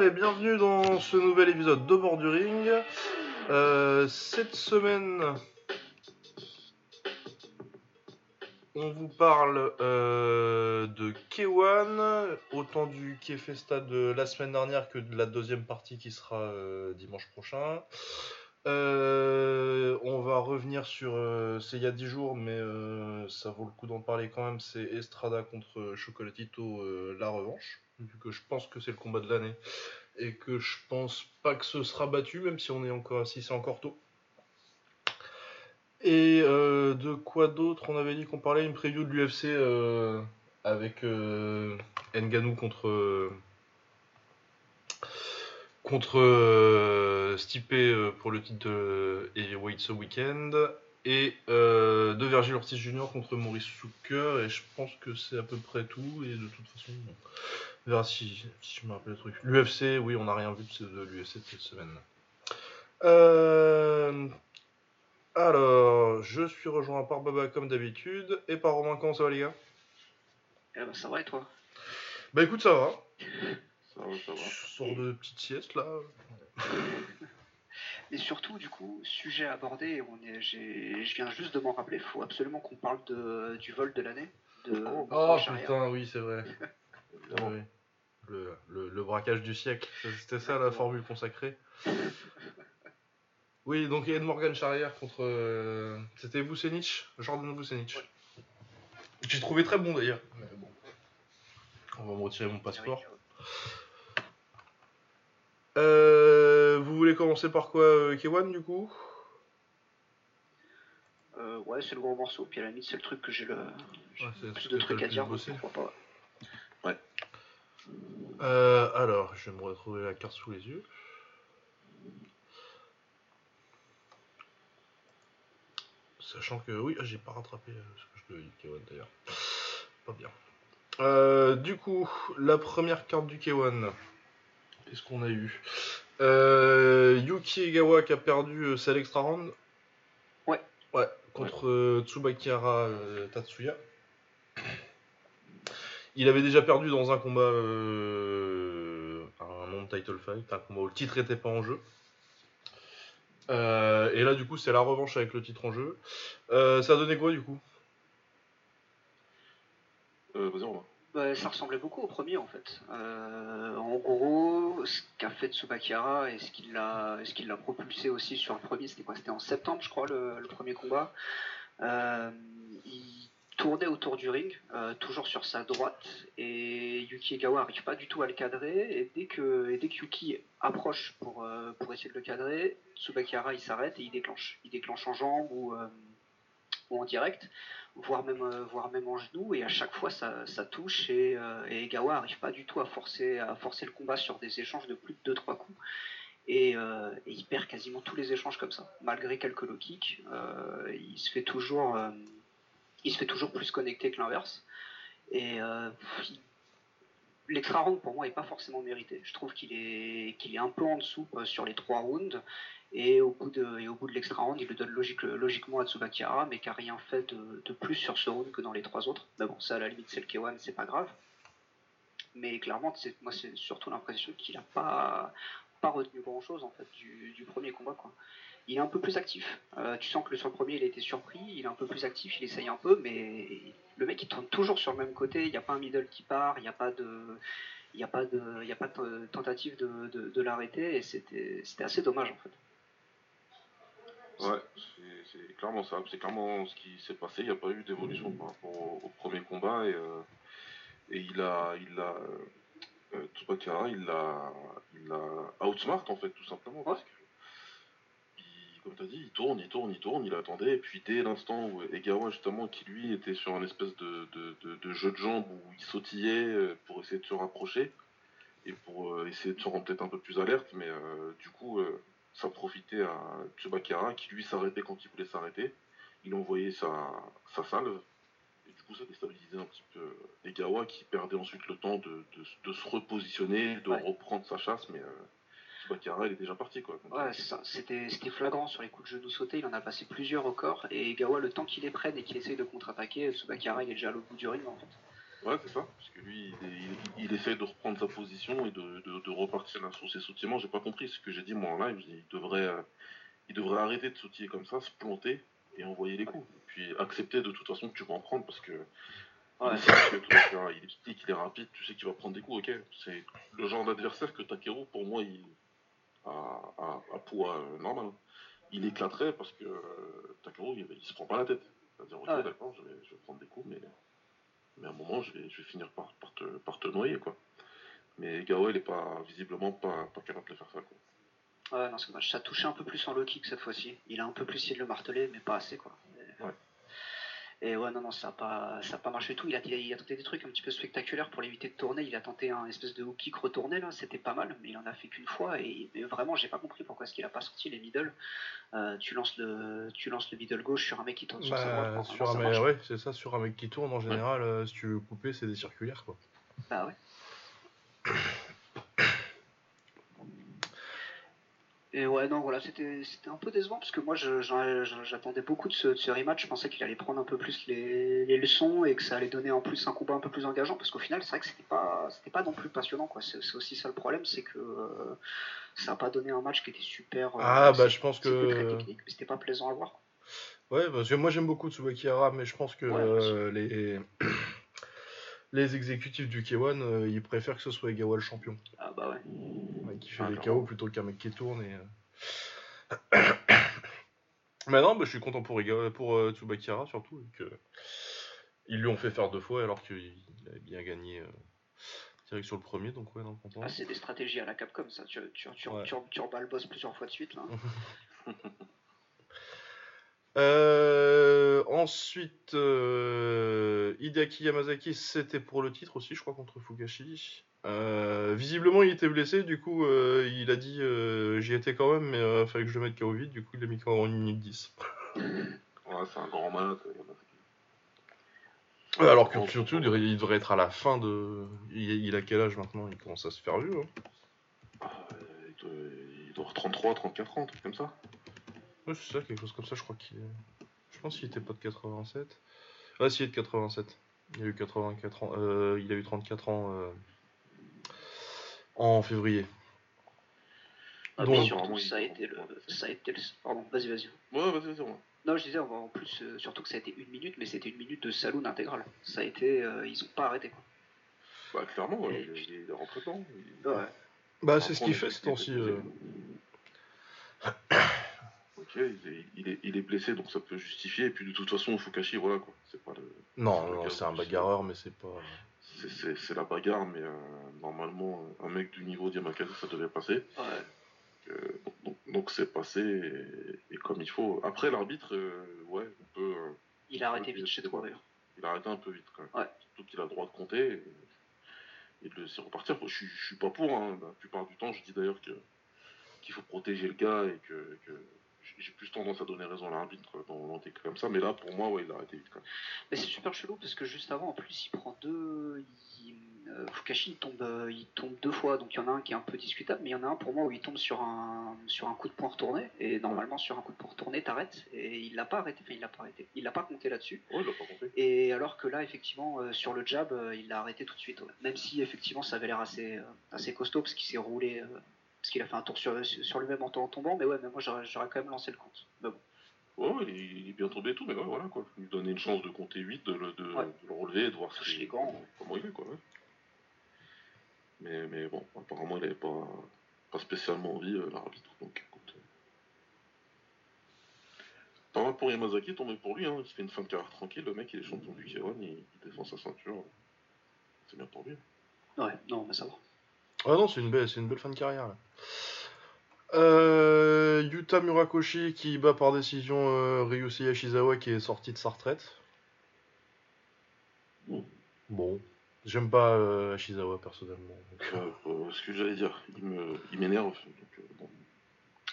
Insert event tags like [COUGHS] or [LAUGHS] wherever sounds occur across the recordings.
Et bienvenue dans ce nouvel épisode de Bord. Euh, cette semaine, on vous parle euh, de K1, autant du K-Festa de la semaine dernière que de la deuxième partie qui sera euh, dimanche prochain. On va revenir sur. c'est il y a 10 jours, mais ça vaut le coup d'en parler quand même. C'est Estrada contre Chocolatito, la revanche. Vu que je pense que c'est le combat de l'année. Et que je pense pas que ce sera battu, même si on est encore. si c'est encore tôt. Et euh, de quoi d'autre? On avait dit qu'on parlait une preview de l'UFC euh, avec euh, Nganou contre. contre Stipe pour le titre de Heavyweight ce week-end et de Virgil Ortiz Jr. contre Maurice Zucker et je pense que c'est à peu près tout et de toute façon si, si je me rappelle le truc. L'UFC, oui on n'a rien vu de, l'UFC de cette semaine. Euh, alors, je suis rejoint par Baba comme d'habitude et par Romain, comment ça va les gars? Eh ben, ça va et toi? Bah écoute ça va, Ça va, ça va. je sors de petite sieste là. [LAUGHS] Et surtout, du coup, sujet abordé, on est, j'ai, je viens juste de m'en rappeler, il faut absolument qu'on parle de, du vol de l'année. De Oh. Oh putain, oui, c'est vrai. [LAUGHS] Oui. Le, le- le braquage du siècle, c'était ça la formule consacrée. Oui, donc Ed Morgan Charrière contre. euh, C'était Vucenic, Jordan Vucenic. Ouais. J'ai trouvé très bon d'ailleurs. Mais bon. On va me retirer mon passeport. Euh, vous voulez commencer par quoi, euh, Kewan, du coup? Euh, ouais, c'est le gros morceau, puis à la limite, c'est le truc que j'ai le Ouais, plus de trucs à dire, pourquoi pas. Euh, alors, je vais me retrouver la carte sous les yeux. Sachant que, oui, ah, j'ai pas rattrapé euh, ce que je devais dire, K1 d'ailleurs. Pas bien. Euh, du coup, la première carte du K1. Qu'est-ce qu'on a eu? Euh, Yuki Egawa qui a perdu c'est l'extra round Ouais. Ouais, contre Tsubakihara euh, Tatsuya. Il avait déjà perdu dans un combat, euh, un non-title fight, un combat où le titre n'était pas en jeu. Euh, et là, du coup, c'est la revanche avec le titre en jeu. Euh, ça a donné quoi, du coup? Euh, Vas-y, Romain. Bah, ça ressemblait beaucoup au premier en fait. Euh, en gros, ce qu'a fait Tsubakihara et ce qui l'a, ce qui l'a propulsé aussi sur le premier, c'était quoi? C'était en septembre, je crois, le, le premier combat. Euh, il tournait autour du ring, euh, toujours sur sa droite, et Yuki Egawa n'arrive pas du tout à le cadrer. Et dès que, Yuki approche pour, euh, pour essayer de le cadrer, Tsubakihara il s'arrête et il déclenche. Il déclenche en jambe ou, euh, ou en direct voire même, en genou, et à chaque fois ça, touche, et, et Egawa n'arrive pas du tout à forcer, à forcer le combat sur des échanges de plus de 2-3 coups. Et, il perd quasiment tous les échanges comme ça, malgré quelques low kicks. il se fait toujours, il se fait toujours plus connecté que l'inverse. Et euh, l'extra round pour moi est pas forcément mérité. Je trouve qu'il est, qu'il est un peu en dessous euh, sur les trois rounds. Et au bout de, et au bout de l'extra round, il le donne logique, logiquement à Tsubakihara, mais qui a rien fait de, de plus sur ce round que dans les trois autres. Mais bon, ça à la limite c'est le K1, c'est pas grave. Mais clairement, moi c'est surtout l'impression qu'il a pas, pas retenu grand chose en fait du, du premier combat quoi. Il est un peu plus actif. Euh, tu sens que sur le premier il a été surpris, il est un peu plus actif, il essaye un peu, mais le mec il tourne toujours sur le même côté. Il n'y a pas un middle qui part, il n'y a pas de, il n'y a pas de, il y a pas de tentative de, de, de l'arrêter et c'était, assez dommage en fait. Ouais, c'est- clairement ça. C'est clairement ce qui s'est passé. Il n'y a pas eu d'évolution par rapport au, au premier combat. Et, euh, et il a. Il a euh, il l'a il l'a outsmart en fait, tout simplement. Parce que, comme tu as dit, il tourne, il tourne, il tourne, il attendait. Et puis dès l'instant où Egawa, justement, qui lui était sur un espèce de, de, de- de jeu de jambes où il sautillait euh, pour essayer de se rapprocher et pour euh, essayer de se rendre peut-être un peu plus alerte, mais euh, du coup. euh, ça profitait à Tsubakihara qui lui s'arrêtait quand il voulait s'arrêter. Il envoyait sa, sa salve. Et du coup, ça déstabilisait un petit peu Egawa qui perdait ensuite le temps de, de- de se repositionner, de Ouais. reprendre sa chasse. Mais euh, Tsubakihara, il est déjà parti. Quoi, Ouais. C'était, flagrant sur les coups de genou sautés. Il en a passé plusieurs au corps. Et Gawa, le temps qu'il les prenne et qu'il essaye de contre-attaquer, Tsubakihara, il est déjà à l'autre bout du ring en fait. Ouais, c'est ça. Parce que lui, il, il, essaie de reprendre sa position et de, de, repartir là sur ses sautillements. J'ai pas compris ce que j'ai dit moi en live. Il devrait, euh, il devrait arrêter de sautiller comme ça, se planter et envoyer les coups. Puis accepter de toute façon que tu vas en prendre parce que. Ouais. Il, est petit, il est rapide, tu sais qu'il va prendre des coups, ok. C'est le genre d'adversaire que Takeru, pour moi, il a, poids euh, normal. Il éclaterait parce que euh, Takeru, il, il, se prend pas la tête. C'est-à-dire, ok, d'accord, je vais, je vais prendre des coups, mais mais à un moment, je vais, je vais finir par, par, te, par te noyer, quoi. Mais Gao, il est pas, visiblement pas, pas capable de faire ça, quoi. Ouais, non, c'est dommage. Ça touchait un peu plus en low kick cette fois-ci. Il a un peu plus essayé de le marteler, mais pas assez, quoi. Et ouais, non, non, ça n'a pas, ça a pas marché du tout. Il a, il a, tenté des trucs un petit peu spectaculaires pour l'éviter de tourner. Il a tenté un espèce de hook kick retourné, là, c'était pas mal, mais il en a fait qu'une fois. Et mais vraiment, j'ai pas compris pourquoi est-ce qu'il a pas sorti les middle. Euh, tu, lances le, tu lances le middle gauche sur un mec qui tourne sur sa bah, droite. Sur un ouais, c'est ça, sur un mec qui tourne, en général, euh, si tu veux couper, c'est des circulaires, quoi. Bah ouais. [COUGHS] Et ouais, non, voilà, c'était un peu décevant parce que moi j'attendais beaucoup de ce, rematch. Je pensais qu'il allait prendre un peu plus les, leçons et que ça allait donner en plus un combat un peu plus engageant parce qu'au final, c'est vrai que c'était pas, pas non plus passionnant. quoi. C'est aussi ça le problème, c'est que euh, ça n'a pas donné un match qui était super. Euh, ah, bah je pense que. Très technique, mais c'était pas plaisant à voir. Ouais, parce que moi j'aime beaucoup Tsubaki Hara, mais je pense que euh, les les exécutifs du K1, euh, ils préfèrent que ce soit Egawa le champion. Ah bah ouais. qui fait ah, des KO plutôt qu'un mec qui tourne. Et, euh. [COUGHS] Mais non, bah, je suis content pour, Egawa, pour euh, Tsubakira surtout. Que ils lui ont fait faire deux fois alors qu'il a bien gagné direct sur le premier. Donc ouais, non, content. Ah, c'est des stratégies à la Capcom ça. Tu, tu, tu, tu, tu le boss plusieurs fois de suite là. [LAUGHS] Euh, ensuite, euh, Hideaki Yamazaki, c'était pour le titre aussi, je crois, contre Fukashi. Euh, visiblement, il était blessé, du coup, il a dit j'y étais quand même, mais il fallait que je le mette KO vite, du coup, il l'a mis KO en 1 minute 10. [LAUGHS] Ouais, c'est un grand malade, alors que surtout, il devrait être à la fin de. Il, a quel âge maintenant? Il commence à se faire vieux. Hein. Ah, il, doit, il doit avoir 33, 34 ans, un truc comme ça. Ouais, c'est ça, quelque chose comme ça, je crois qu'il est... Je pense qu'il était pas de 87. Ah, si, il est de 87. Il a eu 84 ans. Euh, il a eu 34 ans euh, en février. Ah, Donc, ça a été le. Ça a été le... Pardon, vas-y, vas-y. Ouais, vas-y, vas-y. Non, je disais, en plus, euh, surtout que ça a été une minute, mais c'était une minute de saloon intégrale. Ça a été. ils ont pas arrêté, quoi. Bah, clairement, ouais, il, est rentré dedans. Ouais. Bah, c'est ce qu'il fait ce temps-ci [COUGHS] [COUGHS] il est, il est, blessé, donc ça peut justifier. Et puis de toute façon, Fukashi, voilà quoi. C'est pas le. Non, non c'est un bagarreur, mais c'est pas. C'est la bagarre, mais euh, normalement, un mec du niveau d'Yamakase, ça devait passer. Ouais. Euh, donc c'est passé et, comme il faut. Après, l'arbitre, euh, ouais, on peut. il a arrêté vite chez toi d'ailleurs. Il a arrêté un peu vite quand même. Ouais. Surtout qu'il a le droit de compter et, de laisser repartir. Je, je, suis pas pour, hein. la plupart du temps, je dis d'ailleurs que qu'il faut protéger le gars et que j'ai plus tendance à donner raison à l'arbitre dans, des cas comme ça, mais là, pour moi, ouais, il a arrêté vite. Quand même. Mais c'est super chelou parce que juste avant, en plus, il prend deux. Euh, Fukashi, il tombe, euh, il tombe deux fois, donc il y en a un qui est un peu discutable, mais il y en a un pour moi où il tombe sur un, sur un coup de poing retourné, et normalement, sur un coup de poing retourné, t'arrêtes, et il l'a pas arrêté, enfin, il l'a pas arrêté, il l'a pas compté là-dessus. Ouais, il l'a pas compté. Et alors que là, effectivement, euh, sur le jab, il l'a arrêté tout de suite, même si effectivement, ça avait l'air assez, assez costaud parce qu'il s'est roulé parce qu'il a fait un tour sur, sur lui-même en, tombant, mais ouais, mais moi j'aurais, quand même lancé le compte. Mais bon. Ouais, il, est bien tombé et tout, mais ouais, voilà quoi. Lui donner une chance de compter 8, de, de, le relever, de voir si, les gants. comment il est quoi. Ouais. Mais, mais bon, apparemment il avait pas, pas spécialement envie, euh, l'arbitre, donc écoute. Pas mal pour Yamazaki, tombé pour lui, hein. il fait une fin de carrière tranquille, le mec il est champion du K1, il, il défend sa ceinture. C'est bien pour lui. Ouais, non, mais ça va. Ah non, c'est une, belle, c'est une belle fin de carrière. Là. Euh, Yuta Murakoshi qui bat par décision euh, Ryusei Yashizawa qui est sorti de sa retraite. Bon. J'aime pas euh, Ashizawa personnellement. Euh, ce que j'allais dire, il, me, il m'énerve.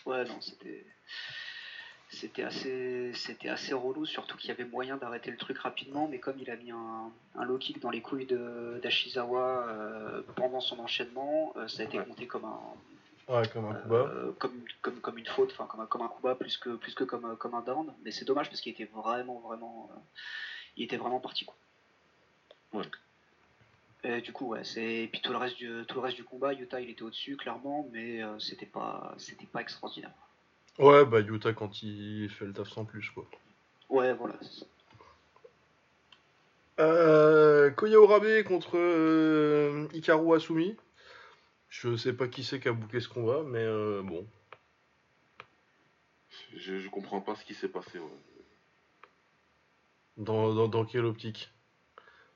Ouais, non, c'était c'était assez, c'était assez relou, surtout qu'il y avait moyen d'arrêter le truc rapidement, mais comme il a mis un, un low kick dans les couilles de, d'Ashizawa euh, pendant son enchaînement, euh, ça a été compté comme un, Ouais, comme un. Euh, comme, comme, comme, une faute, enfin comme un, comme un Kuba plus que, plus que comme, comme un down. Mais c'est dommage parce qu'il était vraiment, vraiment. il était vraiment parti. Quoi. Ouais. Et du coup, ouais, c'est et puis tout le reste du tout le reste du combat, Utah il était au-dessus clairement, mais c'était pas c'était pas extraordinaire. Ouais, bah Utah quand il fait le taf sans plus, quoi. Ouais, voilà. c'est ça. Euh, Koya Orabe contre euh, Hikaru Asumi. Je sais pas qui c'est qui a bouqué ce combat, mais euh, bon. Je, je comprends pas ce qui s'est passé. ouais. Dans, dans, dans quelle optique?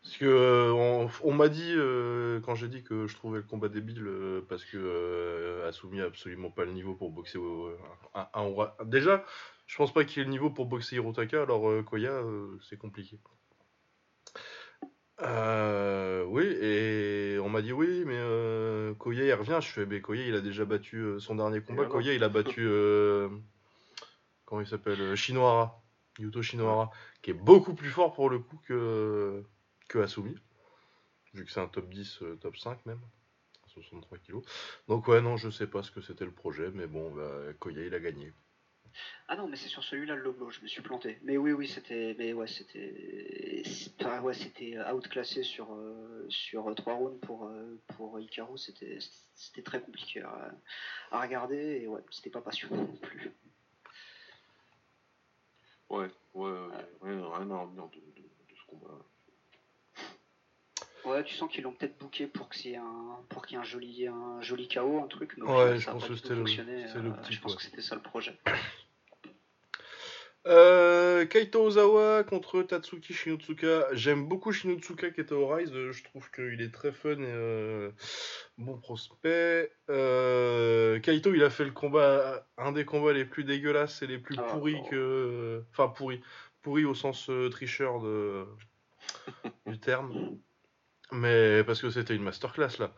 Parce que euh, on, on m'a dit, euh, quand j'ai dit que je trouvais le combat débile, euh, parce que Asumi a absolument pas le niveau pour boxer au, un, un. Déjà, je pense pas qu'il ait le niveau pour boxer Hirotaka, alors Koya, c'est compliqué. Oui, et on m'a dit oui, mais euh, Koya il revient. Je fais, mais Koya il a déjà battu son dernier combat. Koya il a battu, comment il s'appelle Shinohara, Yuto Shinohara, qui est beaucoup plus fort pour le coup que, que Asumi, vu que c'est un top 10, euh, top 5 même, à 63 kilos. Donc ouais, non, je sais pas ce que c'était le projet, mais bon, bah, Koya il a gagné. Ah non, mais c'est sur celui-là le logo, je me suis planté. Mais oui, oui, c'était, mais ouais, c'était, ouais, c'était outclassé sur euh, sur trois rounds pour euh, pour Hikaru, c'était c'était très compliqué à, à regarder et ouais, c'était pas passionnant non plus. Ouais, ouais, ouais, rien, rien à revenir de, de, de ce combat. Ouais, tu sens qu'ils l'ont peut-être booké pour qu'il y ait un pour qu'il y ait un joli un joli KO, un truc, mais Ouais, final, je pense que c'était le- euh, Je pense que c'était ça le projet. Euh, Kaito Ozawa contre Tatsuki Shinotsuka. J'aime beaucoup Shinotsuka qui était au Rise. euh, Je trouve qu'il est très fun et euh, bon prospect. Euh, Kaito, il a fait le combat, un des combats les plus dégueulasses et les plus Ah, pourris oh. que. Enfin, pourris. Pourris au sens euh, tricheur de... [LAUGHS] du terme. Mais parce que c'était une masterclass là.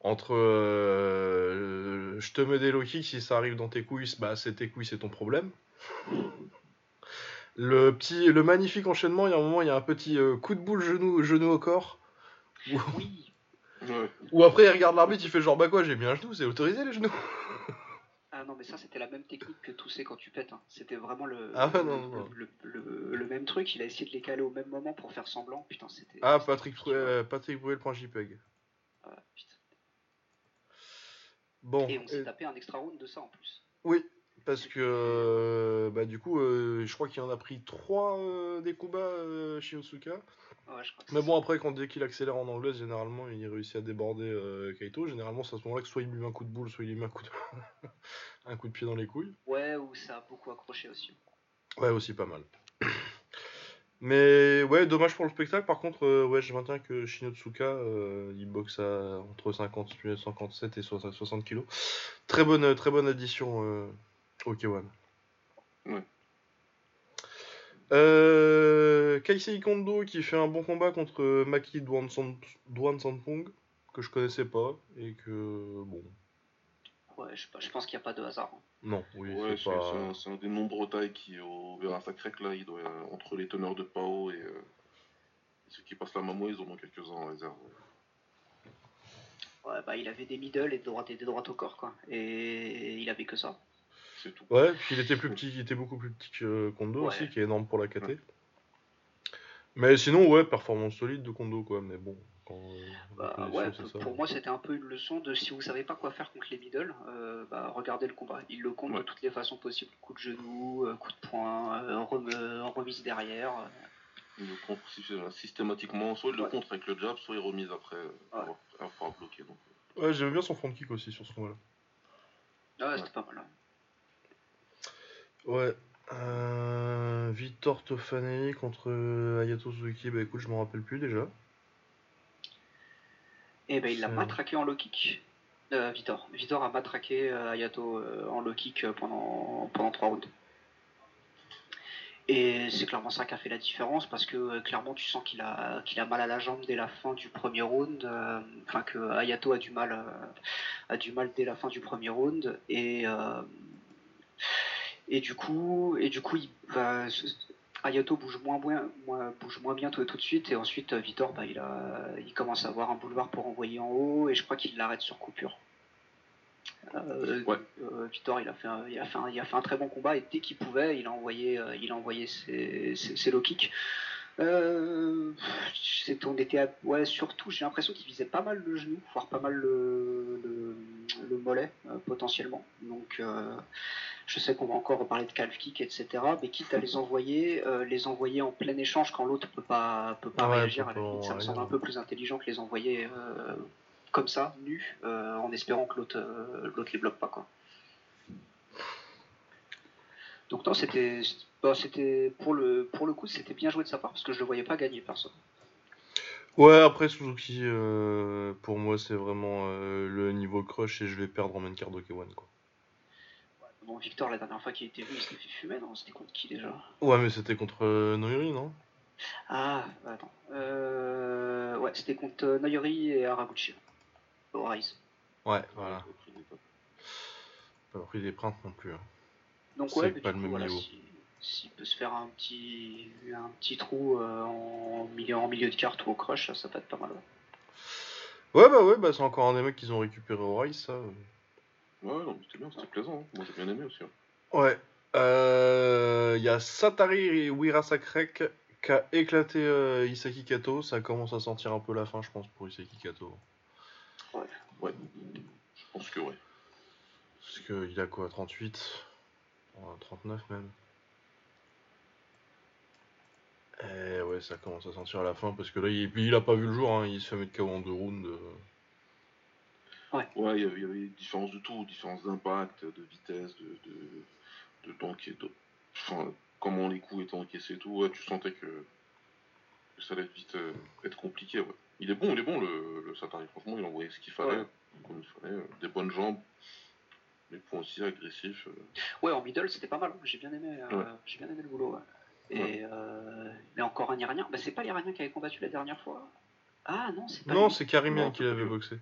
Entre euh, je te mets des low kicks, si ça arrive dans tes couilles, bah c'est tes couilles, c'est ton problème. Le petit, le magnifique enchaînement, il y a un moment, il y a un petit euh, coup de boule genou, genou au corps. Où, Oui. Où après il regarde l'arbitre, il fait genre bah quoi, j'ai mis un genou, c'est autorisé les genoux. Ah non, mais ça c'était la même technique que tousser quand tu pètes. hein. C'était vraiment le, Ah le, non, non. le, le- le même truc. Il a essayé de les caler au même moment pour faire semblant. Putain, c'était. Ah Patrick, euh, Patrick Bruel point JPEG. Putain. Bon, Et on s'est tapé un extra round de ça en plus. oui, parce que euh, bah du coup, euh, je crois qu'il en a pris trois euh, des combats euh, Shinotsuka. Ouais, je crois que Mais bon, après, quand dès qu'il accélère en anglaise, généralement, il réussit à déborder Kaito. Généralement, c'est à ce moment-là que soit il lui met un coup de boule, soit il lui met un coup de, [LAUGHS] un coup de pied dans les couilles. Ouais, où ça a beaucoup accroché aussi. Ouais, aussi pas mal. [COUGHS] Mais ouais, dommage pour le spectacle. Par contre, euh, ouais, je maintiens que Shinotsuka, euh, il boxe à entre 50, 57 et 60 60 kilos. Très bonne, très bonne addition euh, au K1. Ouais. Euh, Kaisei Kondo qui fait un bon combat contre Maki Duan Sanpong, que je connaissais pas, et que bon, Ouais, je, sais pas, je pense qu'il n'y a pas de hasard. hein. non, oui, ouais, c'est c'est pas. c'est un, c'est un des nombreux tailles qui, au Vera Sacrec, là, il doit, euh, entre les teneurs de Pao et euh, ceux qui passent la Mamo, ils en ont quelques-uns en réserve. Ouais, bah il avait des middle et des droites, et des droites au corps, quoi. Et il avait que ça. C'est tout. Ouais, puis il était plus petit, il était beaucoup plus petit que Kondo Ouais. aussi, qui est énorme pour la KT. Ouais. Mais sinon, ouais, performance solide de Kondo, quoi. Mais bon, quand. euh, Bah, ouais, pour moi c'était un peu une leçon de si vous savez pas quoi faire contre les middle, euh, bah, regardez le combat. Il le compte de Ouais. toutes les façons possibles. Coup de genou, euh, coup de poing, euh, rem- remise derrière. Il le contre sy- systématiquement, soit il le Ouais. contre avec le jab, soit il remise après, pour Ouais. avoir- pour avoir bloqué. Donc, Ouais, j'aimais bien son front kick aussi sur ce combat-là. Ah ouais, c'était pas mal. hein. Ouais. Euh, Victor contre Ayato Suzuki, bah écoute, je m'en rappelle plus déjà. Et ben il l'a matraqué en low kick. Euh, Vitor. Vitor a matraqué euh, Ayato euh, en low kick pendant, pendant 3 rounds. Et c'est clairement ça qui a fait la différence parce que clairement tu sens qu'il a, qu'il a mal à la jambe dès la fin du premier round. euh, Enfin que Ayato a du mal, euh, a du mal dès la fin du premier round. Et, euh, et du coup, et du coup il, va- Ayato bouge moins bouge moins bien tout, tout de suite et ensuite euh, Vitor bah, il, a, il commence à avoir un boulevard pour envoyer en haut et je crois qu'il l'arrête sur coupure. Euh, Ouais. euh, Vitor il a, fait un, il, a fait un, il a fait un très bon combat et dès qu'il pouvait il a envoyé, il a envoyé ses, ses, ses low kicks. Euh, on était à- ouais, surtout, j'ai l'impression qu'il visait pas mal le genou, voire pas mal le, le, le mollet euh, potentiellement. Donc, euh, je sais qu'on va encore reparler de calf kick, etc. Mais quitte à les envoyer, euh, les envoyer en plein échange quand l'autre peut pas peut pas Ouais, réagir. À la limite, ça me semble un peu plus intelligent que les envoyer euh, comme ça, nus, euh, en espérant que l'autre l'autre les bloque pas quoi. Donc non, c'était bah, c'était pour le pour le coup, c'était bien joué de sa part parce que je le voyais pas gagner personne. Ouais, après Suzuki, euh, pour moi, c'est vraiment euh, le niveau crush et je vais perdre en main card K1 quoi. Bon, Victor, la dernière fois qu'il était venu, il s'était fait fumer, non? C'était contre qui déjà? Ouais, mais c'était contre euh, Noiri, non? Ah, attends. Euh... Ouais, c'était contre euh, Noyori et Haraguchi. Au Rise. Ouais, voilà. Au prix des top. Pas pris des printes non plus. hein. Donc ouais, mais pas du le coup, même voilà, niveau. si- s'il peut se faire un petit, un petit trou euh, en, milieu, en milieu de carte ou au crush, ça, ça peut être pas mal. ouais. Ouais, bah ouais, bah c'est encore un des mecs qu'ils ont récupéré au Rise, ça. Ouais, non, mais c'était bien, c'était plaisant. hein. Moi, j'ai bien aimé aussi. hein. Ouais. Euh, Il y a Satari Wirasakrek qui a éclaté euh, Isaki Kato. Ça commence à sentir un peu la fin, je pense, pour Isaki Kato. Ouais, je pense que ouais. Parce qu'il a quoi 38 Ouais, 39 même. Et ouais, ça commence à sentir la fin parce que là, il, puis il a pas vu le jour, hein, il se fait mettre KO en deux rounds. euh. Ouais, il y avait, il y avait différence de tout, différence d'impact, de vitesse, de, de, de tank et de. Enfin, comment les coups étaient encaissés et tout, ouais, tu sentais que, que ça allait vite euh, être compliqué, ouais. Il est bon, il est bon le, le Satari, franchement, il envoyait ce qu'il fallait, Ouais. comme il fallait, euh, des bonnes jambes, les points aussi agressifs. euh. Ouais, en middle, c'était pas mal. J'ai bien aimé, euh, Ouais. j'ai bien aimé le boulot. ouais. Et euh, mais encore un Iranien. Bah, c'est pas l'Iranien qui avait combattu la dernière fois. Ah non, c'est pas. Non, lui. c'est Karimian Non, qui l'avait boxé.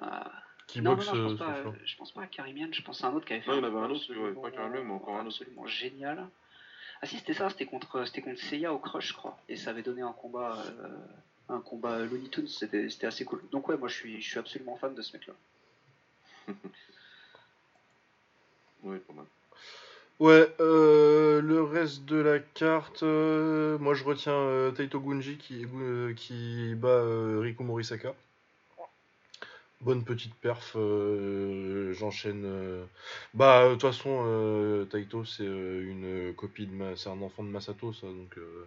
Ah, Qui non, non, boxe non, je euh, pense pas. Je pense pas à Karimian. Je pense à un autre qui avait fait. Non, il y en avait un autre, ouais, pas absolument- Karimian, mais encore un autre. Absolument génial. Ah si, c'était ça. C'était contre, c'était contre Seiya au crush, je crois. Et ça avait donné un combat, euh, un combat Looney Tunes. C'était, c'était assez cool. Donc ouais, moi je suis, je suis absolument fan de ce mec-là. [LAUGHS] Ouais, pas mal. Ouais, euh, le reste de la carte, euh, moi je retiens euh, Taito Gunji qui, euh, qui bat euh, Riku Morisaka. Bonne petite perf, euh, j'enchaîne. euh, Bah, de toute façon, euh, Taito c'est euh, une copie de. Ma... C'est un enfant de Masato, ça, donc. euh,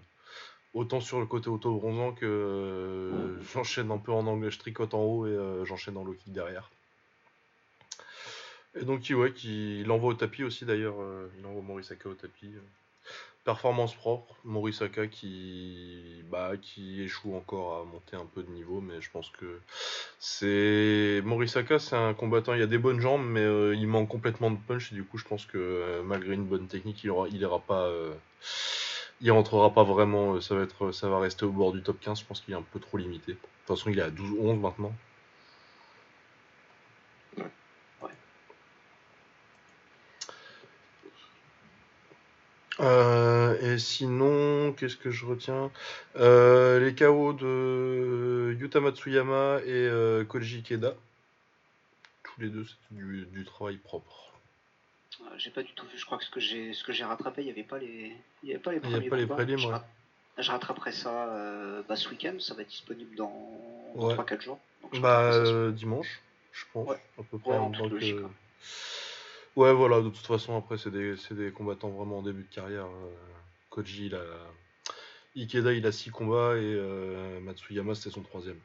Autant sur le côté auto-bronzant que euh, j'enchaîne un peu en anglais, je tricote en haut et euh, j'enchaîne en low kick derrière. Et donc, il- ouais, qui, il envoie au tapis aussi d'ailleurs. euh, il envoie Morisaka au tapis. euh. Performance propre. Morisaka qui, bah, qui échoue encore à monter un peu de niveau, mais je pense que c'est. Morisaka, c'est un combattant, il a des bonnes jambes, mais euh, il manque complètement de punch. Et du coup, je pense que euh, malgré une bonne technique, il, aura, il ira pas. euh, il rentrera pas vraiment. Ça va, ça va rester au bord du top 15. Je pense qu'il est un peu trop limité. De toute façon, il est à 12-11 maintenant. Euh, et sinon, qu'est-ce que je retiens? Euh, Les KO de Yuta Matsuyama et euh, Koji Ikeda. Tous les deux, c'était du, du travail propre. J'ai pas du tout vu. Je crois que ce que j'ai, ce que j'ai rattrapé, il y avait pas les, il y avait pas les premiers pas les je, ouais. rat- je rattraperai ça bah, ce week-end. Ça va être disponible dans, dans Ouais. 3-4 jours. Donc, Bah, dimanche, je pense. Ouais. À peu près en que-. Ouais, voilà, de toute façon, après, c'est des, c'est des combattants vraiment en début de carrière. euh, Koji, il a. Ikeda, il a 6 combats et euh, Matsuyama, c'était son troisième.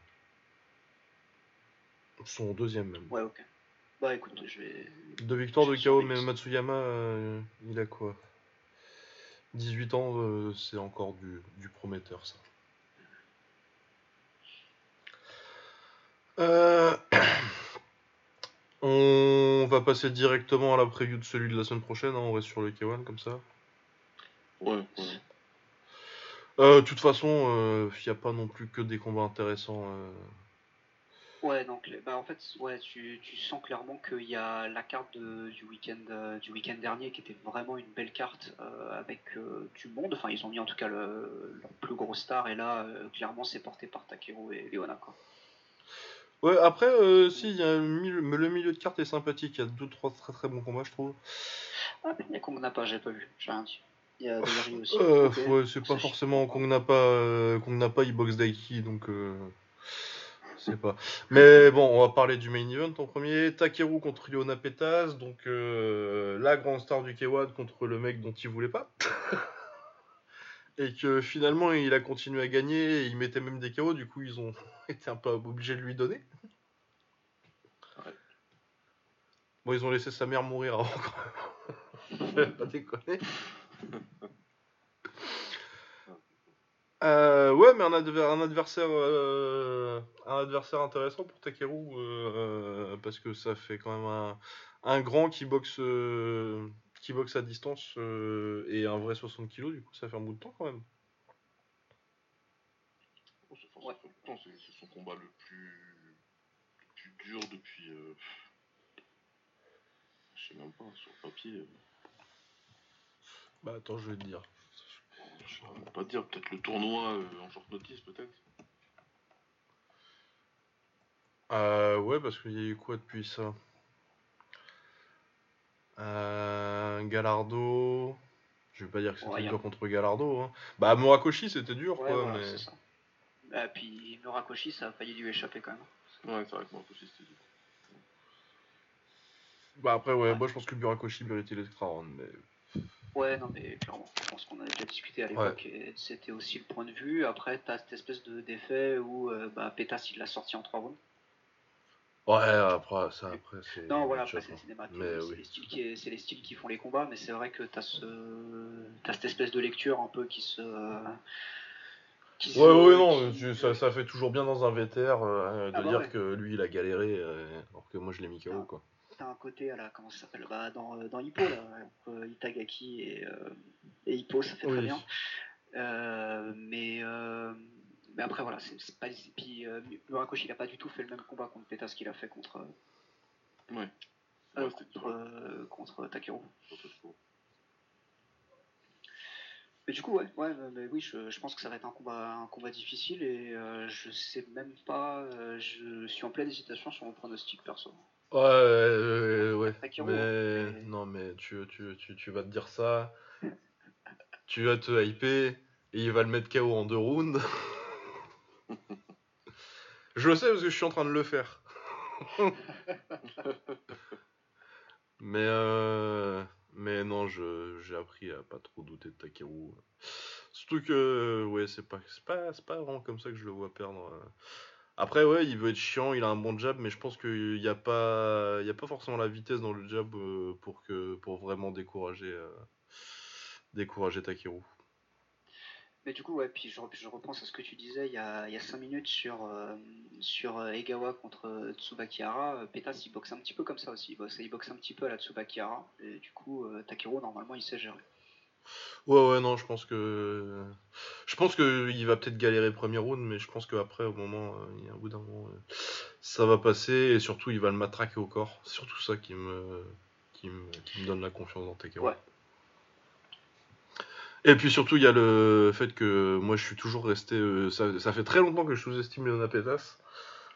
Son deuxième même. Ouais, ok. Bah écoute, je vais. Deux victoires de KO, mais Matsuyama, euh, il a quoi? 18 ans, euh, c'est encore du, du prometteur, ça. Euh, [CLEARS THROAT] On va passer directement à la preview de celui de la semaine prochaine, hein, on reste sur le K1 comme ça. Ouais, ouais. Euh, De toute façon, il n'y a pas non plus que des combats intéressants. euh. Ouais, donc bah en fait, ouais, tu, tu sens clairement qu'il y a la carte de- du week-end euh, du week-end dernier qui était vraiment une belle carte euh, avec euh, du monde. Enfin, ils ont mis en tout cas le, leur plus gros star et là, euh, clairement, c'est porté par Takeru et Leona. Quoi. Ouais, après, euh, si, il y a le milieu, le milieu de carte est sympathique, il y a deux trois très très bons combats, je trouve. Ah, il y a qu'on n'a pas, j'ai pas vu, j'ai rien dit. Il y a aussi. Euh, ouais, c'est pas forcément pas euh, qu'on n'a pas e-box Daiki donc euh, c'est pas. Mais bon, on va parler du main event en premier. Takeru contre Yona Petas, donc euh, la grande star du K1 contre le mec dont il voulait pas. [LAUGHS] Et que finalement il a continué à gagner, et il mettait même des KO, du coup ils ont [LAUGHS] été un peu obligés de lui donner. Ouais. Bon, ils ont laissé sa mère mourir avant quand même. [LAUGHS] Pas déconner. Euh, ouais, mais un, adver- un adversaire, euh, un adversaire intéressant pour Takeru euh, parce que ça fait quand même un, un grand qui boxe, qui boxe à distance euh, et un vrai 60 kg. Du coup, ça fait un bout de temps quand même. Oh, ça, fait- Ouais. c'est c'est son combat le plus, le plus dur depuis. euh, Je sais même pas, sur le papier. Bah attends, je vais te dire. Je même pas dire, peut-être le tournoi euh, en short notice, peut-être. Euh, ouais, parce qu'il y a eu quoi depuis ça? Euh, Galardo. Je vais pas dire que c'était a- dur contre Galardo. Hein. Bah Murakoshi, c'était dur Ouais, quoi. voilà, mais... c'est ça. Et puis Murakoshi, ça a failli lui échapper quand même. Ouais, c'est vrai que aussi c'était dur. Bah après, ouais, Ouais. moi je pense que Murakoshi méritait l'extra round. Mais... Ouais, non, mais clairement, je pense qu'on avait déjà discuté à l'époque et c'était aussi le point de vue. Après, t'as cette espèce de d'effet où euh, bah, Pétas il l'a sorti en 3 rounds. Ouais, après, ça, après, c'est. Non, voilà, après c'est hein. le cinéma. Mais c'est oui. les styles qui, c'est les styles qui font les combats, mais c'est vrai que t'as ce, t'as cette espèce de lecture un peu qui se. qui se- Ouais, ouais, non, qui- ça, ça fait toujours bien dans un VTR euh, de Ah bah dire ouais. que lui il a galéré, euh, alors que moi je l'ai mis KO Ah. quoi. T'as un côté à la. Comment ça s'appelle bah, dans, dans Hippo, là, entre Itagaki et, euh, et Hippo, ça fait très Oui. bien. Euh, mais, euh, mais après, voilà, c'est pas. et Puis euh, Murakoshi, il a pas du tout fait le même combat contre Pétas qu'il a fait contre, Ouais. euh, Ouais, c'était contre, euh, contre Takeru. Mais du coup, ouais, ouais, mais- oui, je, je pense que ça va être un combat, un combat difficile et euh, je sais même pas. euh, je suis en pleine hésitation sur mon pronostic perso. Ouais, ouais, ouais. Takeru, Mais mais- non, mais tu, tu, tu, tu vas te dire ça, [LAUGHS] tu vas te hyper et il va le mettre KO en deux rounds. [LAUGHS] je le sais parce que je suis en train de le faire. [LAUGHS] mais euh, mais non, j'ai appris à pas trop douter de Takeru. Surtout que ouais, c'est pas pas pas vraiment comme ça que je le vois perdre. euh. Après ouais, il veut être chiant, il a un bon jab, mais je pense qu'il n'y a pas il y a pas forcément la vitesse dans le jab euh, pour que vraiment décourager euh, décourager Takeru. Mais du coup, ouais, puis je, je repense à ce que tu disais il y a, il y a 5 minutes sur, euh, sur euh, Egawa contre euh, Tsubaki Hara. Euh, Pétas, il boxe un petit peu comme ça aussi. Il boxe, il boxe un petit peu à la Tsubaki Hara. Et du coup, euh, Takeru, normalement, il sait gérer. Ouais ouais non, je pense que je pense que il va peut-être galérer le premier round, mais je pense qu'après au moment il y a un bout d'un moment ça va passer et surtout il va le matraquer au corps. C'est surtout ça qui me qui me, qui me donne la confiance dans Takeru. Ouais. Et puis surtout, il y a le fait que moi je suis toujours resté. euh, ça, ça fait très longtemps que je sous-estime Leona Petas.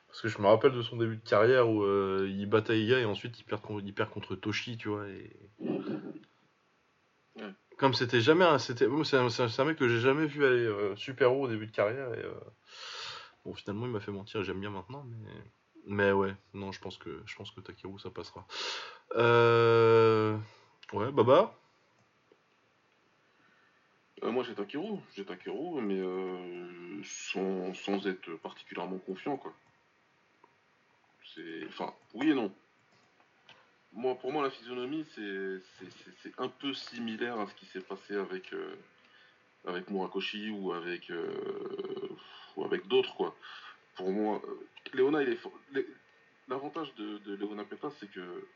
Parce que je me rappelle de son début de carrière où euh, il battait Iga et ensuite il perd, con- il perd contre Toshi, tu vois. Et... Ouais. Comme c'était jamais. un- c'était moi, C'est un, c'est un- c'est un mec que j'ai jamais vu aller euh, super haut au début de carrière. Et, euh, Bon, finalement, il m'a fait mentir et j'aime bien maintenant. Mais... mais ouais, non, je pense que, je pense que Takeru ça passera. Euh... Ouais, Baba? Euh, moi j'ai Takeru, j'ai Takeru, mais euh, sans, sans être particulièrement confiant quoi. C'est, enfin, oui et non. Moi, pour moi, la physionomie, c'est, c'est, un peu similaire à ce qui s'est passé avec, euh, avec Murakoshi ou avec, ou avec d'autres quoi. Pour moi, Léona, il est L'avantage de, de Léona Petas, c'est que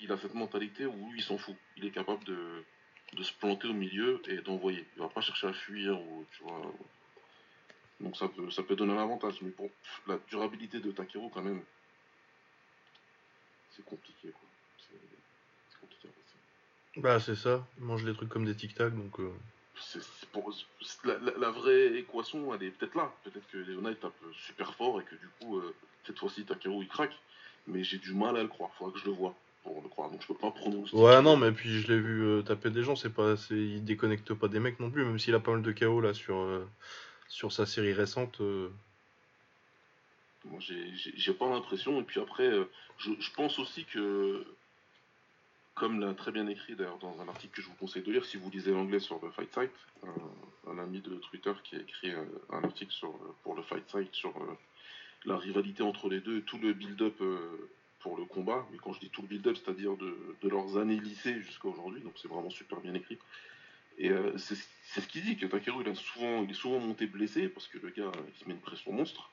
il a cette mentalité où il s'en fout. Il est capable de, de se planter au milieu et d'envoyer. Il va pas chercher à fuir ou tu vois. Donc ça peut, ça peut donner un avantage. Mais bon, la durabilité de Takeru quand même, c'est compliqué quoi. C'est compliqué. à. Bah, c'est ça. Il mange des trucs comme des tic-tac donc. euh, pour- la, la- la vraie équation, elle est peut-être là. Peut-être que Léona il tape super fort et que du coup, euh, cette fois-ci Takeru il craque. Mais j'ai du mal à le croire. Faudra que je le vois pour le croire, donc je peux pas prononcer. Ouais, non, mais puis je l'ai vu euh, taper des gens, c'est pas, c'est, il déconnecte pas des mecs non plus, même s'il a pas mal de KO là sur, euh, sur sa série récente. euh. Moi, j'ai- j'ai j'ai pas l'impression. Et puis après, je, je pense aussi que, comme l'a très bien écrit d'ailleurs dans un article que je vous conseille de lire, si vous lisez l'anglais sur le Fight Site, un, un ami de Twitter qui a écrit euh, un article sur, pour le Fight Site sur la rivalité entre les deux et tout le build-up le combat. Mais quand je dis tout build-up, c'est-à-dire de, leurs années lycée jusqu'à aujourd'hui, donc c'est vraiment super bien écrit. Et euh, c'est ce qu'il dit que Takeru il, est souvent monté blessé parce que le gars il se met une pression monstre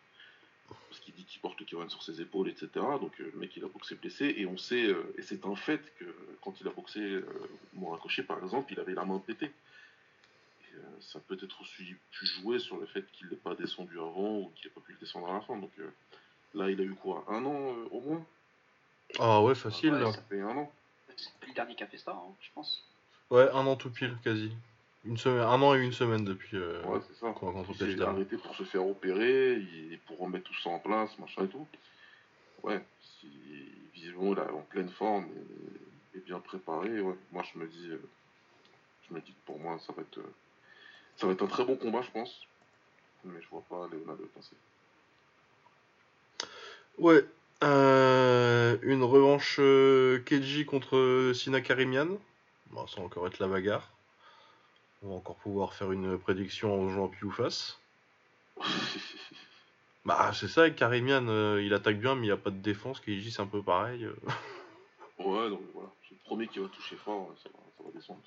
parce qu'il dit qu'il porte le Kiwan sur ses épaules, etc. Donc euh, le mec il a boxé blessé et on sait, euh, et c'est un fait que quand il a boxé euh, Morakoshi par exemple, il avait la main pétée. Euh, ça peut être aussi pu jouer sur le fait qu'il n'ait pas descendu avant ou qu'il n'ait pas pu le descendre à la fin. Donc euh, là il a eu quoi? Un an euh, au moins? Ah ouais, facile Ouais, là. Ça fait un an. C'est le dernier qui a fait ça, hein, je pense. Ouais, un an tout pile, quasi. Une semaine, un an et une semaine depuis. euh, Ouais, c'est ça. Il s'est arrêté pour se faire opérer, et pour remettre tout ça en place, machin et tout. Ouais, si, visiblement il est en pleine forme et, et bien préparé, ouais. Moi je me dis, euh, je me dis que pour moi ça va être, euh, ça va être un très bon combat, je pense. Mais je vois pas Léonard le passer. Ouais. Euh, une revanche euh, Keiji contre Sina Karimian. Bon, ça va encore être la bagarre. On va encore pouvoir faire une prédiction en jouant pile ou face. [LAUGHS] Bah, c'est ça, Karimian, euh, il attaque bien, mais il n'y a pas de défense. Keiji, c'est un peu pareil. euh. ouais, donc voilà, c'est le premier qui va toucher fort, ça va, ça va descendre.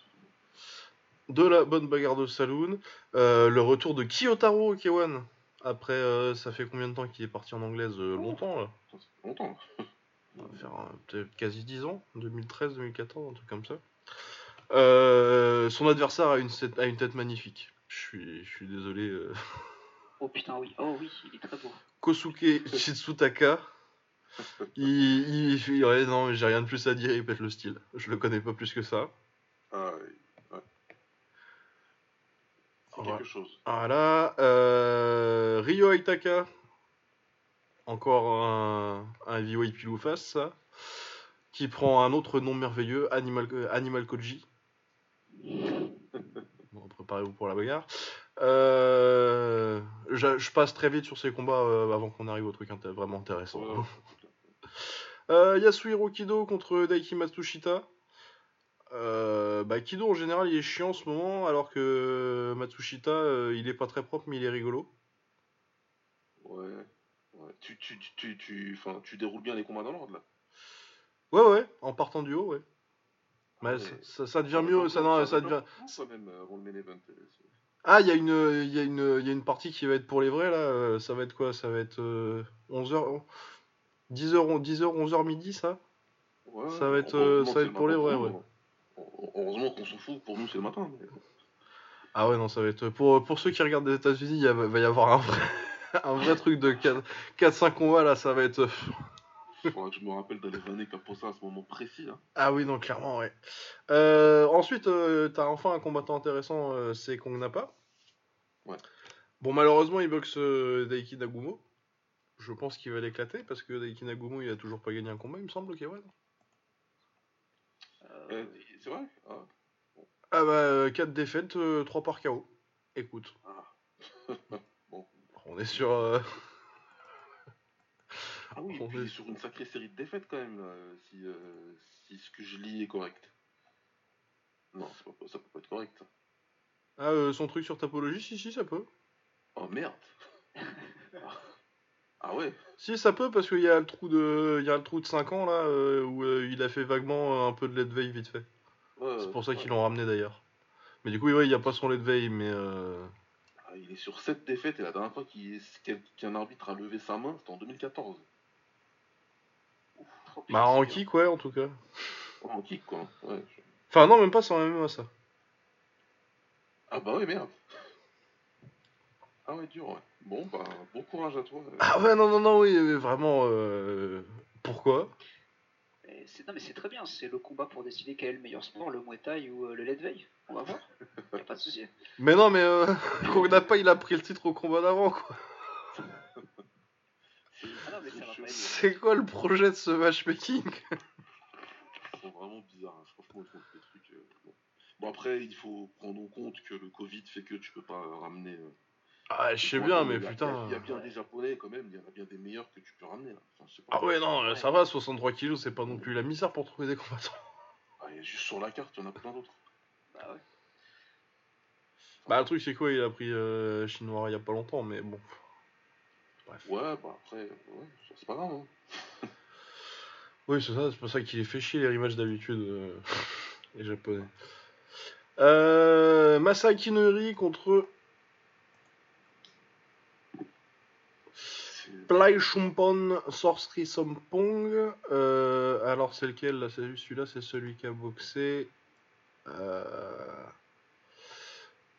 De la bonne bagarre de Saloon. Euh, le retour de Kiyotaro Kewan. Après, euh, ça fait combien de temps qu'il est parti en anglaise Euh, Longtemps, là? Ça, longtemps. là. Ça va faire euh, peut-être quasi 10 ans, 2013, 2014, un truc comme ça. Euh, son adversaire a une, set- a une tête magnifique. Je suis, je suis désolé. euh. Oh putain, oui. Oh oui, il est très beau. Kosuke Shitsutaka. [LAUGHS] Il, il, il- ouais, non, j'ai rien de plus à dire, il pète le style. Je le connais pas plus que ça. Ah. C'est Ouais. quelque chose. Voilà. euh, Ryo Aitaka. Encore un, un heavyweight pile ou face, ça. Qui prend un autre nom merveilleux, Animal, euh, Animal Koji. [LAUGHS] Bon, préparez-vous pour la bagarre. Euh, je, je passe très vite sur ces combats euh, avant qu'on arrive au truc inté- vraiment intéressant. Ouais. [LAUGHS] Euh, Yasuhiro Kido contre Daiki Matsushita. Bah, Kido en général il est chiant en ce moment alors que Matsushita il est pas très propre mais il est rigolo. Ouais. Tu, tu, tu, tu, tu, déroules bien les combats dans l'ordre là. Ouais ouais, en partant du haut ouais. Mais Ouais. ça, devient mieux, ça, non, ça devient... Même, euh, avant le main event. euh, c'est- Ah, il y, a une- il y, a une- il y a une partie qui va être pour les vrais là, euh, ça va être quoi Ça va être 11h... 10h, 10h, 11h midi ça? Ouais, Ça va être, euh, ça va être le pour les vrais, ouais. Heureusement qu'on s'en fout, pour nous c'est le matin. mais- Ah ouais non ça va être... Pour, pour ceux qui regardent des États-Unis, il va y avoir un vrai, [LAUGHS] un vrai truc de 4-5 combats là, ça va être... Il [LAUGHS] faudra que je me rappelle d'aller vanner Caposa à ce moment précis. Là. Ah oui, non, clairement, ouais. Euh, ensuite, euh, t'as enfin un combattant intéressant, euh, c'est Kong Napa. Ouais. Bon, malheureusement, il boxe euh, Daiki Nagumo. Je pense qu'il va l'éclater parce que Daiki Nagumo, il a toujours pas gagné un combat, il me semble. Euh, Euh, c'est vrai? Ah. Ah bah, 4 défaites, 3 par KO. Écoute, Ah. [LAUGHS] on est sur. euh, Ah oui, [LAUGHS] On est- il est sur une sacrée série de défaites quand même, là, si, euh, si ce que je lis est correct. Non, ça peut pas être correct. Ah, euh, son truc sur Tapologie, si, si, ça peut. Oh merde [LAUGHS] Ah ouais Si, ça peut parce qu'il y a le trou de, y a le trou de 5 ans là euh, où euh, il a fait vaguement euh, un peu de lait de veille vite fait. Ouais, C'est pour ça qu'ils l'ont ramené d'ailleurs. Mais du coup, ouais, il n'y a pas son lait de veille, mais. euh, il est sur 7 défaites et la dernière fois qu'un arbitre a levé sa main, c'était en 2014. oh, putain, Bah, en kick, ouais, en tout cas. En kick quoi. Ouais, je- Enfin, non, même pas, en MMA ça. Ah bah ouais, merde Ah ouais, dur, ouais. Bon, bah, bon courage à toi. euh. Ah ouais, non, non, non, oui, mais vraiment. euh, Pourquoi? Et Non mais c'est très bien, c'est le combat pour décider quel est le meilleur sport, le Muay Thai ou euh, le lait de veille. On va voir. [LAUGHS] Y a pas de souci. Mais non, mais euh, [LAUGHS] Kong Napa, il a pris le titre au combat d'avant, quoi. Ah non mais ça va pas être. [LAUGHS] C'est quoi le projet de ce matchmaking franchement, ils font des trucs. euh, bon. Bon, après, il faut prendre en compte que le Covid fait que tu peux pas ramener. euh, Ah, je sais bien, mais putain. Il y a bien des Japonais quand même, il y en a bien des meilleurs que tu peux ramener. là. Enfin, c'est pas- Ah ouais, non, Ouais. ça va, 63 kilos, c'est pas non plus la misère pour trouver des combattants. Ah, il y a juste sur la carte, il y en a plein d'autres. Bah ouais. Bah, le truc, c'est quoi Il a pris euh, Chinois il y a pas longtemps, mais bon. Bref. Ouais, bah après, ouais, c'est pas grave. Hein. [LAUGHS] Oui, c'est ça, c'est pour ça qu'il est fait chier les rematchs d'habitude, euh, [LAUGHS] les japonais. Euh, Masaki Noiri contre C'est- Plai Chumpon Sorcery Sompong. Euh, alors, c'est lequel? Là C'est- Celui-là, c'est celui qui a boxé. Euh,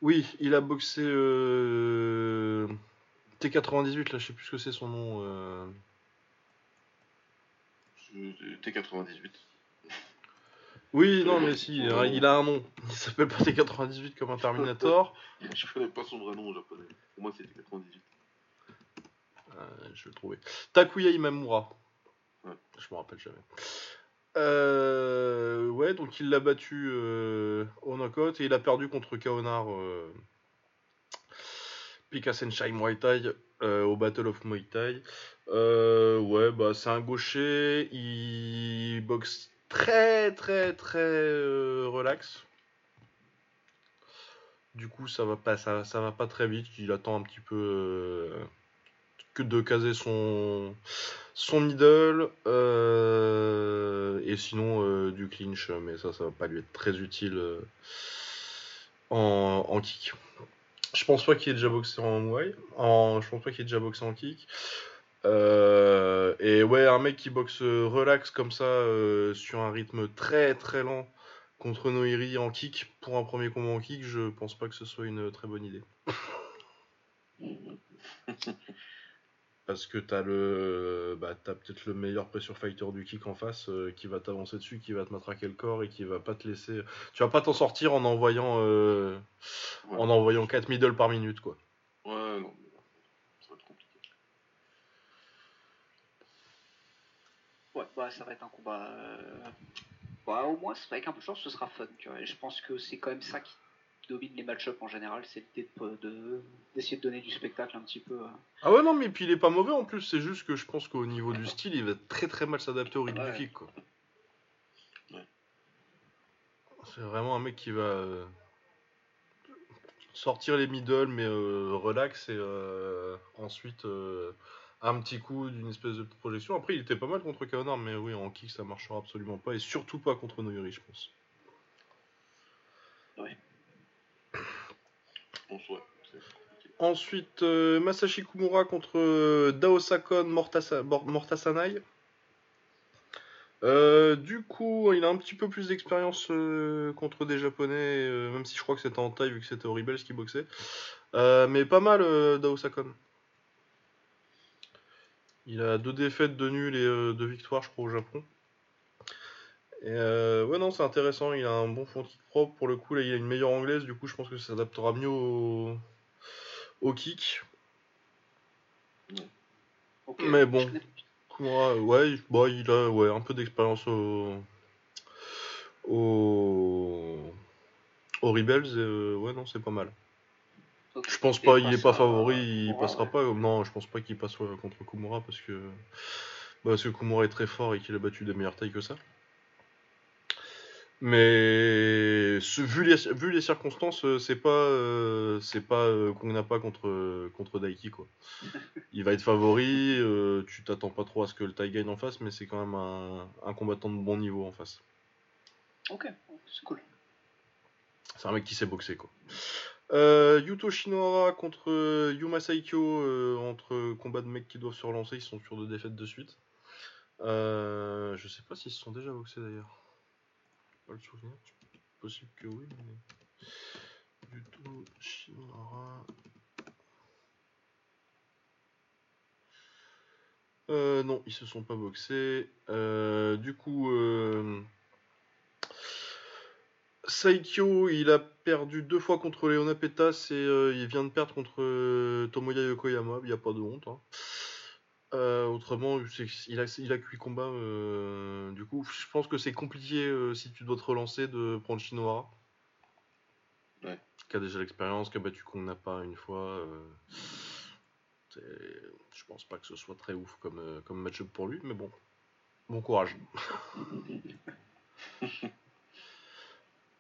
Oui, il a boxé euh, T98, là, je sais plus ce que c'est son nom. euh. c'est- T98. Oui, non, mais si, il a un nom. Il s'appelle pas T98 comme un Terminator. [LAUGHS] Je connais pas son vrai nom en japonais. Pour moi, c'est T98. Euh, je vais le trouver. Takuya Imamura. Ouais. Je me rappelle jamais. Euh, ouais, donc il l'a battu euh, au knockout et il a perdu contre Kaonar euh, Pika Senshai Muay Thai euh, au Battle of Muay Thai. Ouais, bah c'est un gaucher. Il boxe très très très relax. Du coup, ça va pas, ça, ça va pas très vite. Il attend un petit peu de caser son son middle euh, et sinon euh, du clinch, mais ça, ça va pas lui être très utile euh, en, kick. Je pense pas qu'il ait déjà boxé en Muay, je pense pas qu'il ait déjà boxé en kick. Et ouais, un mec qui boxe relax comme ça sur un rythme très très lent contre Noiri en kick pour un premier combat en kick, je pense pas que ce soit une très bonne idée. [LAUGHS] Parce que t'as le, bah, t'as peut-être le meilleur pressure fighter du kick en face euh, qui va t'avancer dessus, qui va te matraquer le corps et qui va pas te laisser. Tu vas pas t'en sortir en envoyant, euh, Ouais. en envoyant 4 middle par minute quoi. Ouais, non, mais ça va être compliqué. Ouais, bah ça va être un combat. euh, Bah, au moins, c'est avec un peu de chance, ce sera fun. Tu vois. Et je pense que c'est quand même ça qui domine les match-up en général, c'est l'idée de- de- d'essayer de, donner du spectacle un petit peu. euh. Ah ouais non mais puis il est pas mauvais en plus, c'est juste que je pense qu'au niveau du style, il va très très mal s'adapter au rythme Ouais. du kick quoi. Ouais. C'est vraiment un mec qui va euh, sortir les middle mais euh, relax et euh, ensuite euh, un petit coup d'une espèce de projection. Après il était pas mal contre Kaonar mais oui en kick ça marchera absolument pas et surtout pas contre Noyuri je pense. Ensuite, euh, Masashi Kumura contre euh, Mortasa- Mor- Mortasanai. Euh, du coup, il a un petit peu plus d'expérience contre des japonais, même si je crois que c'était en taille vu que c'était horrible ce qui boxait. Mais pas mal, Daosakon. Il a deux défaites, deux nuls et deux victoires, je crois, au Japon. Et euh, ouais, non, c'est intéressant. Il a un bon fond de kick propre. Pour le coup, là, il a une meilleure anglaise. Du coup, je pense que ça s'adaptera mieux au, au kick. Mais bon. Kumura, ouais, il- bah, il a ouais, un peu d'expérience au... au... au Rebels. et, euh, ouais, non, c'est pas mal. Je pense pas, il est pas favori, il passera ouais. pas. Non, je pense pas qu'il passe euh, contre Kumura parce que bah, parce que Kumura est très fort et qu'il a battu des meilleures tailles que ça. Mais ce- vu les vu les circonstances, euh, c'est pas euh, c'est pas euh, qu'on n'a pas contre contre Daiki quoi. [LAUGHS] Il va être favori, euh, tu t'attends pas trop à ce que le taille gagne en face, mais c'est quand même un, un combattant de bon niveau en face. Ok, c'est cool. C'est un mec qui sait boxer quoi. Yuto Shinohara contre Yuma Saikyo entre combats de mecs qui doivent se relancer, ils sont sur deux défaites de suite. Je sais pas s'ils se sont déjà boxés d'ailleurs. Pas le souvenir. Possible que oui, mais. Yuto Shinohara. Euh, non, ils se sont pas boxés. Euh, du coup, euh, Saikyo, il a perdu deux fois contre Leona Petas et il vient de perdre contre Tomoya Yokoyama. Il n'y a pas de honte. hein. Euh, autrement, il a, il a que 8 combats. euh, du coup, je pense que c'est compliqué euh, si tu dois te relancer de prendre Shinohara. Ouais. Qui a déjà l'expérience, qui a battu Kong Napa une fois. je pense pas que ce soit très ouf comme, comme match-up pour lui, mais bon. Bon courage. [LAUGHS]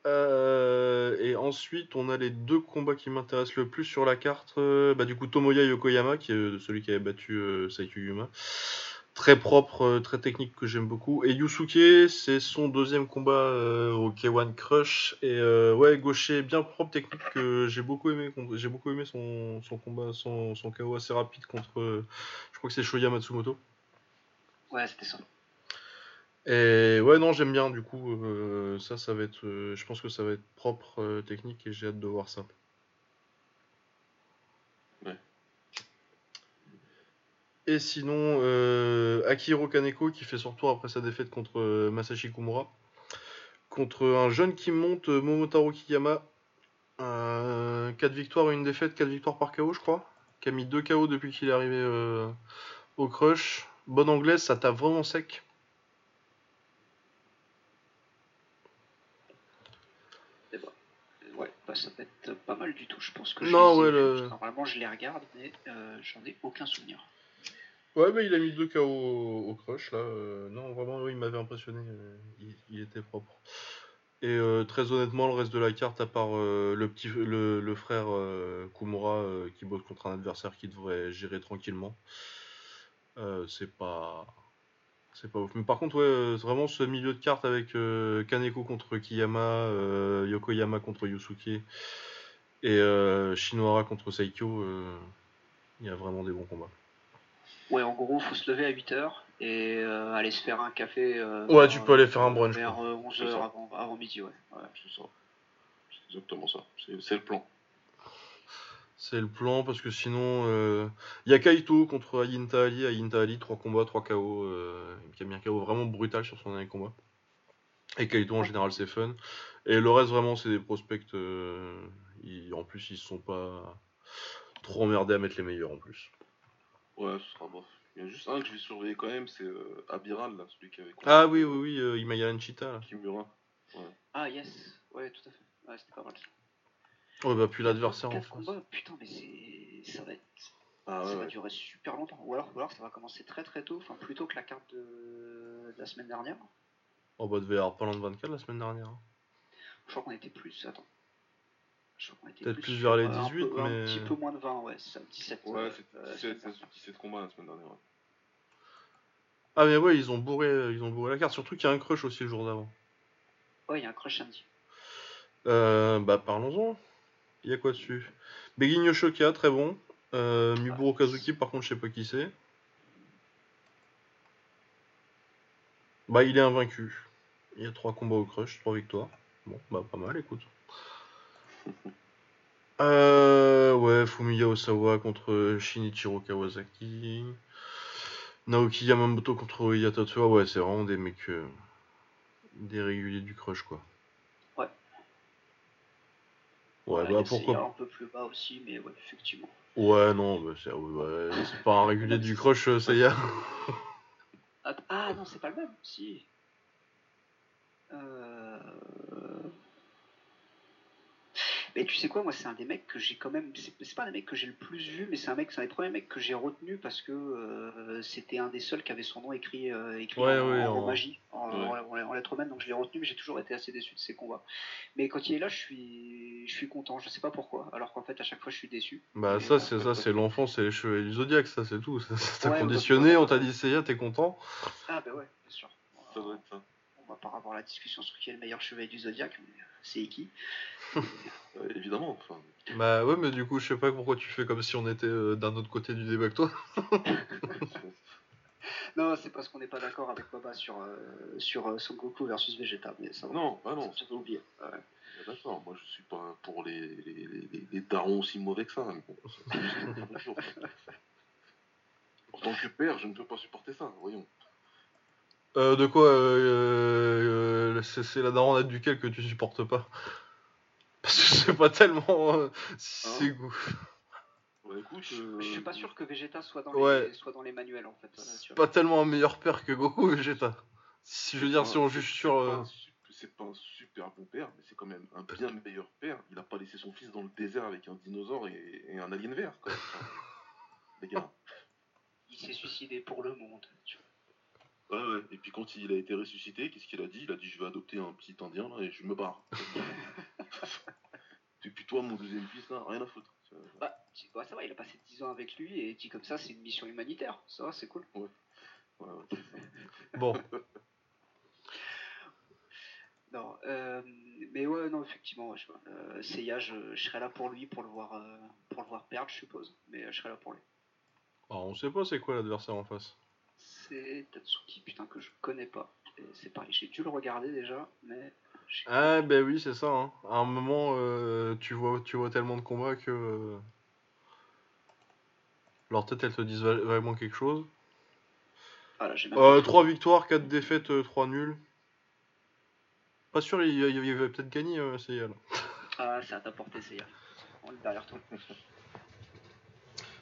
Euh, et ensuite, on a les deux combats qui m'intéressent le plus sur la carte. Euh, bah, du coup, Tomoya Yokoyama, qui est euh, celui qui avait battu euh. Très propre, très technique que j'aime beaucoup. Et Yusuke, c'est son deuxième combat au K1 Crush. Et ouais, gaucher bien propre, technique que j'ai beaucoup aimé. J'ai beaucoup aimé son, son combat, son, son KO assez rapide contre, je crois que c'est Shoya Matsumoto. Ouais, c'était ça. Et ouais, non, j'aime bien, du coup, euh, ça, ça va être, euh, je pense que ça va être propre, euh, technique, et j'ai hâte de voir ça. Ouais. Et sinon, euh, Akihiro Kaneko qui fait son retour après sa défaite contre euh, Masashi Kumura. Contre un jeune qui monte, euh, Momotaro Kiyama. 4 victoires et une défaite, 4 victoires par KO, je crois. Qui a mis 2 KO depuis qu'il est arrivé euh, au crush. Bonne anglaise, ça tape vraiment sec. Ouais, bah, ça peut être pas mal du tout. Je pense que Non, je ouais, le- Normalement, je les regarde, mais euh, j'en ai aucun souvenir. Ouais, mais il a mis 2 KO au, au crush là. euh, non, vraiment, oui, il m'avait impressionné. euh, il, il était propre. Et euh, très honnêtement, le reste de la carte, à part le petit, le, le frère Kumura qui bosse contre un adversaire qui devrait gérer tranquillement, c'est pas, c'est pas ouf. Mais par contre, ouais, euh, vraiment ce milieu de carte avec euh, Kaneko contre Kiyama, euh, Yokoyama contre Yusuke et euh, Shinohara contre Saikyo, euh, il y a vraiment des bons combats. Ouais, en gros, faut se lever à 8h et euh, aller se faire un café. euh, Ouais, vers, tu peux aller faire un brunch, Vers quoi. 11h C'est ça. avant, avant midi, ouais. ouais. C'est ça. C'est exactement ça. C'est le plan. C'est le plan parce que sinon, euh, il y a Kaito contre Ayinta Ali. Ayinta Ali, 3 combats, 3 KO. Euh, qui a mis un KO vraiment brutal sur son dernier combat. Et Kaito en général, c'est fun. Et le reste, vraiment, c'est des prospects. euh, ils- en plus, ils se sont pas trop emmerdés à mettre les meilleurs en plus. Ouais, ce sera bof. Il y a juste un que je vais surveiller quand même, c'est euh, Abiral, là, celui qui avait Ah oui, oui, oui, euh, Imaya Nchita. là. Kimura. Ah, yes, ouais, tout à fait. Ouais, c'était pas mal. Ouais, bah, puis l'adversaire en 4 face. combats, putain, mais c'est. Ça va être. Ah ça ouais, va ouais. durer super longtemps. Ou alors, ou alors ça va commencer très très tôt, enfin plus tôt que la carte de, de la semaine dernière. Oh, bah, devait y avoir pas loin de 24 la semaine dernière. hein. Je crois qu'on était plus. Attends. Peut-être plus vers les euh, un 18, peu- Un mais- petit peu moins de 20, ouais, c'est ça, 17. Ouais, euh, c'est euh, 17, semaine dernière. 17 combats la semaine dernière. ouais. Ah, mais ouais, ils ont bourré, ils ont bourré la carte. Surtout qu'il y a un crush aussi le jour d'avant. Ouais, il y a un crush samedi. Euh, bah parlons-en. Y a quoi dessus Beginho Shoka, très bon. Euh, Miburo Kazuki, par contre, je sais pas qui c'est. Bah, il est invaincu. Il y a 3 combats au crush, 3 victoires. Bon, bah pas mal, écoute. [LAUGHS] Euh, ouais, Fumiya Osawa contre Shinichiro Kawasaki. Naoki Yamamoto contre Iya Tatsuya. Ouais, c'est vraiment des mecs. euh, des réguliers du crush, quoi. Ouais. Ouais, y bah a pourquoi un peu plus bas aussi, mais ouais, effectivement. Ouais, non, bah, c'est ouais, pas un régulier du crush, euh, Seiya. Ah, ah, non, c'est pas le même, si. Euh... Mais tu sais quoi, moi c'est un des mecs que j'ai quand même. C'est c'est pas un des mecs que j'ai le plus vu, mais c'est un mec, c'est un des premiers mecs que j'ai retenu parce que euh, c'était un des seuls qui avait son nom écrit, euh, écrit Ouais, en, ouais, en en- magie, en, Ouais. en- en lettres humaines, donc je l'ai retenu, mais j'ai toujours été assez déçu de ses combats. Mais quand il est là, je suis, je suis content, je sais pas pourquoi, alors qu'en fait à chaque fois je suis déçu. Bah, ça, c'est ça, c'est l'enfance et les cheveux du zodiaque, ça, c'est tout. Ça t'a Ouais, conditionné, on t'a dit Seiya, t'es content. Ah, bah ouais, bien sûr. Ça doit être ça. Va pas avoir la discussion sur qui est le meilleur chevalier du zodiaque, mais c'est qui [LAUGHS] Euh, évidemment. Enfin, Bah, ouais, mais du coup, je sais pas pourquoi tu fais comme si on était euh, d'un autre côté du débat que toi. [LAUGHS] Non, c'est parce qu'on n'est pas d'accord avec Baba sur, euh, sur euh, Son Goku versus Vegeta, mais ça va. non, bah non. J'avais oublié. Ouais. Ah, D'accord, moi je suis pas pour les, les, les, darons aussi mauvais que ça. Mais bon, ça. En tant que père, je ne peux pas supporter ça, voyons. Euh, de quoi euh, euh, C'est c'est la daronne duquel que tu supportes pas [LAUGHS] Parce que c'est pas tellement. euh, c'est goût. Bah, écoute, Je euh, je suis pas sûr que Vegeta soit dans, Ouais. les, soit dans les manuels en fait. C'est pas tellement un meilleur père que Goku, Vegeta. Si je veux dire, si on juge sur. C'est pas un super bon père, mais c'est quand même un bien meilleur père. Il a pas laissé son fils dans le désert avec un dinosaure et, et un alien vert, quoi. Enfin, [LAUGHS] les gars. Il s'est suicidé pour le monde. tu vois. Ouais, ouais. Et puis quand il a été ressuscité, qu'est-ce qu'il a dit? Il a dit Je vais adopter un petit indien là et je me barre. [LAUGHS] et puis toi, mon deuxième fils là, rien à foutre. Bah, bah, ça va, il a passé 10 ans avec lui et dit comme ça, c'est une mission humanitaire. Ça va, c'est cool. Ouais, ouais. [LAUGHS] Bon, [LAUGHS] Non, euh, mais ouais, non, effectivement, ouais, je vois. Euh, Seiya, je, je serais là pour lui, pour le voir, euh, pour le voir perdre, je suppose. Mais euh, je serais là pour lui. alors, on sait pas c'est quoi l'adversaire en face? C'est Tatsuki, putain, que je connais pas. C'est pareil, j'ai dû le regarder déjà, mais. Ah, ben oui, c'est ça. Hein. À un moment, euh, tu, vois, tu vois tellement de combats que. euh, Leur tête, elles te disent vraiment quelque chose. Voilà, même Euh, pas- 3 victoires, 4 défaites, 3 nuls. Pas sûr, il, il, il avait peut-être gagné, euh, Seiya, là. Ah, ça t'a porté Seiya. On est derrière toi. [LAUGHS]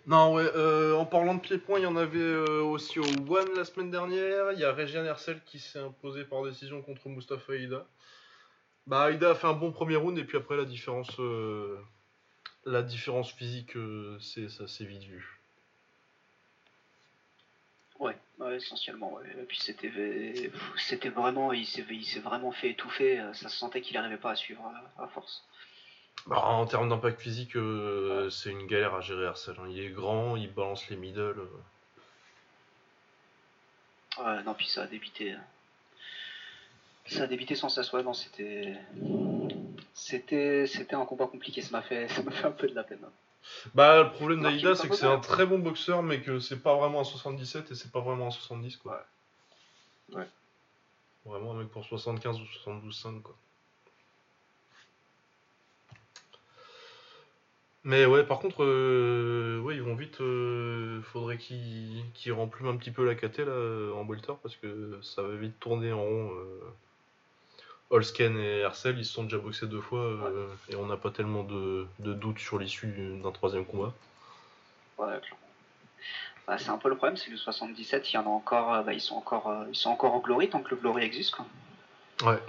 Non, ouais, euh, en parlant de pied-point, il y en avait euh, aussi au One la semaine dernière. Il y a Régian Hercel qui s'est imposé par décision contre Mustafa Aida. Bah, Aida a fait un bon premier round et puis après la différence, euh, la différence physique, euh, c'est ça s'est vite vu. Ouais, ouais, essentiellement, ouais. Et puis c'était, c'était vraiment, il s'est, il s'est vraiment fait étouffer. Ça se sentait qu'il n'arrivait pas à suivre à force. Bah, en termes d'impact physique, euh, c'est une galère à gérer Hercel. hein. Il est grand, il balance les middle. euh. Ouais, non, puis ça a débité. euh. Ça a débité sans s'asseoir, non, c'était. C'était, c'était un combat compliqué, ça m'a fait, [LAUGHS] ça m'a fait un peu de la peine. hein. Bah, le problème d'Aïda, c'est que c'est un très bon boxeur, mais que c'est pas vraiment un 77 et c'est pas vraiment un 70, quoi. Ouais. Vraiment un mec pour 75 ou 72,5, quoi. Mais ouais, par contre, euh, ouais, ils vont vite. euh, faudrait qu'ils qu'ils remplument un petit peu la KT là, en welter parce que ça va vite tourner en rond. Euh. Holsken et Hercel, ils se sont déjà boxés deux fois euh, et on n'a pas tellement de, de doutes sur l'issue d'un troisième combat. Ouais, clairement. Bah, c'est un peu le problème, c'est que le 77, il y en a encore, euh, bah, ils sont encore, euh, ils sont encore en glory tant que le glory existe, quoi. Ouais.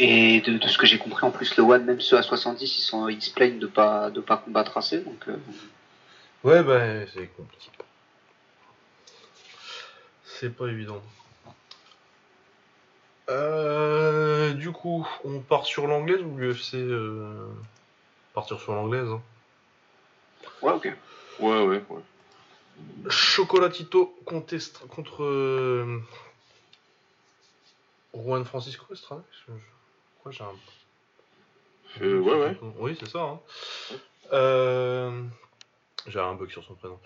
Et de, de ce que j'ai compris, en plus, le One, même ceux à 70, ils, sont, ils se plaignent de pas, de pas combattre assez, donc. euh, Ouais, bah, c'est compliqué. C'est pas évident. Euh, du coup, on part sur l'anglaise ou l'UFC euh... Partir sur l'anglaise. hein. Ouais, ok. Ouais, ouais, ouais. Chocolatito contre, Estra- contre euh, Juan Francisco Estrada Je- Quoi, j'ai un. Euh, ouais, ouais. Oui, c'est ça. hein. Euh, J'ai un bug sur son prénom.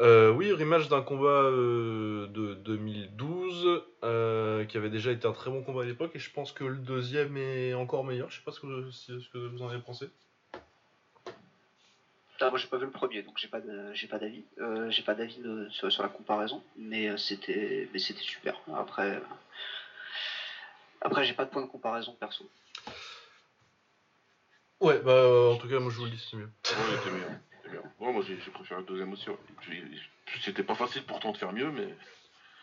Euh, oui, rematch d'un combat euh, de 2012 euh, qui avait déjà été un très bon combat à l'époque et je pense que le deuxième est encore meilleur. Je sais pas ce que, vous- ce que vous en avez pensé. Ah, moi, j'ai pas vu le premier, donc j'ai pas, de- j'ai pas d'avis. Euh, j'ai pas d'avis de- sur, sur la comparaison, mais euh, c'était, mais c'était super. Après, euh, après, j'ai pas de point de comparaison perso. Ouais, bah euh, en tout cas, moi je vous le dis, c'est mieux. Ouais, c'était mieux. c'était mieux. Ouais, moi j'ai j'ai préféré le deuxième aussi. ouais. J'ai- C'était pas facile pourtant de faire mieux, mais.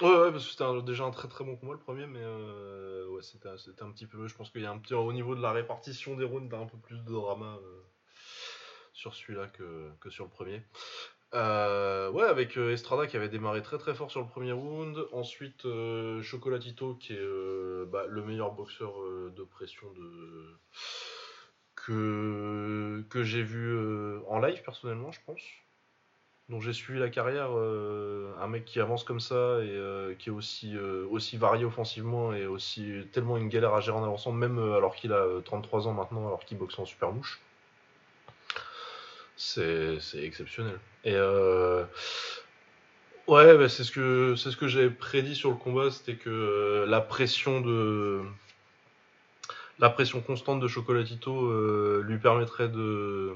Ouais, ouais, parce que c'était un- déjà un très très bon combat le premier, mais euh, ouais, c'était un- c'était un petit peu. Je pense qu'il y a un petit. Au niveau de la répartition des rounds, t'as un peu plus de drama euh, sur celui-là que, que sur le premier. Euh, ouais, avec euh, Estrada qui avait démarré très très fort sur le premier round. Ensuite, euh, Chocolatito qui est euh, bah, le meilleur boxeur euh, de pression de que, que j'ai vu euh, en live personnellement, je pense. dont j'ai suivi la carrière, euh, un mec qui avance comme ça et euh, qui est aussi, aussi varié offensivement et aussi tellement une galère à gérer en avançant, même alors qu'il a euh, 33 ans maintenant, alors qu'il boxe en super mouche. C'est exceptionnel. Et ouais, bah, c'est ce que ce que j'avais prédit sur le combat, c'était que la pression de la pression constante de Chocolatito euh, lui permettrait de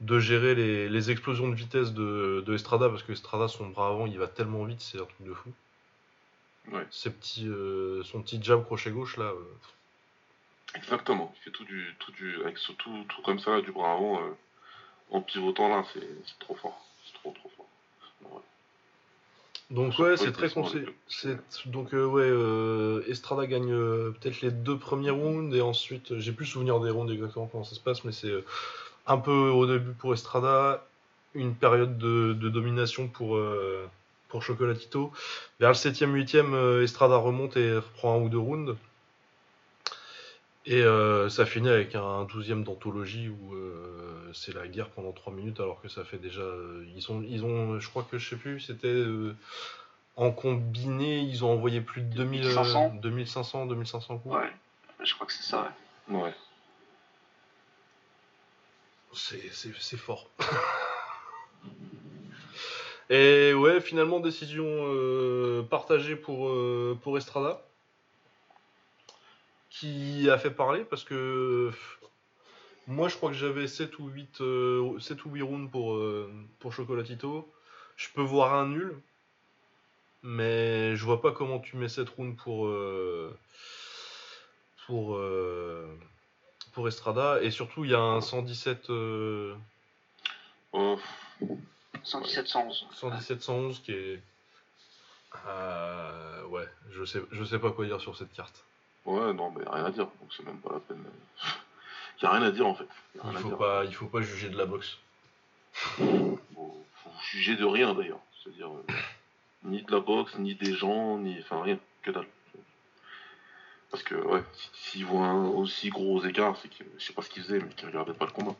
de gérer les, les explosions de vitesse de, de Estrada parce que Estrada son bras avant il va tellement vite c'est un truc de fou Ouais. Ses petits, euh, son petit jab crochet gauche là euh, Exactement. Il fait tout du, tout du, avec ce- tout, tout comme ça, du bras avant, en pivotant là, c'est c'est trop fort. C'est trop, trop fort. Ouais. Donc ouais, c'est très conseillé. donc euh, ouais, euh, Estrada gagne euh, peut-être les deux premiers rounds et ensuite j'ai plus souvenir des rounds exactement comment ça se passe, mais c'est un peu au début pour Estrada, une période de, de domination pour pour Chocolatito. Vers le 7ème, 8ème, euh, Estrada remonte et reprend un ou deux rounds. Et ça finit avec un 12ème d'anthologie où c'est la guerre pendant 3 minutes alors que ça fait déjà. euh, ils, sont, ils ont, je crois que je sais plus, c'était. euh, en combiné, ils ont envoyé plus de 2000, euh, 2500. 2500, 2500 coups. Ouais, je crois que c'est ça. ouais. Ouais. C'est, c'est, c'est fort. [LAUGHS] Et ouais, finalement, décision euh, partagée pour, euh, pour Estrada. Qui a fait parler parce que moi je crois que j'avais 7 ou 8, euh, 7 ou 8 rounds pour, euh, pour Chocolatito. Je peux voir un nul. Mais je vois pas comment tu mets 7 rounds pour, euh, pour, pour Estrada. Et surtout, il y a un 117, euh, Oh, 117, 111. 117 111 qui est. Ouais, je sais, je sais pas quoi dire sur cette carte. ouais, non, mais rien à dire. Donc c'est même pas la peine. Il y a rien à dire en fait. Il faut pas, il faut pas juger de la boxe. Faut, faut juger de rien d'ailleurs. C'est-à-dire euh, ni de la boxe, ni des gens, ni enfin rien, que dalle. Parce que ouais, si- s'ils voient un aussi gros écart, c'est que je sais pas ce qu'ils faisaient, mais qu'ils regardaient pas le combat.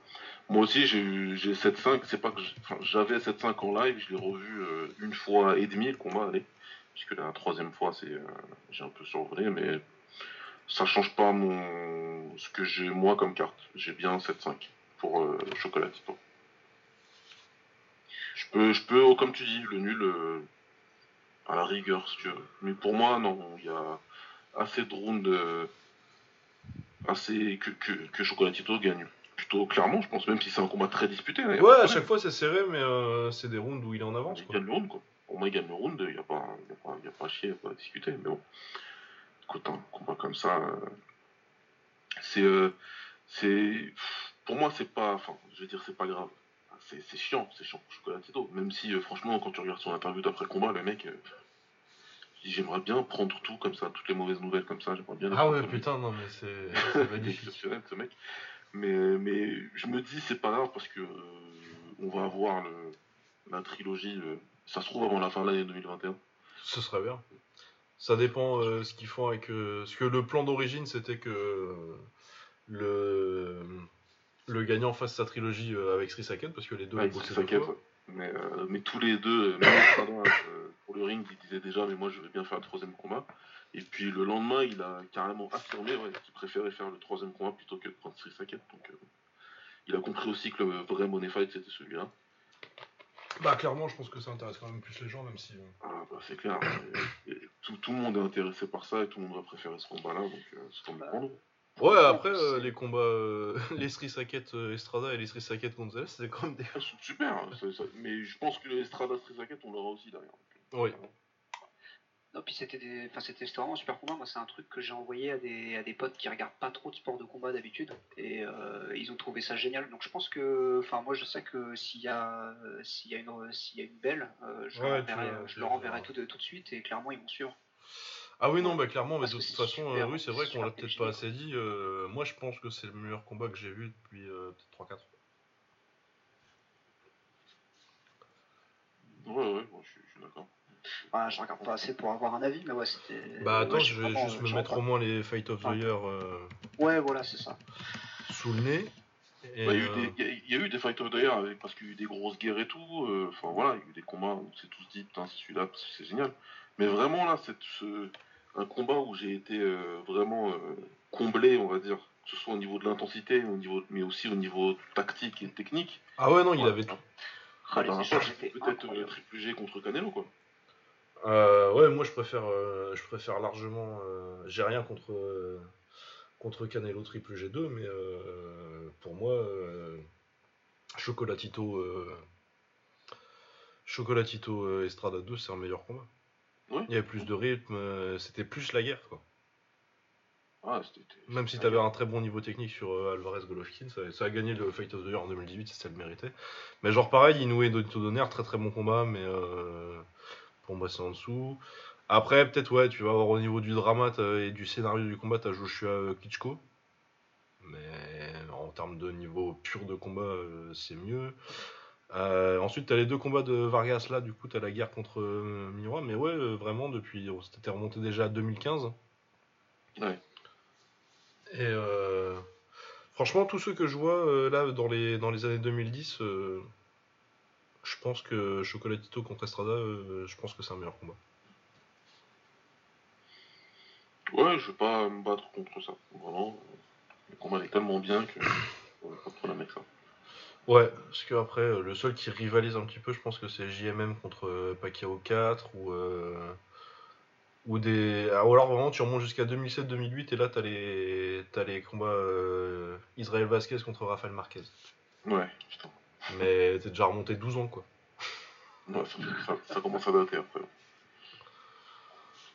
Moi aussi j'ai eu j'ai 7-5, c'est pas que j'avais 7-5 en live, je l'ai revu euh, une fois et demi le combat, allez. Puisque la troisième fois c'est euh, j'ai un peu survolé, mais ça change pas mon ce que j'ai moi comme carte. J'ai bien 7-5 pour euh, Chocolatito. Je peux, je peux, oh, comme tu dis, le nul euh, à la rigueur, si tu veux. Mais pour moi, non, il y a assez de rounds, euh, assez que, que, que Chocolatito gagne plutôt clairement, je pense, même si c'est un combat très disputé. hein, Ouais, à chaque fois c'est serré, mais c'est des rounds où il est en avance. Il Quoi. gagne le round, quoi. Pour moi, il gagne le round, il n'y a, pas- y a, pas- y a pas à chier, y a pas à discuter. Mais bon, un combat comme ça, euh, c'est. euh, c'est pour moi, c'est pas. Enfin, je veux dire, c'est pas grave. C'est c'est chiant, c'est chiant, Chocolatito. Même si, euh, franchement, quand tu regardes son interview d'après combat, le mec. J'aimerais bien prendre tout comme ça, toutes les mauvaises nouvelles comme ça. J'aimerais bien. Ah ouais, putain, non, mais [LAUGHS] c'est magnifique. exceptionnel ce mec. Mais, mais je me dis c'est pas grave parce que euh, on va avoir le, la trilogie. euh, ça se trouve avant la fin de l'année 2021. Ce serait bien. Ça dépend euh, ce qu'ils font avec. euh, Parce que le plan d'origine, c'était que euh, le le gagnant fasse sa trilogie euh, avec Sri Saket, parce que les deux Ouais, deux est- fois. mais, mais tous les deux, même pour le ring, il disait déjà mais moi je veux bien faire le troisième combat. Et puis le lendemain, il a carrément affirmé ouais, qu'il préférait faire le troisième combat plutôt que de prendre Sri Saket. Donc il a compris aussi que le vrai money fight c'était celui-là. Bah, clairement, je pense que ça intéresse quand même plus les gens, même si. euh, Ah, bah, c'est clair. Et- et tout, tout le monde est intéressé par ça et tout le monde va préférer ce combat-là, donc euh, c'est pour nous. Ouais, après, euh, les combats, euh, [LAUGHS] les Sri Saket euh, Estrada et les Sri Saket Gonzalez, c'est quand même des. Sont super, hein, ça- mais je pense que le Estrada Street Sacket, on l'aura aussi derrière. Oui. Non, puis c'était des... enfin, c'était vraiment un super combat. Moi, c'est un truc que j'ai envoyé à des, à des potes qui regardent pas trop de sport de combat d'habitude. Et euh, ils ont trouvé ça génial. Donc je pense que. Enfin, moi, je sais que s'il y, a... s'il y, a une... s'il y a une belle, euh, je, Ouais, leur enverrai, je leur enverrai tout de, tout de suite. Et clairement, ils vont suivre. Ah oui, non, bah clairement, mais de toute façon, super, euh, oui, c'est vrai qu'on l'a peut-être pas assez dit. euh, moi, je pense que c'est le meilleur combat que j'ai vu depuis euh, peut-être 3-4 ans. Ouais, ouais, moi, je suis d'accord. Enfin, je regarde pas assez pour avoir un avis, mais ouais, c'était. Bah attends, ouais, je vais vraiment, juste euh, me mettre au moins les Fight of the Ah. Year euh, Ouais, voilà, c'est ça. sous le nez. Bah, il y, a eu euh, des- il y a- il y a eu des fighters d'ailleurs, avec- parce qu'il y a eu des grosses guerres et tout. euh, Enfin voilà, il y a eu des combats où c'est tous dit, putain, c'est celui-là, parce que c'est génial. Mais vraiment là, c'est ce, un combat où j'ai été euh, vraiment euh, comblé, on va dire, que ce soit au niveau de l'intensité, au niveau, mais aussi au niveau tactique et technique. Ah ouais, non, il Ouais. avait tout. Ah, étaient Peut-être euh, triple G contre Canelo, quoi. Euh, ouais, moi je préfère, euh, je préfère largement. euh, J'ai rien contre euh, contre Canelo Triple G2, mais euh, pour moi, euh, Chocolatito, euh, Chocolatito euh, Estrada 2, c'est un meilleur combat. Ouais. Il y avait plus de rythme, euh, c'était plus la guerre, quoi. Ah, c'était- Même si tu avais un très bon niveau technique sur euh, Alvarez Golovkin, ça, ça a gagné le Fight of the Year en 2018, c'est ça le méritait. Mais genre pareil, Inoue et Donito Donner, très très bon combat, mais euh, c'est en dessous. Après, peut-être ouais, tu vas avoir au niveau du drama et du scénario du combat, t'as Joshua euh, Klitschko. Mais en termes de niveau pur de combat, euh, c'est mieux. Euh, ensuite, t'as les deux combats de Vargas là, du coup, t'as la guerre contre euh, Miura. Mais ouais, vraiment, depuis, on s'était remonté déjà à 2015. Ouais. Et euh, franchement, tous ceux que je vois là dans les, dans les années 2010, euh, je pense que Chocolatito contre Estrada, euh, je pense que c'est un meilleur combat. Ouais, je vais pas me battre contre ça. Vraiment, le combat est tellement bien que on va pas de problème avec ça. Ouais, parce que après, euh, le seul qui rivalise un petit peu, je pense que c'est JMM contre euh, Pacquiao 4 ou. euh, ou des. ah, ou alors vraiment, tu remontes jusqu'à 2007-2008 et là, t'as les, t'as les combats euh, Israël Vasquez contre Rafael Marquez. Ouais, putain. Mais t'es déjà remonté 12 ans quoi. Ouais, ça, ça- ça commence à dater après.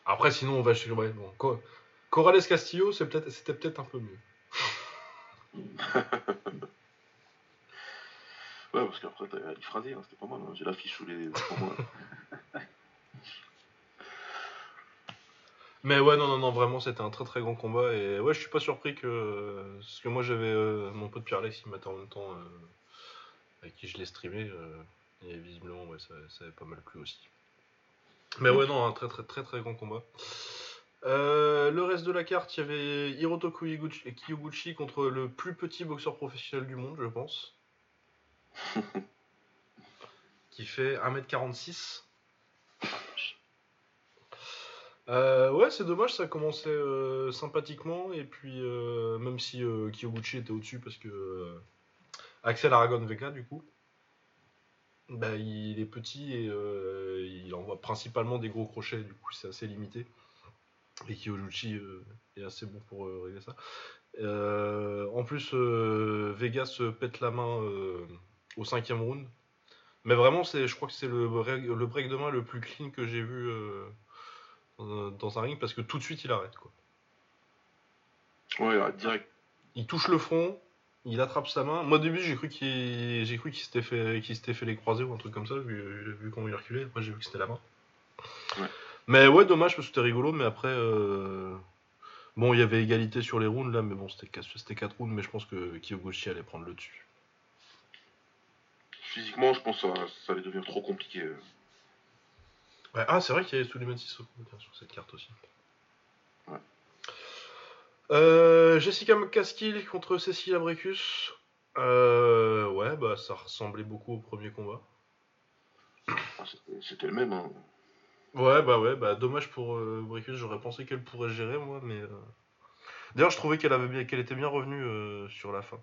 Après, sinon, on va chez. Ouais, bon. Co- Corrales Castillo, c'est peut-être- c'était peut-être un peu mieux. [LAUGHS] Ouais, parce qu'après, t'as Ali Frazier, hein, c'était pas mal. hein. J'ai l'affiche sous les. moi. [LAUGHS] Mais ouais, non, non, non, vraiment, c'était un très très grand combat. Et ouais, je suis pas surpris que. Parce que moi, j'avais euh, mon pote Pierre-Alex qui m'attend en même temps, euh, qui je l'ai streamé. euh, et visiblement, ouais, ça, ça avait pas mal plu aussi. Mais ouais, non, un très très très très grand combat. Euh, le reste de la carte, il y avait Hiroto Kyoguchi contre le plus petit boxeur professionnel du monde, je pense. [LAUGHS] qui fait 1m46. Euh, ouais, c'est dommage, ça commençait euh, sympathiquement, et puis même si Kyoguchi était au-dessus parce que Axel Aragon Vega, du coup, bah, il est petit et euh, il envoie principalement des gros crochets, du coup, c'est assez limité. Et Kyoguchi euh, est assez bon pour euh, régler ça. Euh, en plus, Vega se pète la main au cinquième round. Mais vraiment, c'est, je crois que c'est le, break- le break de main le plus clean que j'ai vu dans- un ring parce que tout de suite il arrête. Quoi. Ouais, direct. Il touche le front, il attrape sa main. Moi au début j'ai cru qu'il, j'ai cru qu'il s'était fait, qu'il s'était fait les croisés ou un truc comme ça vu, vu comment il reculait. Après j'ai vu que c'était la main. Ouais. Mais ouais, dommage parce que c'était rigolo. Mais après, euh, bon, il y avait égalité sur les rounds là, mais bon, c'était 4, c'était quatre rounds. Mais je pense que Kyoguchi allait prendre le dessus. Physiquement, je pense que ça, ça allait devenir trop compliqué. euh. Ouais, ah, c'est vrai qu'il y avait Suleiman Sissoko sur cette carte aussi. Ouais. Euh, Jessica McCaskill contre Cécile Abrecus. Euh, ouais, bah ça ressemblait beaucoup au premier combat. Ah, c'était- le même. Hein. Ouais, bah ouais, bah dommage pour euh, Brecus, j'aurais pensé qu'elle pourrait gérer moi, mais. euh, D'ailleurs, je trouvais qu'elle avait bien, qu'elle était bien revenue euh, sur la fin.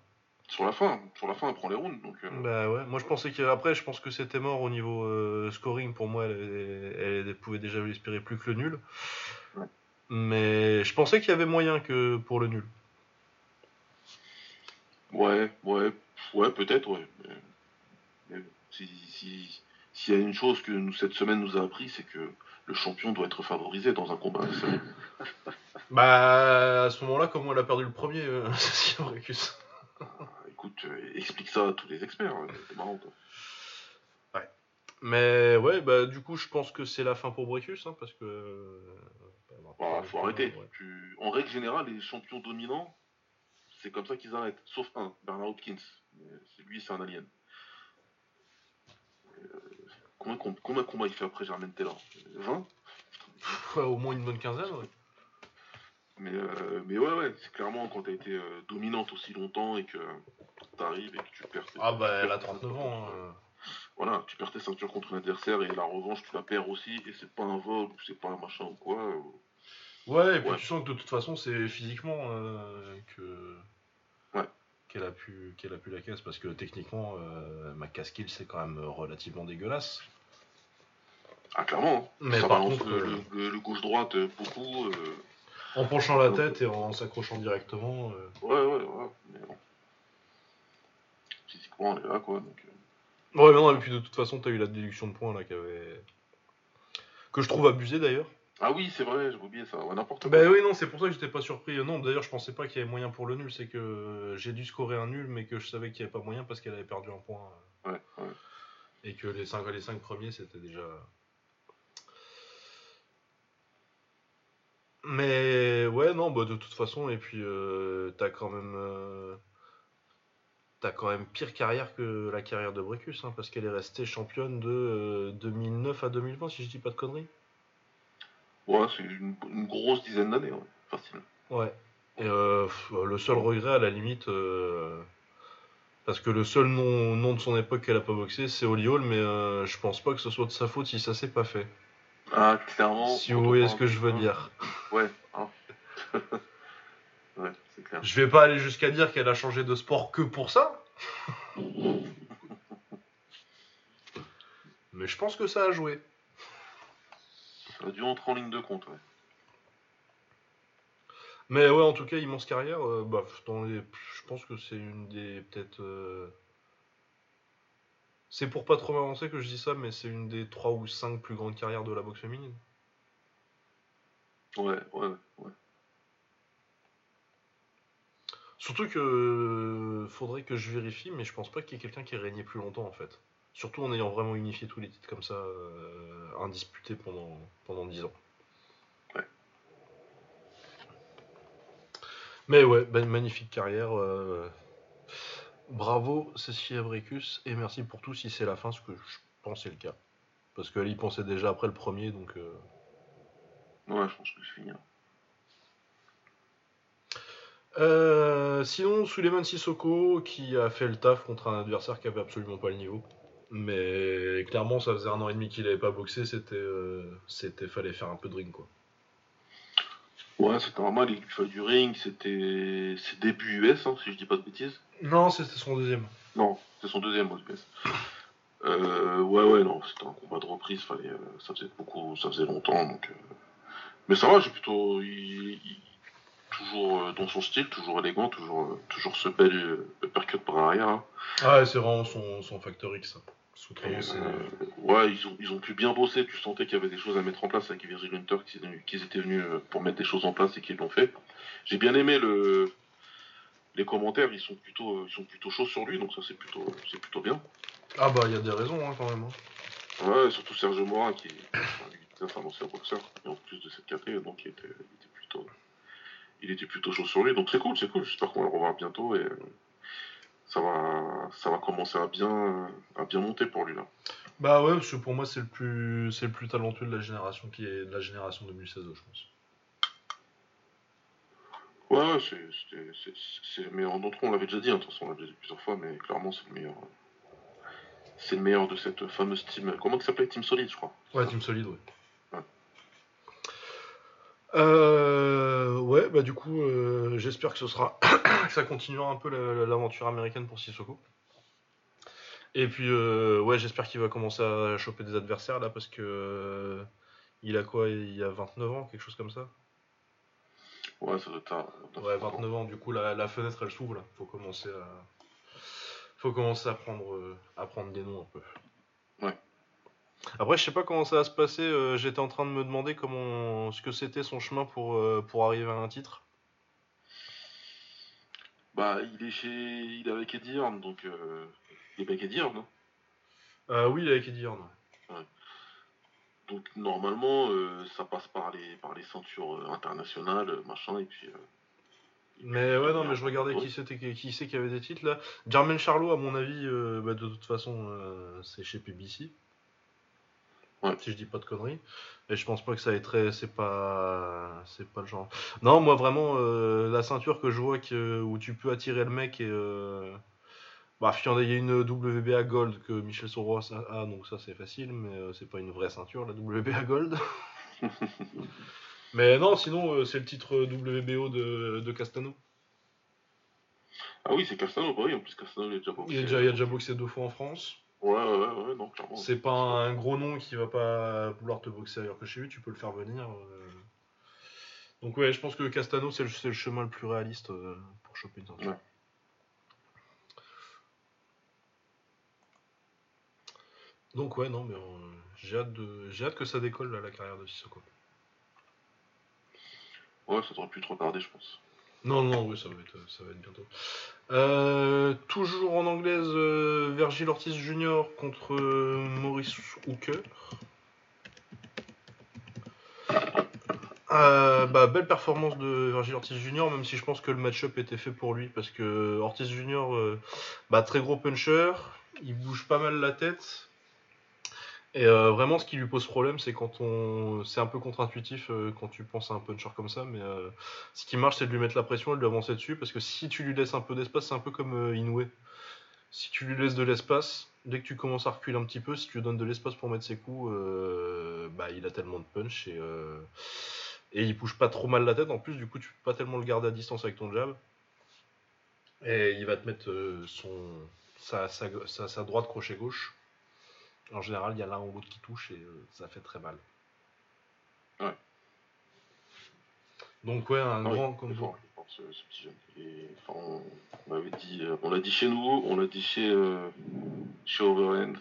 Sur la fin, sur la fin, elle prend les rounds. Donc, Bah ouais, moi je pensais qu'après, je pense que c'était mort au niveau scoring. Pour moi, elle, elle- elle pouvait déjà espérer plus que le nul. Mais je pensais qu'il y avait moyen que pour le nul. Ouais, ouais, ouais, peut-être, ouais. Mais, si, si, s'il y a une chose que nous, cette semaine nous a appris, c'est que le champion doit être favorisé dans un combat. [LAUGHS] Bah à ce moment-là, comment elle a perdu le premier, euh, [LAUGHS] Écoute, euh, explique ça à tous les experts. hein, C'est marrant, toi. Mais ouais, bah du coup, je pense que c'est la fin pour Brecus, hein, parce que. euh, bah, Bah, faut arrêter. ouais. Tu- En règle générale, les champions dominants, c'est comme ça qu'ils arrêtent. Sauf un, Bernard Hopkins. Lui, c'est un alien. Euh, Combien, com- combien de combats il fait après Germaine Taylor? 20 [LAUGHS] Ouais, au moins une bonne quinzaine, ouais. mais, euh, mais ouais, ouais, c'est clairement quand t'as été euh, dominante aussi longtemps et que t'arrives et que tu perds Ah bah elle a perds 39 ans. hein. Voilà, tu perds tes ceintures contre un adversaire et la revanche, tu la perds aussi et c'est pas un vol ou c'est pas un machin ou quoi. Ouais, et puis Ouais. tu sens que de toute façon, c'est physiquement euh, que Ouais. qu'elle a pu qu'elle a pu la caisse parce que techniquement, euh, ma caskill c'est quand même relativement dégueulasse. Ah, clairement. hein. Mais ça par balance contre, le, euh, le- le- le gauche-droite beaucoup. euh, En penchant la tête et en s'accrochant directement. euh, Ouais, ouais, ouais. Mais bon. Physiquement, on est là, quoi. Donc, euh, Ouais, mais non, et puis de toute façon, t'as eu la déduction de points là qui avait... que je trouve abusée d'ailleurs. Ah oui, c'est vrai, j'ai oublié ça. Ouais, n'importe quoi. Bah oui, non, c'est pour ça que j'étais pas surpris. Non, d'ailleurs, je pensais pas qu'il y avait moyen pour le nul. C'est que j'ai dû scorer un nul, mais que je savais qu'il y avait pas moyen parce qu'elle avait perdu un point. Ouais, ouais. Et que les 5, les cinq premiers, c'était déjà. Mais ouais, non, bah de toute façon, et puis euh, t'as quand même. euh, T'as quand même pire carrière que la carrière de Brecus, hein, parce qu'elle est restée championne de euh, 2009 à 2020, si je dis pas de conneries. Ouais, c'est une, une grosse dizaine d'années, ouais. facile. Ouais. Et euh, le seul regret, à la limite, euh, parce que le seul nom, nom de son époque qu'elle a pas boxé, c'est Holly Hall, mais euh, je pense pas que ce soit de sa faute si ça s'est pas fait. Ah, clairement. si vous voyez ce que je veux dire. Ouais, hein. [LAUGHS] ouais, c'est clair. Je vais pas aller jusqu'à dire qu'elle a changé de sport que pour ça. [LAUGHS] Mais je pense que ça a joué. Ça a dû entrer en ligne de compte, ouais. Mais ouais, en tout cas, immense carrière. euh, bah, dans les... Je pense que c'est une des. Peut-être. euh, C'est pour pas trop m'avancer que je dis ça, mais c'est une des 3 ou 5 plus grandes carrières de la boxe féminine. Ouais, ouais, ouais. Surtout que. Faudrait que je vérifie, mais je pense pas qu'il y ait quelqu'un qui ait régné plus longtemps en fait. Surtout en ayant vraiment unifié tous les titres comme ça, euh, indisputés pendant, pendant 10 ans. Ouais. Mais ouais, ben, magnifique carrière. euh, Bravo Cécile Abrecus et merci pour tout si c'est la fin, ce que je pense c'est le cas. Parce qu'elle y pensait déjà après le premier, donc. euh, Ouais, je pense que c'est fini. hein. Euh, sinon, Suleiman Sissoko qui a fait le taf contre un adversaire qui avait absolument pas le niveau. Mais clairement, ça faisait un an et demi qu'il avait pas boxé, c'était, euh, c'était, fallait faire un peu de ring quoi. Ouais, c'était normal, il fallait du ring, c'était ses débuts US, hein, si je dis pas de bêtises. Non, c'était son deuxième. Non, c'est son deuxième aux US. Euh, ouais, ouais, non, c'était un combat de reprise, fallait, euh, ça faisait beaucoup, ça faisait longtemps, donc. Mais ça va, j'ai plutôt, il- il- toujours euh, dans son style, toujours élégant, toujours, euh, toujours ce bel euh, uppercut par arrière. hein. Ah, c'est vraiment son, son factor X. qu'autrement, Et, euh, ouais, ils ont, ils ont pu bien bosser. Tu sentais qu'il y avait des choses à mettre en place avec Virgil Hunter, qu'ils étaient venus- qu'ils étaient venus euh, pour mettre des choses en place et qu'ils l'ont fait. J'ai bien aimé le, les commentaires. Ils sont plutôt, euh, ils sont plutôt chauds sur lui, donc ça c'est plutôt, c'est plutôt bien. Ah bah, il y a des raisons hein, quand même. hein. Ouais, surtout Sergio Morin qui, enfin, lui, c'est un ancien boxeur et en plus de cette catégorie, donc il était, il était plutôt, il était plutôt chaud sur lui. Donc c'est cool, c'est cool. J'espère qu'on va le revoir bientôt et euh, ça va, ça va commencer à bien, à bien monter pour lui là. Bah ouais, parce que pour moi, c'est le plus, c'est le plus talentueux de la génération qui est de la génération 2016, je pense. Ouais, ouais, c'est, c'était- c'est, c'est le meilleur d'entre eux, on l'avait déjà dit, hein, de toute façon on l'a déjà dit plusieurs fois, mais clairement c'est le meilleur. C'est le meilleur de cette fameuse team. Comment ça s'appelait? Team Solid, je crois. Ouais, team solide, ouais. Ouais. Euh, ouais, bah du coup, euh, j'espère que ce sera, [COUGHS] que ça continuera un peu la- l'aventure américaine pour Sissoko. Et puis, euh, ouais, j'espère qu'il va commencer à choper des adversaires là, parce que euh, il a quoi Il a 29 ans, quelque chose comme ça? Ouais, ça doit être. Ouais, 29 ans. Du coup, la, la fenêtre elle s'ouvre là. Faut commencer à, faut commencer à prendre, à prendre des noms un peu. Ouais. Après, je sais pas comment ça va se passer. euh, J'étais en train de me demander comment, ce que c'était son chemin pour, euh, pour arriver à un titre. Bah, il est chez. Il est avec Eddie donc. Euh... Il est avec Eddie hein. Euh, oui, avec Eddie Hearn. Donc normalement, ça passe par les, par les ceintures internationales, machin, et puis. euh, Mais ouais, non, mais je regardais qui c'était, qui, qui c'est qui avait des titres là. Jermaine Charlot, à mon avis, euh, bah, de toute façon, euh, c'est chez PBC. Ouais. Si je dis pas de conneries. Et je pense pas que ça ait très. C'est pas. C'est pas le genre. Non, moi vraiment, euh, la ceinture que je vois que, où tu peux attirer le mec et. Euh... Bah, il y a une WBA Gold que Michel Sorois a, donc ça c'est facile, mais euh, c'est pas une vraie ceinture la WBA Gold. [LAUGHS] mais non, sinon c'est le titre WBO de, de Castano. Ah oui, c'est Castano, bah oui, en plus Castano il est déjà boxé. Il, est déjà, il a déjà boxé deux fois en France. Ouais, ouais, ouais, non, clairement. C'est pas un gros nom qui va pas vouloir te boxer ailleurs que chez lui, tu peux le faire venir. euh. Donc ouais, je pense que Castano c'est le, chemin le plus réaliste euh, pour choper une ceinture. Ouais. Donc ouais, non, mais euh, j'ai hâte, de, j'ai hâte que ça décolle là, la carrière de Sissoko. Ouais, ça devrait plus trop tarder, je pense. Non, non, oui, ça va être, ça va être bientôt. Euh, toujours en anglaise, euh, Virgil Ortiz Jr. contre euh, Maurice Hooker. Euh, bah, belle performance de Virgil Ortiz Jr., même si je pense que le match-up était fait pour lui, parce que Ortiz Jr., bah, très gros puncher, il bouge pas mal la tête. Et euh, vraiment, ce qui lui pose problème, c'est quand on. C'est un peu contre-intuitif euh, quand tu penses à un puncher comme ça, mais euh, ce qui marche, c'est de lui mettre la pression et de lui avancer dessus, parce que si tu lui laisses un peu d'espace, c'est un peu comme Inoue. Si tu lui laisses de l'espace, dès que tu commences à reculer un petit peu, si tu lui donnes de l'espace pour mettre ses coups, bah, il a tellement de punch et, et il bouge pas trop mal la tête. En plus, du coup, tu peux pas tellement le garder à distance avec ton jab. Et il va te mettre son, sa, sa, sa- sa droite crochet gauche. En général, il y a l'un ou l'autre qui touche et euh, ça fait très mal. Ouais. Donc ouais, un Ah oui, grand fort, c'est fort, ce, ce petit jeune. Et, enfin, on, on avait dit, euh, on l'a dit chez nous, on l'a dit chez, euh, chez Overend.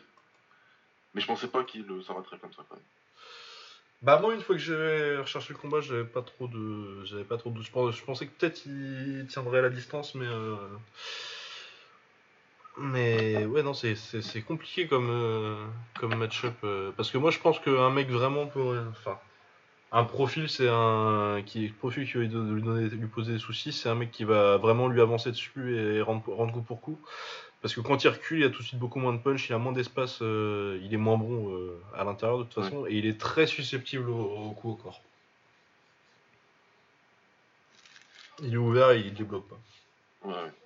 Mais je pensais pas qu'il euh, s'arrêterait comme ça quand même. Bah moi une fois que j'avais recherché le combat, j'avais pas trop de j'avais pas trop de je pensais que peut-être il tiendrait la distance mais euh, mais ouais non c'est c'est c'est compliqué comme euh, comme match-up euh, parce que moi je pense qu'un mec vraiment peut enfin un profil c'est un qui profil qui va lui don- lui donner lui poser des soucis, c'est un mec qui va vraiment lui avancer dessus et rendre rendre coup pour coup. Parce que quand il recule, il a tout de suite beaucoup moins de punch, il a moins d'espace, euh, il est moins bon euh, à l'intérieur de toute façon, et il est très susceptible au, au coup au corps. Il est ouvert et il débloque pas. Ouais, ouais.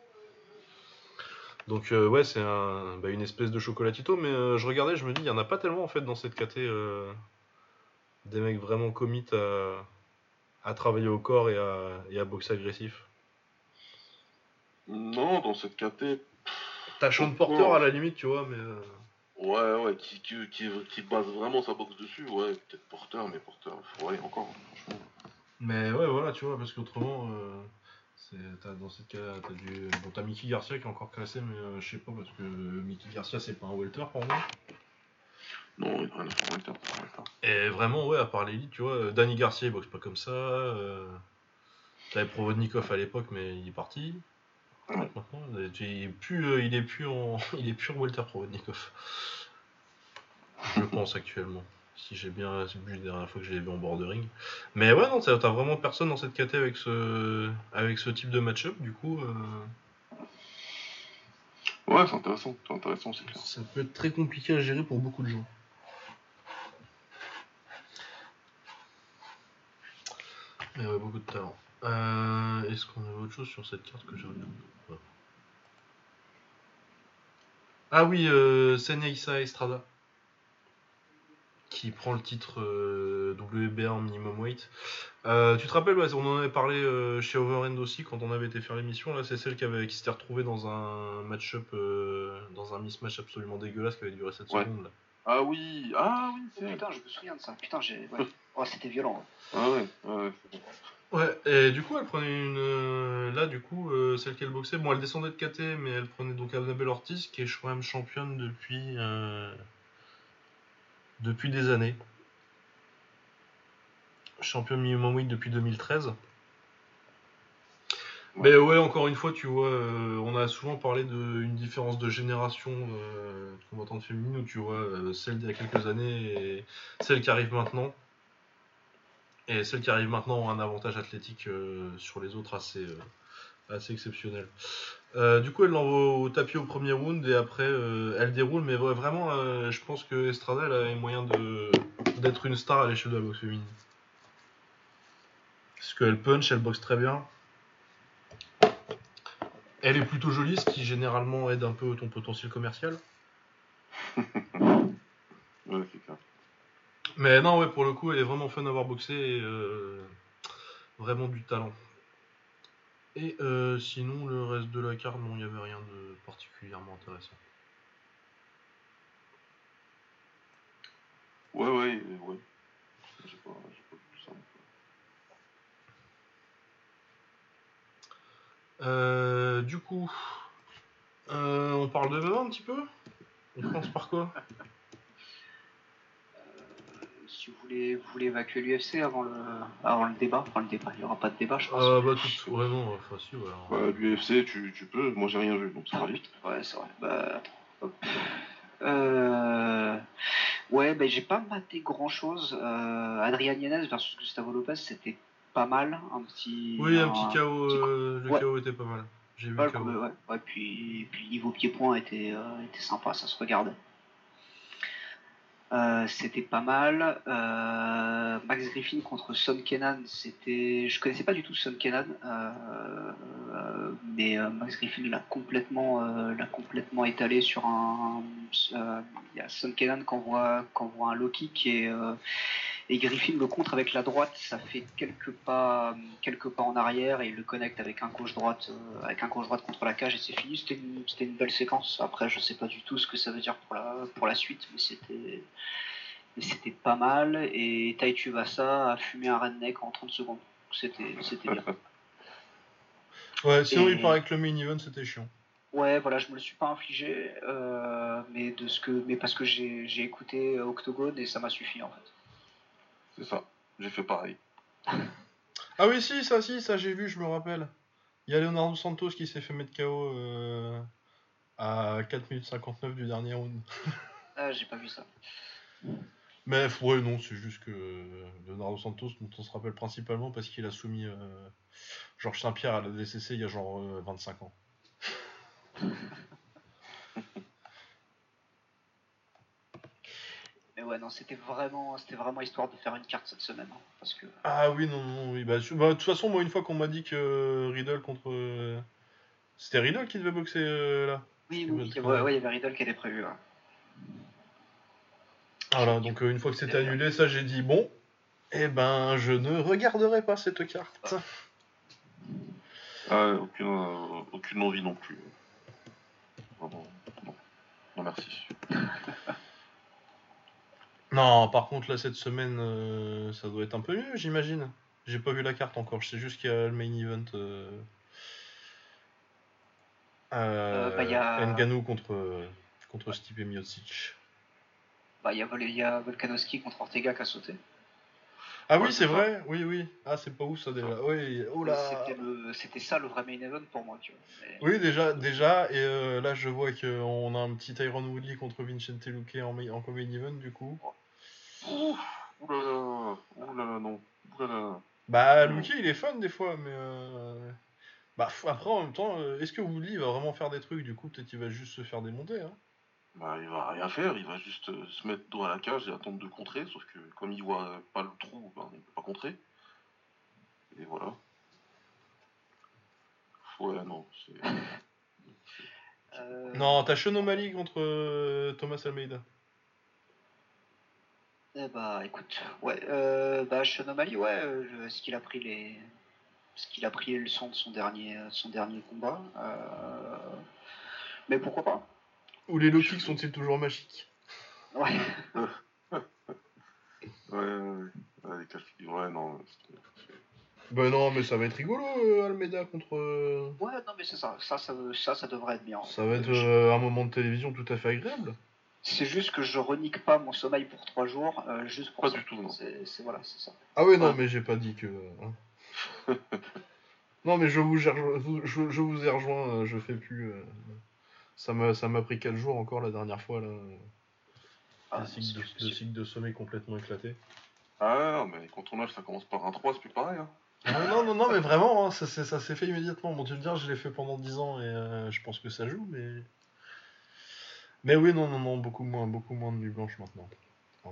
Donc euh, ouais, c'est un, bah, une espèce de chocolatito, mais euh, je regardais, je me dis, il y en a pas tellement en fait dans cette KT euh, des mecs vraiment commit à, à travailler au corps et à, et à boxer agressif. Non, dans cette KT, T'as Sean Porter à la limite, tu vois, mais... euh, ouais, ouais, qui, qui, qui, qui base vraiment sa boxe dessus, ouais, peut-être Porter, mais Porter, ouais, encore, franchement. Mais ouais, voilà, tu vois, parce qu'autrement, euh, dans cette cas, t'as du, bon, t'as Mickey Garcia qui est encore classé, mais euh, je sais pas, parce que Mickey Garcia, c'est pas un welter pour moi. Non, il interne, c'est vrai, ça. Et vraiment, ouais, à part l'élite, tu vois, euh, Danny Garcia, il boxe pas comme ça. Euh, T'avais Provodnikov à l'époque, mais il est parti. Maintenant, euh, il est plus, euh, il est plus en, [LAUGHS] il est plus en welter Provodnikov. Je pense actuellement. Si j'ai bien vu la dernière fois que je l'ai vu en bordering. Mais ouais, non, t'as vraiment personne dans cette KT avec ce, avec ce type de match-up, du coup. euh, Ouais, c'est intéressant, c'est intéressant, c'est clair. Ça peut être très compliqué à gérer pour beaucoup de gens. Mais ouais, beaucoup de talent. Euh, Est-ce qu'on avait autre chose sur cette carte que j'ai Ouais. Ah oui, euh, Estrada. Qui prend le titre euh, WBA en minimum weight. Euh, tu te rappelles, ouais, on en avait parlé euh, chez Overend aussi quand on avait été faire l'émission. Là, c'est celle qui, avait, qui s'était retrouvée dans un match-up, euh, dans un mismatch absolument dégueulasse qui avait duré 7 Ouais. secondes. Là. Ah oui, ah oui, Oh, c'est putain, je me souviens de ça. Putain, j'ai. Ouais. [LAUGHS] Oh, c'était violent. Ah ouais, ouais, et du coup, elle prenait une. euh, là, du coup, euh, celle qu'elle boxait, bon, elle descendait de KT, mais elle prenait donc Annabelle Ortiz, qui est quand même championne depuis. Depuis des années. Championne minimum weight depuis 2013. Mais ouais, encore une fois, tu vois, euh, on a souvent parlé d'une différence de génération euh, de combattantes féminines, où tu vois, euh, celle d'il y a quelques années et celle qui arrive maintenant. Et celles qui arrivent maintenant ont un avantage athlétique euh, sur les autres assez, assez exceptionnel. Euh, du coup, elle l'envoie au tapis au premier round et après, euh, elle déroule. Mais ouais, vraiment, euh, je pense que Estrada, elle a les moyens de- d'être une star à l'échelle de la boxe féminine. Parce qu'elle punch, elle boxe très bien. Elle est plutôt jolie, ce qui généralement aide un peu ton potentiel commercial. [LAUGHS] Ouais, c'est clair. Mais non, ouais, pour le coup, elle est vraiment fun à avoir boxé et vraiment du talent. Et euh, sinon, le reste de la carte, non, il n'y avait rien de particulièrement intéressant. Ouais, ouais, euh, ouais. J'ai pas, j'ai pas vu tout ça. Euh, du coup, euh, on parle de MMA un petit peu? On [LAUGHS] commence par quoi? Si vous voulez, vous voulez évacuer l'UFC avant le, avant le débat. Enfin, le débat, il n'y aura pas de débat, je pense. Ah bah tout, ouais non, enfin si voilà. Bah, L'UFC, tu, tu peux, moi j'ai rien vu, donc ça va vite. Ouais, c'est vrai. Bah, hop. Euh, Ouais, ben j'ai pas maté grand chose. Euh, Adrian Yanez versus Gustavo Lopez, c'était pas mal. Un petit. Oui, un petit KO, petit- euh, le Ouais. KO était pas mal. J'ai vu Ouais, le KO. ouais, ouais, ouais, puis, puis niveau pied-point était, euh, était sympa, ça se regardait. Euh, c'était pas mal. Euh, Max Griffin contre Son Kenan, c'était. Je connaissais pas du tout Son Kenan, euh, euh, mais euh, Max Griffin l'a complètement, l'a complètement étalé sur un. Il y a Son Kenan qui envoie, qui envoie un low kick et, et Griffin le contre avec la droite. Ça fait quelques pas, quelques pas en arrière et il le connecte avec un gauche droite, euh, avec un gauche droite contre la cage et c'est fini. C'était une, c'était une belle séquence. Après, je sais pas du tout ce que ça veut dire pour la, pour la suite, mais c'était. mais C'était pas mal et Tai Tuvasa a fumé un redneck en 30 secondes. C'était c'était bien. [LAUGHS] Ouais, sinon Et- il paraît que le main event c'était chiant. Ouais, voilà, je me le suis pas infligé, euh, mais de ce que, mais parce que j'ai j'ai écouté Octogone et ça m'a suffi en fait. C'est ça, j'ai fait pareil. Ah oui, si, ça, si, ça j'ai vu, je me rappelle. Il y a Leonardo Santos qui s'est fait mettre KO euh, à 4 minutes 59 du dernier round. Ah, j'ai pas vu ça. Mais ouais, non, c'est juste que euh, Leonardo Santos, dont on se rappelle principalement parce qu'il a soumis euh, Georges Saint-Pierre à la DCC il y a genre euh, 25 ans. [LAUGHS] Mais ouais, non, c'était vraiment, c'était vraiment histoire de faire une carte cette semaine, hein, parce que. Ah oui, non, non, oui. Bah, je- bah, de toute façon, moi, une fois qu'on m'a dit que Riddle contre. euh, C'était Riddle qui devait boxer euh, là. Oui, oui, oui, te- ouais, ouais, il y avait Riddle qui était prévu. ouais. Voilà, donc euh, une fois que c'était annulé, ça j'ai dit bon, eh ben je ne regarderai pas cette carte. Ah, aucune, euh, aucune envie non plus. Vraiment, non. Non, merci. Non, par contre, là, cette semaine, euh, ça doit être un peu mieux, j'imagine. J'ai pas vu la carte encore, je sais juste qu'il y a le main event. Euh... Euh, bah, y a- Ngannou contre, contre Stipe Miocic. Bah, il y a, Vol- il y a Volkanovski contre Ortega qui a sauté. Ah oui, c'est vrai, oui, oui. Ah, c'est pas ouf ça déjà. Oui, oh là. C'était ça le vrai main event pour moi, tu vois. Mais- Oui, déjà, déjà, et euh, là je vois qu'on a un petit Tyron Woodley contre Vincente Luque en, main- en main event du coup. Ouh, oulala, oulala, non. Oulala. Bah. Luque il est fun des fois, mais. euh, Bah, après en même temps, euh, est-ce que Woodley va vraiment faire des trucs? Du coup, peut-être qu'il va juste se faire démonter. Hein. Bah, il va rien faire, il va juste euh, se mettre dos à la cage et attendre de contrer, sauf que comme il voit pas le trou, ben, il peut pas contrer. Et voilà. Ouais, non, c'est. [LAUGHS] Euh, Non, t'as O'Malley contre euh, Thomas Almeida. Eh bah écoute, ouais, euh, bah O'Malley, ouais, euh, est-ce qu'il a pris les, est-ce qu'il a pris les leçons de son dernier, son dernier combat euh, Mais pourquoi pas Ou les low kicks sont-ils toujours magiques? Ouais. Ouais, ouais, ouais. Ouais, les ouais, non. Bah non, mais ça va être rigolo, euh, Almeida contre. euh, Ouais, non mais c'est ça, ça, ça, ça, ça devrait être bien. Ça va être euh, un moment de télévision tout à fait agréable. C'est juste que je renique pas mon sommeil pour trois jours, euh, juste pour Pas ça. du tout, non. C'est, c'est- voilà, c'est ça. Ah ouais, non, Ouais. mais j'ai pas dit que. hein. [LAUGHS] non, mais je vous, ai vous- je, je vous ai rejoint, euh, je fais plus. euh, Ça m'a, ça m'a pris 4 jours encore la dernière fois, là. Ah, le, cycle de, c'est- le cycle de sommeil complètement éclaté. Ah, mais quand ton âge ça commence par un 3, c'est plus pareil. Hein. Non, non, non, mais vraiment, hein, ça, s'est- ça s'est fait immédiatement. Bon, tu me dire, je l'ai fait pendant 10 ans et euh, je pense que ça joue, mais. Mais oui, non, non, non, beaucoup moins, beaucoup moins de nuit blanche maintenant.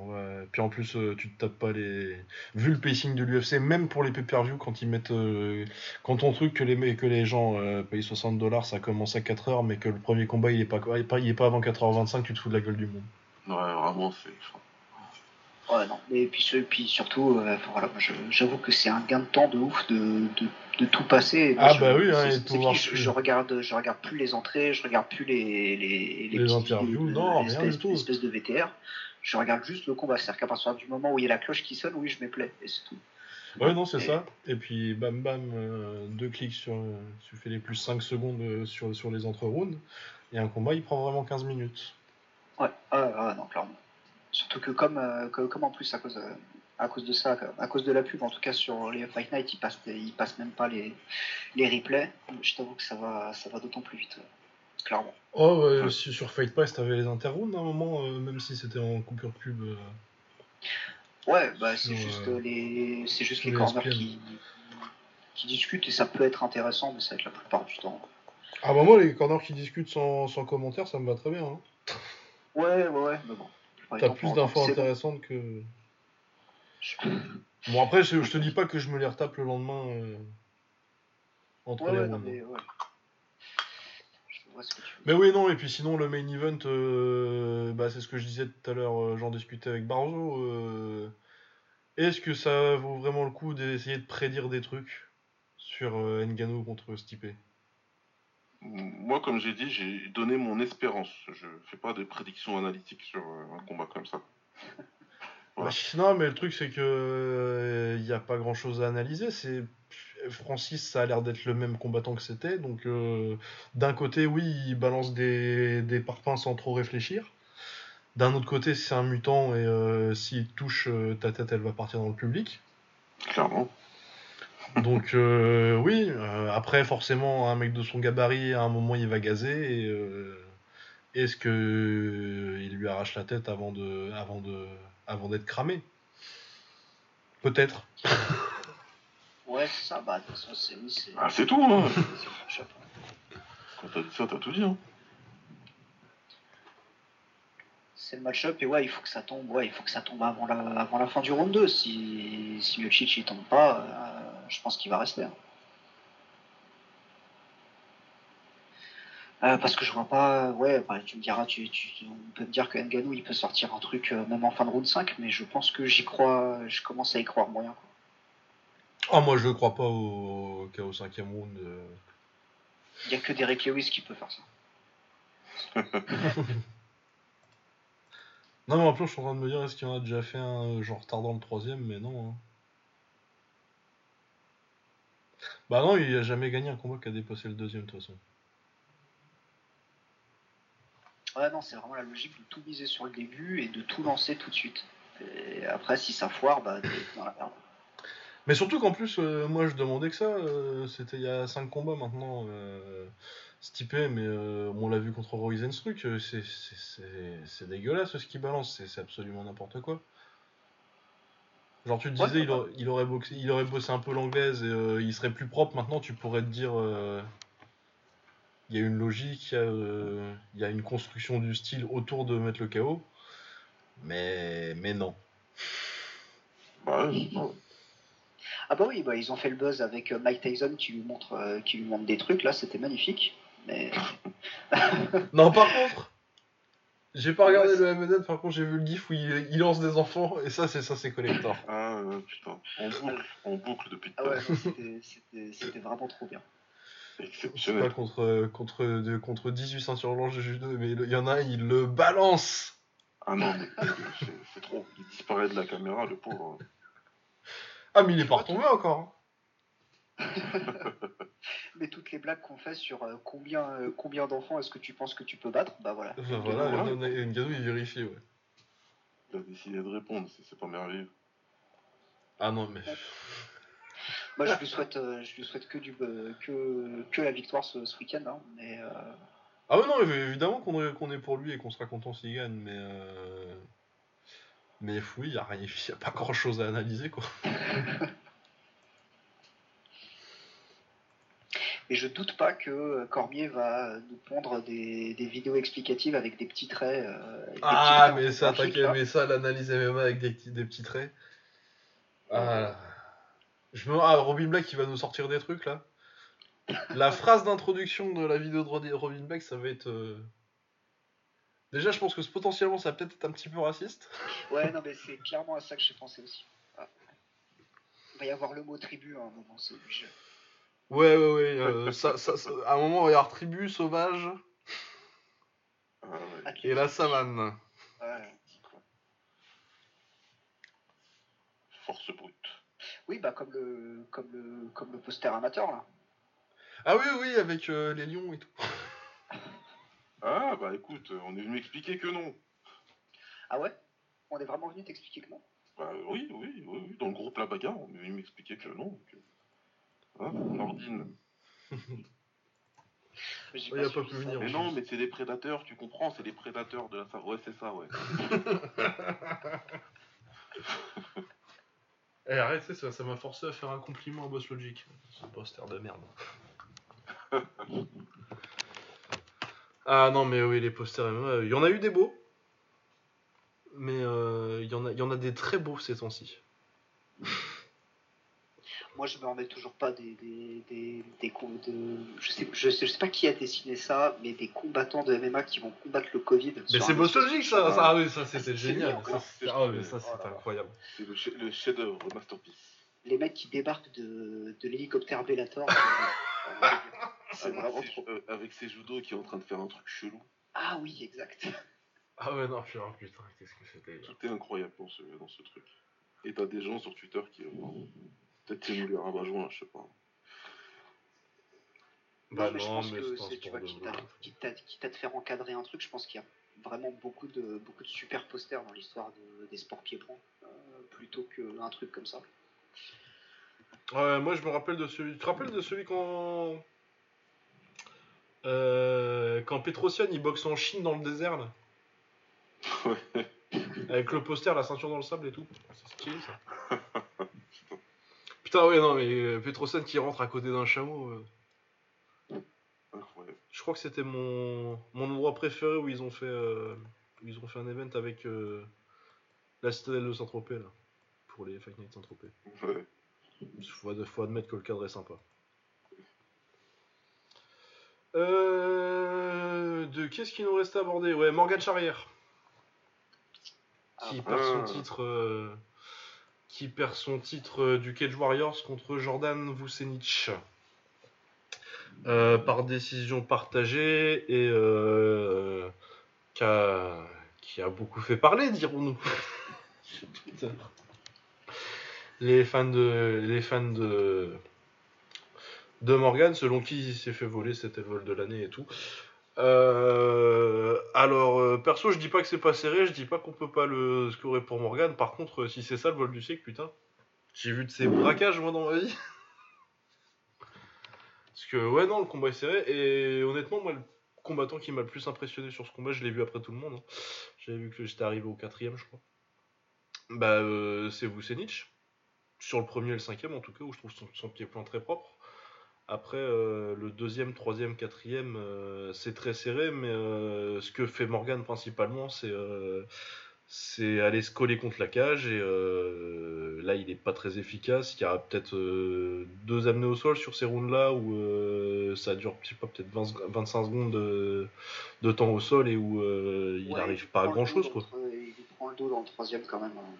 Ouais, Puis en plus, euh, tu te tapes pas les. Vu le pacing de l'UFC, même pour les pay-per-view, quand ils mettent. euh, Quand ton truc que les, que les gens euh, payent 60 dollars, ça commence à 4 heures, mais que le premier combat il est pas, il est pas, il est pas avant 4h25, tu te fous de la gueule du monde. Ouais, vraiment, c'est. Ouais, non. Et puis, surtout, euh, voilà, j'avoue que c'est un gain de temps de ouf de, de, de tout passer. Et Ah je- bah oui, hein, pouvoir fini, je, regarde, je regarde plus les entrées, je regarde plus les les, Les petites interviews, vidéos de- non, les rien espèces, du tout. les espèces de VTR. Je regarde juste le combat. C'est-à-dire qu'à partir du moment où il y a la cloche qui sonne, oui, je me plais. Et c'est tout. Ouais, non, c'est Et- ça. Et puis, bam, bam, euh, deux clics sur. euh, tu fais les plus 5 secondes euh, sur, sur les entre-rounds. Et un combat, il prend vraiment 15 minutes. Ouais, ah, ah, non, clairement. Surtout que comme, euh, que- comme en plus à cause, euh, à cause de ça, à cause de la pub, en tout cas sur les Fight Night, ils passent, ils passent même pas les, les replays. Je t'avoue que ça va, ça va d'autant plus vite, euh, clairement. Oh, ouais, sur Fight Pass, t'avais les interrounds à un moment, euh, même si c'était en coupure pub. euh. Ouais, bah c'est juste euh, les, c'est juste les les corners qui, qui discutent et ça peut être intéressant, mais ça va être la plupart du temps. Ah bah moi, les corners qui discutent sans, sans commentaire, ça me va très bien. hein. Ouais, ouais, ouais, mais bon. T'as plus d'infos bon. intéressantes que... Je- Bon après, je, je te dis pas que je me les retape le lendemain euh, entre Ouais, les ouais, non, rounds. mais ouais. Je vois ce que tu veux Mais oui, non, et puis sinon, le main event, euh, bah, c'est ce que je disais tout à l'heure, euh, j'en discutais avec Barzo. euh, Est-ce que ça vaut vraiment le coup d'essayer de prédire des trucs sur euh, Ngannou contre Stipe? Moi, comme j'ai dit, j'ai donné mon espérance. Je fais pas de prédictions analytiques sur euh, un combat comme ça. [LAUGHS] Voilà. Bah, Non, mais le truc, c'est que il n'y a pas grand chose à analyser. C'est Francis, ça a l'air d'être le même combattant que c'était. Donc, euh, d'un côté, oui, il balance des, des parpaings sans trop réfléchir. D'un autre côté, c'est un mutant et euh, s'il touche euh, ta tête, elle va partir dans le public. Clairement. Donc, euh, oui, après, forcément, un mec de son gabarit, à un moment, il va gazer. Et, est-ce que il lui arrache la tête avant de, avant de, avant d'être cramé? Peut-être. Ouais, c'est ça, bah, de toute façon, c'est oui, c'est. Ah, c'est tout, hein. Quand t'as dit ça, t'as tout dit, hein. C'est le match-up et ouais, il faut que ça tombe, ouais, il faut que ça tombe avant la, avant la fin du round 2. Si, si Miocic il tombe pas, euh, je pense qu'il va rester. hein. Euh, parce que je vois pas, ouais, bah, tu me diras, tu, tu- on peut me dire que Ngannou il peut sortir un truc euh, même en fin de round 5, mais je pense que j'y crois, je commence à y croire moyen. quoi. Ah, moi, je crois pas au KO 5 round. euh. Il y a que Derek Lewis qui peut faire ça. [LAUGHS] Non, mais en plus, je suis en train de me dire, est-ce qu'il y en a déjà fait un euh, genre retardant le troisième? Mais non. hein. Bah non, il a jamais gagné un combat qui a dépassé le deuxième, de toute façon. Ouais, non, c'est vraiment la logique de tout miser sur le début et de tout lancer tout de suite. Et après, si ça foire, bah, t'es dans la merde. Mais surtout qu'en plus, euh, moi je demandais que ça, euh, c'était il y a 5 combats maintenant, euh, Stipe, mais euh, on l'a vu contre Roizenstruck, euh, c'est c'est- c'est- c'est dégueulasse ce qu'il balance, c'est c'est absolument n'importe quoi. Genre tu te Ouais, disais, il, ça aurait, il aurait boxé, il aurait bossé un peu l'anglaise et euh, il serait plus propre, maintenant tu pourrais te dire, euh, il y a une logique, il y, a, euh, il y a une construction du style autour de mettre le KO, mais, mais non. Bah, ouais, ouais. Ah bah oui, bah, ils ont fait le buzz avec euh, Mike Tyson qui lui montre, euh, qui lui montre des trucs, là, c'était magnifique. Mais [LAUGHS] Non, par contre, j'ai pas regardé Ouais, le MNN, par contre, j'ai vu le gif où il, il lance des enfants, et ça, c'est ça, c'est collector. Ah, euh, putain. On boucle, on boucle depuis tout ah à ouais, c'était- vraiment trop bien. Je sais pas Exceptionnel. contre, contre, de- contre 18 ceintures blanches de judo, mais il y en a un, il le balance Ah non, mais [LAUGHS] c'est trop. Il disparaît de la caméra, le pauvre. Ah, mais il est pas retombé encore [LAUGHS] Mais toutes les blagues qu'on fait sur euh, combien, euh, combien d'enfants est-ce que tu penses que tu peux battre, bah voilà. Enfin, Voilà, il vérifie, ouais. Il a décidé de répondre, c'est c'est pas merveilleux. Ah non, mais... Moi, je lui souhaite, euh, je lui souhaite que, du, euh, que, que la victoire ce, ce week-end, hein, mais euh, Ah ouais, non, évi- évidemment qu'on est, qu'on est pour lui et qu'on sera content s'il gagne, mais... Mais oui, il y a, pas grand-chose à analyser, quoi. [LAUGHS] Et je doute pas que euh, Cormier va nous pondre des, des vidéos explicatives avec des petits traits. euh, des Ah, petits mais ça, là. mais ça, l'analyse MMA avec des petits, des petits traits. Ah. Je me... Ah, Robin Black, il va nous sortir des trucs, là. La phrase d'introduction de la vidéo de Robin Black, ça va être... euh, Déjà, je pense que potentiellement, ça va peut-être être un petit peu raciste. Ouais, non, mais c'est clairement à ça que j'ai pensé aussi. Ah. Il va y avoir le mot tribu à un moment, c'est obligé. Ouais, ouais, ouais. euh, [LAUGHS] ça, ça, ça- À un moment, il va y avoir tribu, sauvage Ah, ouais. et la savane. Ouais. Force brute. Oui, bah comme le, comme le, comme le poster amateur là. Ah oui, oui, avec euh, les lions et tout. [LAUGHS] Ah, bah écoute, on est venu m'expliquer que non. Ah ouais? On est vraiment venu t'expliquer que non? Bah oui, oui, oui, oui. Dans le groupe La Bagarre, on est venu m'expliquer que non. Que... Hein, Nordine. Ouais, y a pas pu venir. Mais non, mais c'est des prédateurs, tu comprends, c'est des prédateurs de la sa- Ouais, c'est ça, ouais. [LAUGHS] Eh, arrêtez ça, ça m'a forcé à faire un compliment à Boss Logic. Ce poster de merde. [LAUGHS] ah non, mais oui, les posters, MMA, il y en a eu des beaux. Mais euh, il y, en a- il y en a des très beaux ces temps-ci. [LAUGHS] Moi, je me remets toujours pas des, des, des, des de... je, sais, je, sais, je sais pas qui a dessiné ça, mais des combattants de MMA qui vont combattre le Covid. Mais c'est Logic ça, ça, ah oui, ça c'était C'est génial. Ça, c'est- ah oui, ça c'était Voilà. incroyable. C'est le, chef- le chef-d'œuvre, masterpiece. Les mecs qui débarquent de, de l'hélicoptère Bellator. [LAUGHS] c'est Avec vraiment ses- trop. euh, avec ses judo qui est en train de faire un truc chelou. Ah oui, exact. Ah ouais, non, putain, putain, qu'est-ce que c'était. Tout est incroyable dans ce, dans ce truc. Et t'as des gens sur Twitter qui. euh, Peut-être c'est nous les rabat joints, je sais pas. Bah non, mais je pense mais que c'est tu vois, quitte à, ouf. quitte, à, quitte à te faire encadrer un truc, je pense qu'il y a vraiment beaucoup de, beaucoup de super posters dans l'histoire de- des sports pieds-points, euh, plutôt qu'un truc comme ça. Ouais, moi je me rappelle de celui. Tu te rappelles de celui quand. Euh, quand Petrosian il boxe en Chine dans le désert là? Ouais. Avec le poster, la ceinture dans le sable et tout. C'est stylé ça. Putain, ouais, non, mais euh, Petrosian qui rentre à côté d'un chameau. euh, Incroyable. Je crois que c'était mon, mon endroit préféré où ils ont fait, euh, où ils ont fait un event avec la citadelle de Saint-Tropez là. Pour les Fight Night Saint-Tropez. Ouais. Faut, faut admettre que le cadre est sympa. Euh, de qu'est-ce qu'il nous reste à aborder? Ouais, Morgan Charrière. Qui Ah. perd son Ah. titre. euh, qui perd son titre euh, du Cage Warriors contre Jordan Vucenic. Par décision partagée et qui, a, qui a beaucoup fait parler, dirons-nous. [LAUGHS] Les fans de les fans de de Morgan, selon qui il s'est fait voler, c'était vol de l'année et tout. Euh, alors, euh, perso, je dis pas que c'est pas serré, je dis pas qu'on peut pas le scorer pour Morgan. Par contre, si c'est ça le vol du siècle, putain, j'ai vu de ces braquages moi dans ma vie. [LAUGHS] Parce que, ouais, non, le combat est serré. Et honnêtement, moi, le combattant qui m'a le plus impressionné sur ce combat, je l'ai vu après tout le monde. hein. J'avais vu que j'étais arrivé au quatrième, je crois. Bah, euh, c'est Vucenic. Sur le premier et le cinquième, en tout cas, où je trouve son, son pied-point très propre. Après, euh, le deuxième, troisième, quatrième, euh, c'est très serré, mais euh, ce que fait Morgan principalement, c'est c'est aller se coller contre la cage. Et là, il est pas très efficace. Il y aura peut-être deux amenés au sol sur ces rounds-là, où ça dure, je sais pas, peut-être 20 sec- 25 secondes de, de temps au sol et où il n'arrive pas à grand-chose. quoi. Il prend le dos dans le troisième quand même. hein.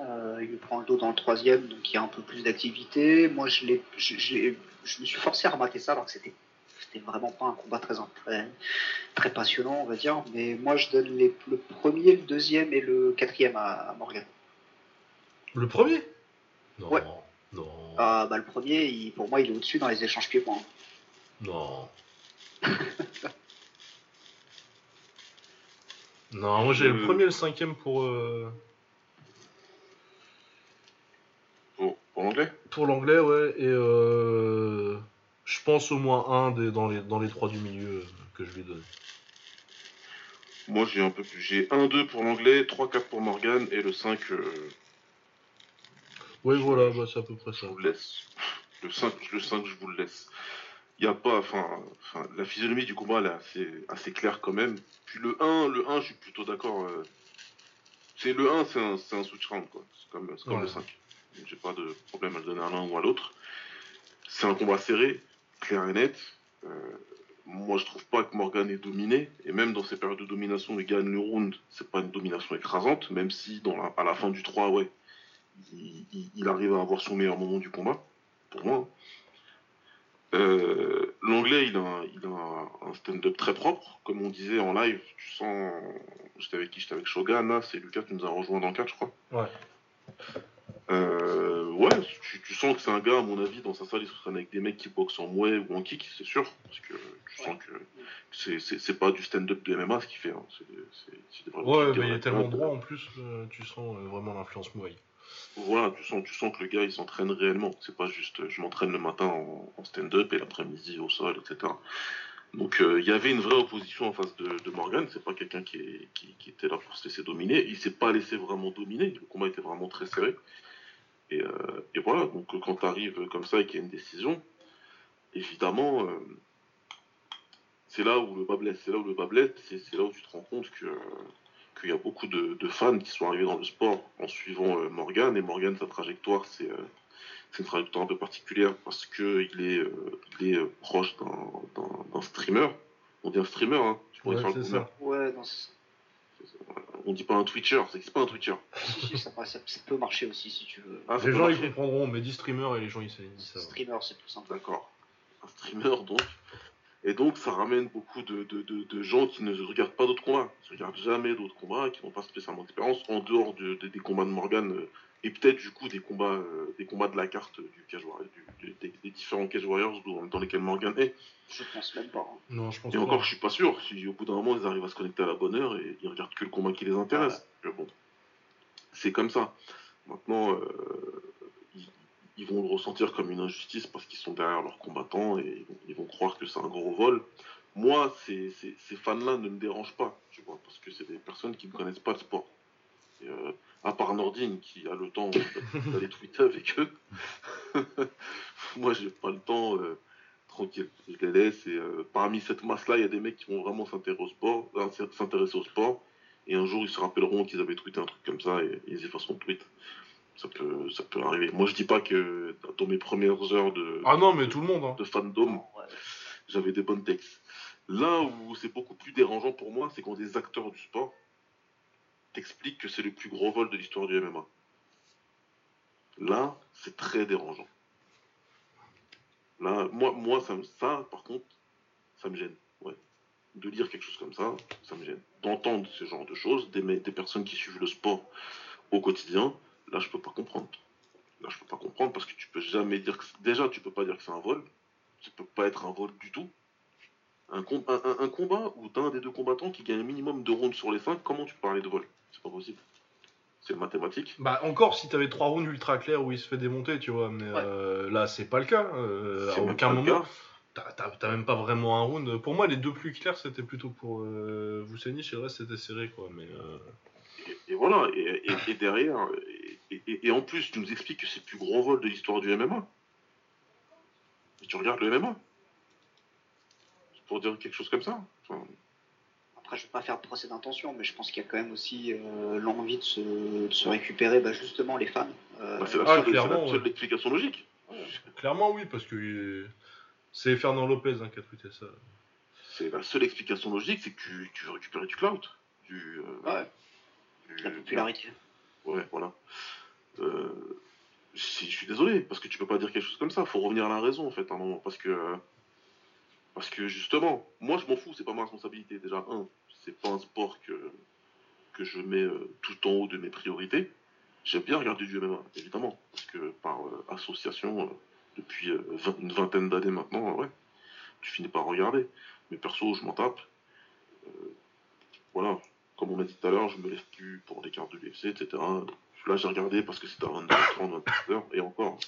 Euh, il lui prend le dos dans le troisième, donc il y a un peu plus d'activité. Moi, je, l'ai, je, je l'ai- je me suis forcé à remater ça alors que c'était, c'était vraiment pas un combat très, très, très passionnant, on va dire. Mais moi, je donne les- le premier, le deuxième et le quatrième à, à Morgan. Le premier? Non, Ouais. non, Ah, bah, le premier, il- pour moi, il est au-dessus dans les échanges pieds-points. non. [LAUGHS] non, moi j'ai le premier et le cinquième pour. euh, Pour, pour l'anglais? Pour l'anglais, ouais, et euh, je pense au moins un des, dans, les, dans les trois du milieu euh, que je lui donne. Moi j'ai un peu plus. J'ai 1-2 pour l'anglais, 3-4 pour Morgan et le 5, euh, Ouais, voilà, bah, c'est à peu près je ça. vous le laisse. Le 5, le 5 je vous le laisse. Il y a pas, enfin, la physionomie du combat elle est assez, assez claire quand même. Puis le 1, le 1 je suis plutôt d'accord. euh, c'est le 1 c'est un, un switch round quoi. C'est comme, c'est comme Ouais. le 5. J'ai pas de problème à le donner à l'un ou à l'autre. C'est un combat serré, clair et net. Euh, moi, je trouve pas que Morgan est dominé. Et même dans ces périodes de domination, il gagne le round. C'est pas une domination écrasante, même si à la fin du 3, ouais, il, arrive à avoir son meilleur moment du combat, pour moi. Euh, L'anglais, il a, un, stand-up très propre. Comme on disait en live, tu sens. J'étais avec qui? J'étais avec Shogun. C'est Lucas qui nous a rejoint dans le 4, je crois. Ouais. Euh, ouais, tu, tu sens que c'est un gars, à mon avis, dans sa salle, il se traîne avec des mecs qui boxent en mouet ou en kick, c'est sûr. Parce que Tu Ouais. sens que c'est- pas du stand-up de MMA ce qu'il fait. hein. Vrais Ouais, bah, il est de- tellement droit en plus, euh, tu sens euh, vraiment l'influence Muay. Voilà, tu sens, tu sens que le gars il s'entraîne réellement. C'est pas juste je m'entraîne le matin en, en stand-up et l'après-midi au sol, etc. Donc euh, il y avait une vraie opposition en face de, de Morgan. C'est pas quelqu'un qui, qui, qui était là pour se laisser dominer. Il s'est pas laissé vraiment dominer. Le combat était vraiment très serré. Et, euh, et voilà, donc euh, quand tu arrives comme ça et qu'il y a une décision, évidemment, euh, c'est là où le bas blesse. C'est là où le bas blesse, c'est là où tu te rends compte que qu'il y a beaucoup de, de fans qui sont arrivés dans le sport en suivant euh, Morgan. Et Morgan, sa trajectoire, c'est euh, une trajectoire un peu particulière parce qu'il est, euh, il est euh, proche d'un- streamer. On dit un streamer, hein. Je pourrais Ouais, faire le ça. Ouais, non, c'est- On dit pas un Twitcher, c'est pas un Twitcher. si, si, ça, ça- ça peut marcher aussi si tu veux. Ah, Les gens ils comprendront, mais dit streamer et les gens ils savent. Streamer, c'est plus simple. D'accord. Un streamer, donc. Et donc, ça ramène beaucoup de, de, de, de gens qui ne regardent pas d'autres combats. Qui ne regardent jamais d'autres combats, qui n'ont pas spécialement d'expérience en dehors de- de- des combats de Morgan euh, et peut-être du coup des combats, euh, des combats de la carte du Cage Warrior, du- du- des, des différents Cage Warriors dans, dans lesquels Morgan est. Je pense même pas. hein. Non, je pense Et pas. encore, je suis pas sûr. Si au bout d'un moment, ils arrivent à se connecter à la bonne heure et ils regardent que le combat qui les intéresse. Mais bon, c'est comme ça. Maintenant, euh, ils, ils vont le ressentir comme une injustice parce qu'ils sont derrière leurs combattants et ils vont, ils vont croire que c'est un gros vol. Moi, ces, ces, ces fans-là ne me dérangent pas, tu vois, parce que c'est des personnes qui ne connaissent pas le sport. Et, euh, à part Nordine qui a le temps [LAUGHS] d'aller tweeter avec eux. [LAUGHS] Moi, j'ai pas le temps. euh, tranquille, je les laisse. Et euh, parmi cette masse-là, il y a des mecs qui vont vraiment s'intéresser au sport, euh, s'intéresser au sport. Et un jour, ils se rappelleront qu'ils avaient tweeté un truc comme ça et, ils effaceront le tweet. Ça peut, ça peut arriver. Moi, je dis pas que dans mes premières heures de, Ah non, mais tout le monde. Hein. de fandom, Ouais. j'avais des bonnes textes. Là où c'est beaucoup plus dérangeant pour moi, c'est quand des acteurs du sport t'expliquent que c'est le plus gros vol de l'histoire du MMA. Là, c'est très dérangeant. Là, moi, moi ça, par contre, ça me gêne. De lire quelque chose comme ça, ça me gêne. D'entendre ce genre de choses, des, personnes qui suivent le sport au quotidien, là, je peux pas comprendre. Là, je peux pas comprendre parce que tu peux jamais dire que. Déjà, tu peux pas dire que c'est un vol. Ça peut pas être un vol du tout. Un combat où t'as un des deux combattants qui gagne un minimum de rounds sur les cinq, comment tu peux parler de vol? C'est pas possible. C'est mathématique. Bah encore si t'avais trois rounds ultra clairs où il se fait démonter, tu vois, mais euh, là c'est pas le cas. euh, à aucun moment. T'as même pas vraiment un round. Pour moi, les deux plus clairs c'était plutôt pour euh, Vucenic et le reste c'était serré quoi. Mais euh, Et, et voilà, et, et- et derrière, et, en plus, tu nous expliques que c'est le plus gros vol de l'histoire du MMA. Et tu regardes le MMA. C'est pour dire quelque chose comme ça. Enfin, Après, je vais pas faire de procès d'intention, mais je pense qu'il y a quand même aussi euh, l'envie de se, de se récupérer bah, justement les fans. Euh, bah, c'est la Ah, seule ouais. explication logique. clairement oui parce que euh, c'est Fernand Lopez hein, qui a tweeté ça. C'est la seule explication logique, c'est que tu, tu veux récupérer du clout. Du, euh, ouais, du- la popularité. Ouais, voilà. Euh, si, je suis désolé, parce que tu peux pas dire quelque chose comme ça. Faut revenir à la raison, en fait, à un moment. Parce que, parce que justement, moi, je m'en fous, c'est pas ma responsabilité. Déjà, un, c'est pas un sport que, que je mets euh, tout en haut de mes priorités. J'aime bien regarder du MMA, évidemment, parce que par euh, association, euh, depuis une vingtaine d'années maintenant, ouais, tu finis par regarder. Mais perso, je m'en tape. Voilà, comme on a dit tout à l'heure, je me lève plus pour les cartes de l'UFC, etc. Là, j'ai regardé parce que c'était à 22h30, 23h, et encore,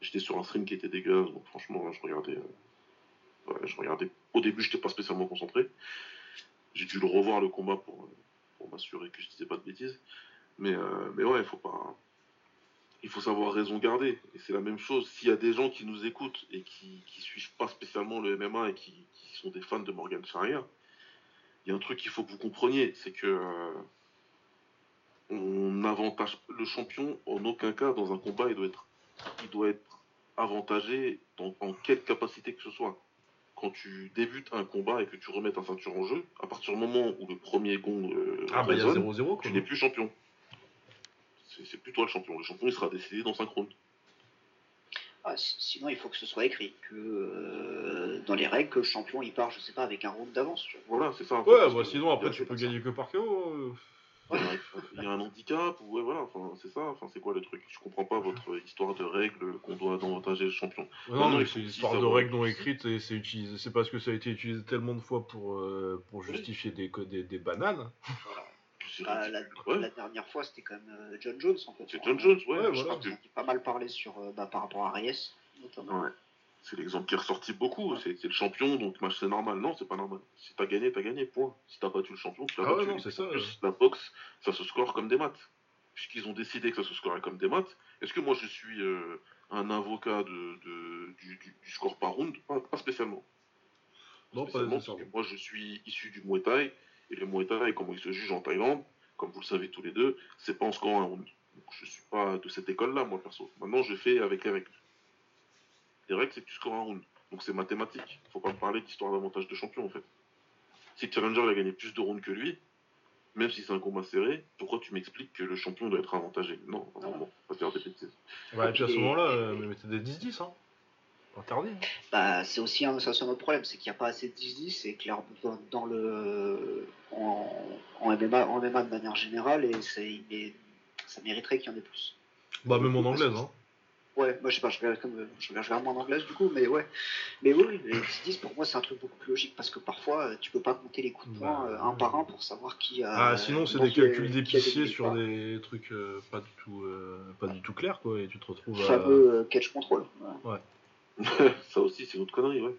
j'étais sur un stream qui était dégueulasse, donc franchement, je regardais. euh, ouais, je regardais. Au début, pas spécialement concentré. J'ai dû le revoir le combat pour, m'assurer que je disais pas de bêtises. Mais, euh, mais ouais, il faut pas. Il faut savoir raison garder. Et c'est la même chose. S'il y a des gens qui nous écoutent et qui, qui suivent pas spécialement le MMA et qui, qui sont des fans de Morgan Charrière, il y a un truc qu'il faut que vous compreniez, c'est que euh, on n'avantage le champion en aucun cas dans un combat, il doit être, il doit être avantagé dans, en quelle capacité que ce soit. Quand tu débutes un combat et que tu remets ta ceinture en jeu, à partir du moment où le premier gong euh, Ah bah il y a résonne, 0-0 quoi. tu n'es plus champion. C'est plus toi le champion. Le champion, il sera décidé dans 5 rounds. Ah, si- sinon, il faut que ce soit écrit que euh, dans les règles, que le champion il part, je sais pas, avec un round d'avance. Voilà, c'est ça. Ouais, bah sinon après tu peux gagner que par KO. Il y a un handicap ou ouais, voilà, enfin c'est ça, enfin c'est quoi le truc? Je comprends pas votre histoire de règles qu'on doit avantager le champion. Non, Non, c'est une histoire de règles non écrites et c'est utilisé. C'est parce que ça a été utilisé tellement de fois pour, euh, pour justifier des, des, des bananes. Bah, la, ridicule. Ouais. la dernière fois, c'était quand même euh, John Jones en fait. C'est John Jones, ouais, Ouais, je voilà. crois On que- a pas mal parlé sur, euh, bah, par rapport à Reyes, notamment. Ouais. C'est l'exemple qui est ressorti beaucoup. C'est le champion, donc c'est normal. Non, c'est pas normal. Si t'as gagné, t'as gagné, point. Si t'as battu le champion, tu l'as Ah ouais, battu. non, c'est ça, plus, ouais. La boxe, ça se score comme des maths. Puisqu'ils ont décidé que ça se scorait comme des maths. Est-ce que moi je suis euh, un avocat de, de- du, du- du score par round? Pas, pas spécialement. Non, pas Spécialement, parce que moi je suis issu du Muay Thai. Et le Muay Thai, comment il se juge en Thaïlande, comme vous le savez tous les deux, c'est pas en scorant un round. Donc, je suis pas de cette école-là, moi perso. Maintenant, je fais avec les règles. Les règles, c'est que tu scores un round. Donc c'est mathématique. Faut pas me parler d'histoire d'avantage de champion en fait. Si Challenger il a gagné plus de rounds que lui, même si c'est un combat serré, pourquoi tu m'expliques que le champion doit être avantagé? Non, vraiment, pas faire des bêtises. Ouais, et puis à ce moment-là, euh, mais mettez des 10-10, hein. Interdit. hein. Bah, c'est aussi un, ça, c'est un autre problème, c'est qu'il n'y a pas assez de 10-10, et clair dans, dans le en, en MMA, en MMA de manière générale, et c'est, il ça mériterait qu'il y en ait plus. Bah, même en anglaise, hein. Ouais, moi je sais pas, je regarde, comme, je regarde vraiment en anglaise du coup, mais ouais. Mais oui, les 10-10 pour moi c'est un truc beaucoup plus logique parce que parfois euh, tu peux pas compter les coups de poing Bah, euh, un ouais. par un pour savoir qui a. Ah, sinon, c'est des calculs d'épicier sur des trucs euh, pas, du tout, euh, pas du tout clairs, quoi, et tu te retrouves fameux euh, catch control. ouais. [LAUGHS] ça aussi, c'est une autre connerie, ouais.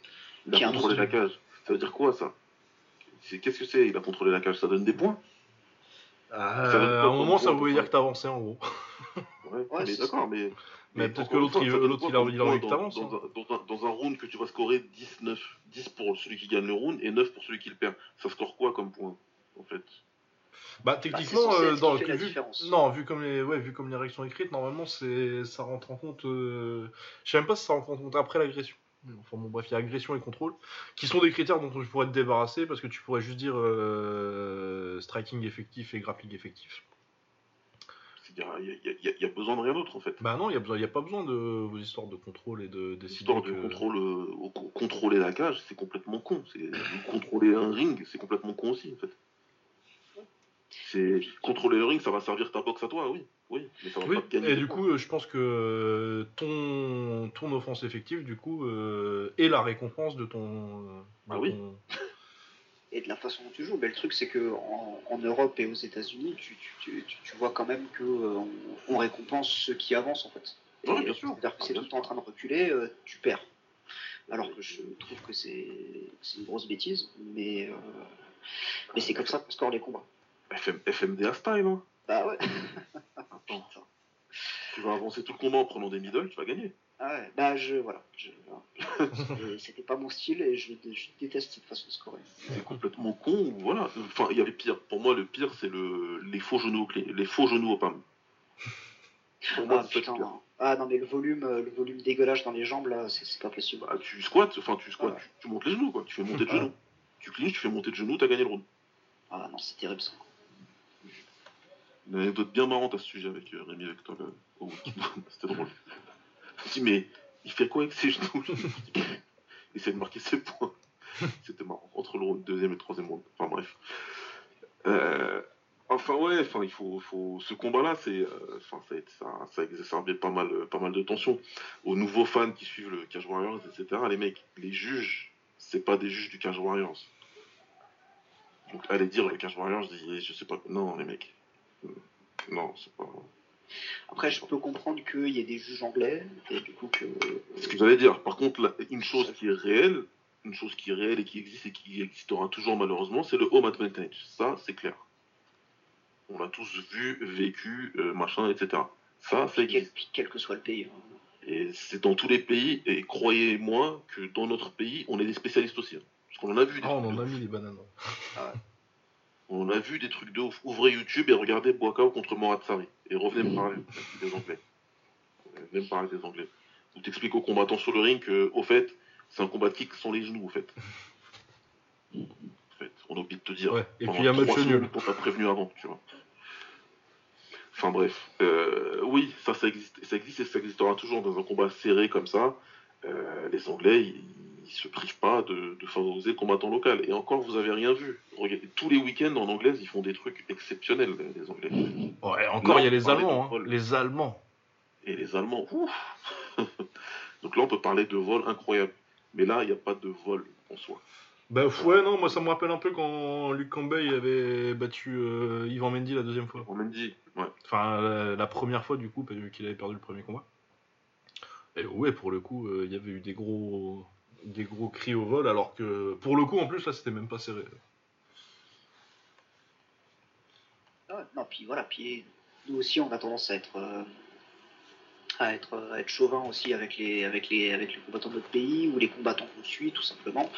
Il a contrôlé la cage. Ça veut dire quoi ça? C'est- Qu'est-ce que c'est Il a contrôlé la cage, ça donne des points? À un moment, ça voulait dire que t'avançais, en gros. Ouais, Ouais, d'accord, mais. Mais peut-être que l'autre, il- l'autre, il a- envie que dans- Dans, un- dans un, dans un round que tu vas scorer 19, 10 pour celui qui gagne le round et 9 pour celui qui le perd. Ça score quoi comme point En fait? Bah, c'est techniquement, censé euh, dans vu- différence. non, vu comme les, ouais, vu comme les règles sont écrites, normalement, c'est, ça rentre en compte. euh, Je sais même pas si ça rentre en compte après l'agression. Enfin bon, bref, il y a agression et contrôle, qui sont des critères dont tu pourrais te débarrasser parce que tu pourrais juste dire euh, striking effectif et grappling effectif. Il y y a- y y besoin de rien d'autre en fait. Bah non, il y a pas besoin de vos histoires de contrôle et de décider L'histoire de que- contrôle, euh, contrôler la cage, c'est complètement con. C'est contrôler un ring, c'est complètement con aussi en fait. C'est contrôler le ring, ça va servir ta boxe à toi, oui, oui, mais ça va Oui, pas te gagner. et du coup, euh, je pense que euh, ton, ton offense effective, du coup, euh, est la récompense de ton. de Ah oui. ton- Et de la façon dont tu joues. Mais le truc c'est que en, en Europe et aux États-Unis, tu, tu, tu, tu- tu vois quand même que euh, on, on récompense ceux qui avancent en fait. Et, bien sûr. C'est-à-dire que Ah, c'est tout le temps en train de reculer, euh, tu perds. Alors que je trouve que c'est une grosse bêtise, mais, euh, mais c'est comme ça qu'on score les combats. FM, FMDA style, hein. Bah ouais. Attends, tu vas avancer tout le combat en prenant des middle, tu vas gagner. Ah ouais, bah je voilà. je- C'était- pas mon style et je, je déteste cette façon de scorer. C'est complètement con, voilà. Enfin, il y avait pire. Pour moi, le pire, c'est le, les faux genoux au clé, les faux genoux au PAM. Pour moi, Ah putain. Ah non mais le volume, euh, le volume dégueulasse dans les jambes là, c'est c'est pas possible. Bah, tu squats, enfin, tu squats, Ouais. tu, tu montes les genoux, quoi. Tu fais monter de Ouais. genoux. Tu clinches, tu fais monter de genoux, t'as gagné le round. Ah non, c'est terrible ça. Une anecdote bien marrante à ce sujet avec euh, Rémi avec toi. [LAUGHS] C'était drôle. [LAUGHS] Je dis, mais il fait quoi avec ses genoux [LAUGHS] Il essaie de marquer ses points. [LAUGHS] C'était marrant. Entre le deuxième et le troisième round. Enfin bref. Euh, enfin ouais, enfin il faut, faut... ce combat-là, c'est, euh, enfin ça, ça, ça a exacerbé pas mal, euh, pas mal de tensions. Aux nouveaux fans qui suivent le Cage Warriors, etc. Les mecs, les juges, c'est pas des juges du Cage Warriors. Donc allez dire le Cage Warriors, je dis, je sais pas, non les mecs, non c'est pas. Après, je peux comprendre qu'il y ait des juges anglais et du coup que. C'est ce que j'allais dire. Par contre, là, une chose qui est réelle, une chose qui est réelle et qui existe et qui existera toujours malheureusement, c'est le home advantage. Ça, c'est clair. On l'a tous vu, vécu, euh, machin, etc. Ça, ça Quel, existe. quel que soit le pays. hein. Et c'est dans tous les pays, et croyez-moi que dans notre pays, on est des spécialistes aussi. hein. Parce qu'on en a vu des Ah, on en a mis les bananes. On a vu des trucs de ouf. Ouvrez YouTube et regardez Boakao contre Morat Sari. Et revenez me parler des Anglais. Venez me parler des Anglais. Vous t'expliques aux combattants sur le ring que, au fait, c'est un combat de kick sans les genoux, au fait. En fait, on a oublié de te dire. Ouais, et puis un match trois nul. semaines, On t'a prévenu avant, tu vois. Enfin bref. Euh, oui, ça, ça existe, ça existe et ça existera toujours dans un combat serré comme ça. Euh, les Anglais, ils, il se prive pas de, de favoriser le combattant local. Et encore, vous avez rien vu. Regardez, tous les week-ends en anglaise, ils font des trucs exceptionnels, les Anglais. Ouais, encore, il y a les Allemands. hein. Les Allemands. Et les Allemands, ouf [LAUGHS] Donc là, on peut parler de vol incroyable. Mais là, il n'y a pas de vol en soi. Bah ouais, non, moi ça me rappelle un peu quand Luc Campbell avait battu euh, Yvan Mendy la deuxième fois. M'a dit, ouais. Enfin, la, la première fois du coup, qu'il avait perdu le premier combat. Et ouais, pour le coup, euh, il y avait eu des gros, des gros cris au vol, alors que pour le coup, en plus, là, c'était même pas serré. Ah, non, puis voilà, nous aussi, on a tendance à être, euh, à être, à être chauvin aussi avec les, avec les, avec les combattants de notre pays ou les combattants qu'on suit, tout simplement.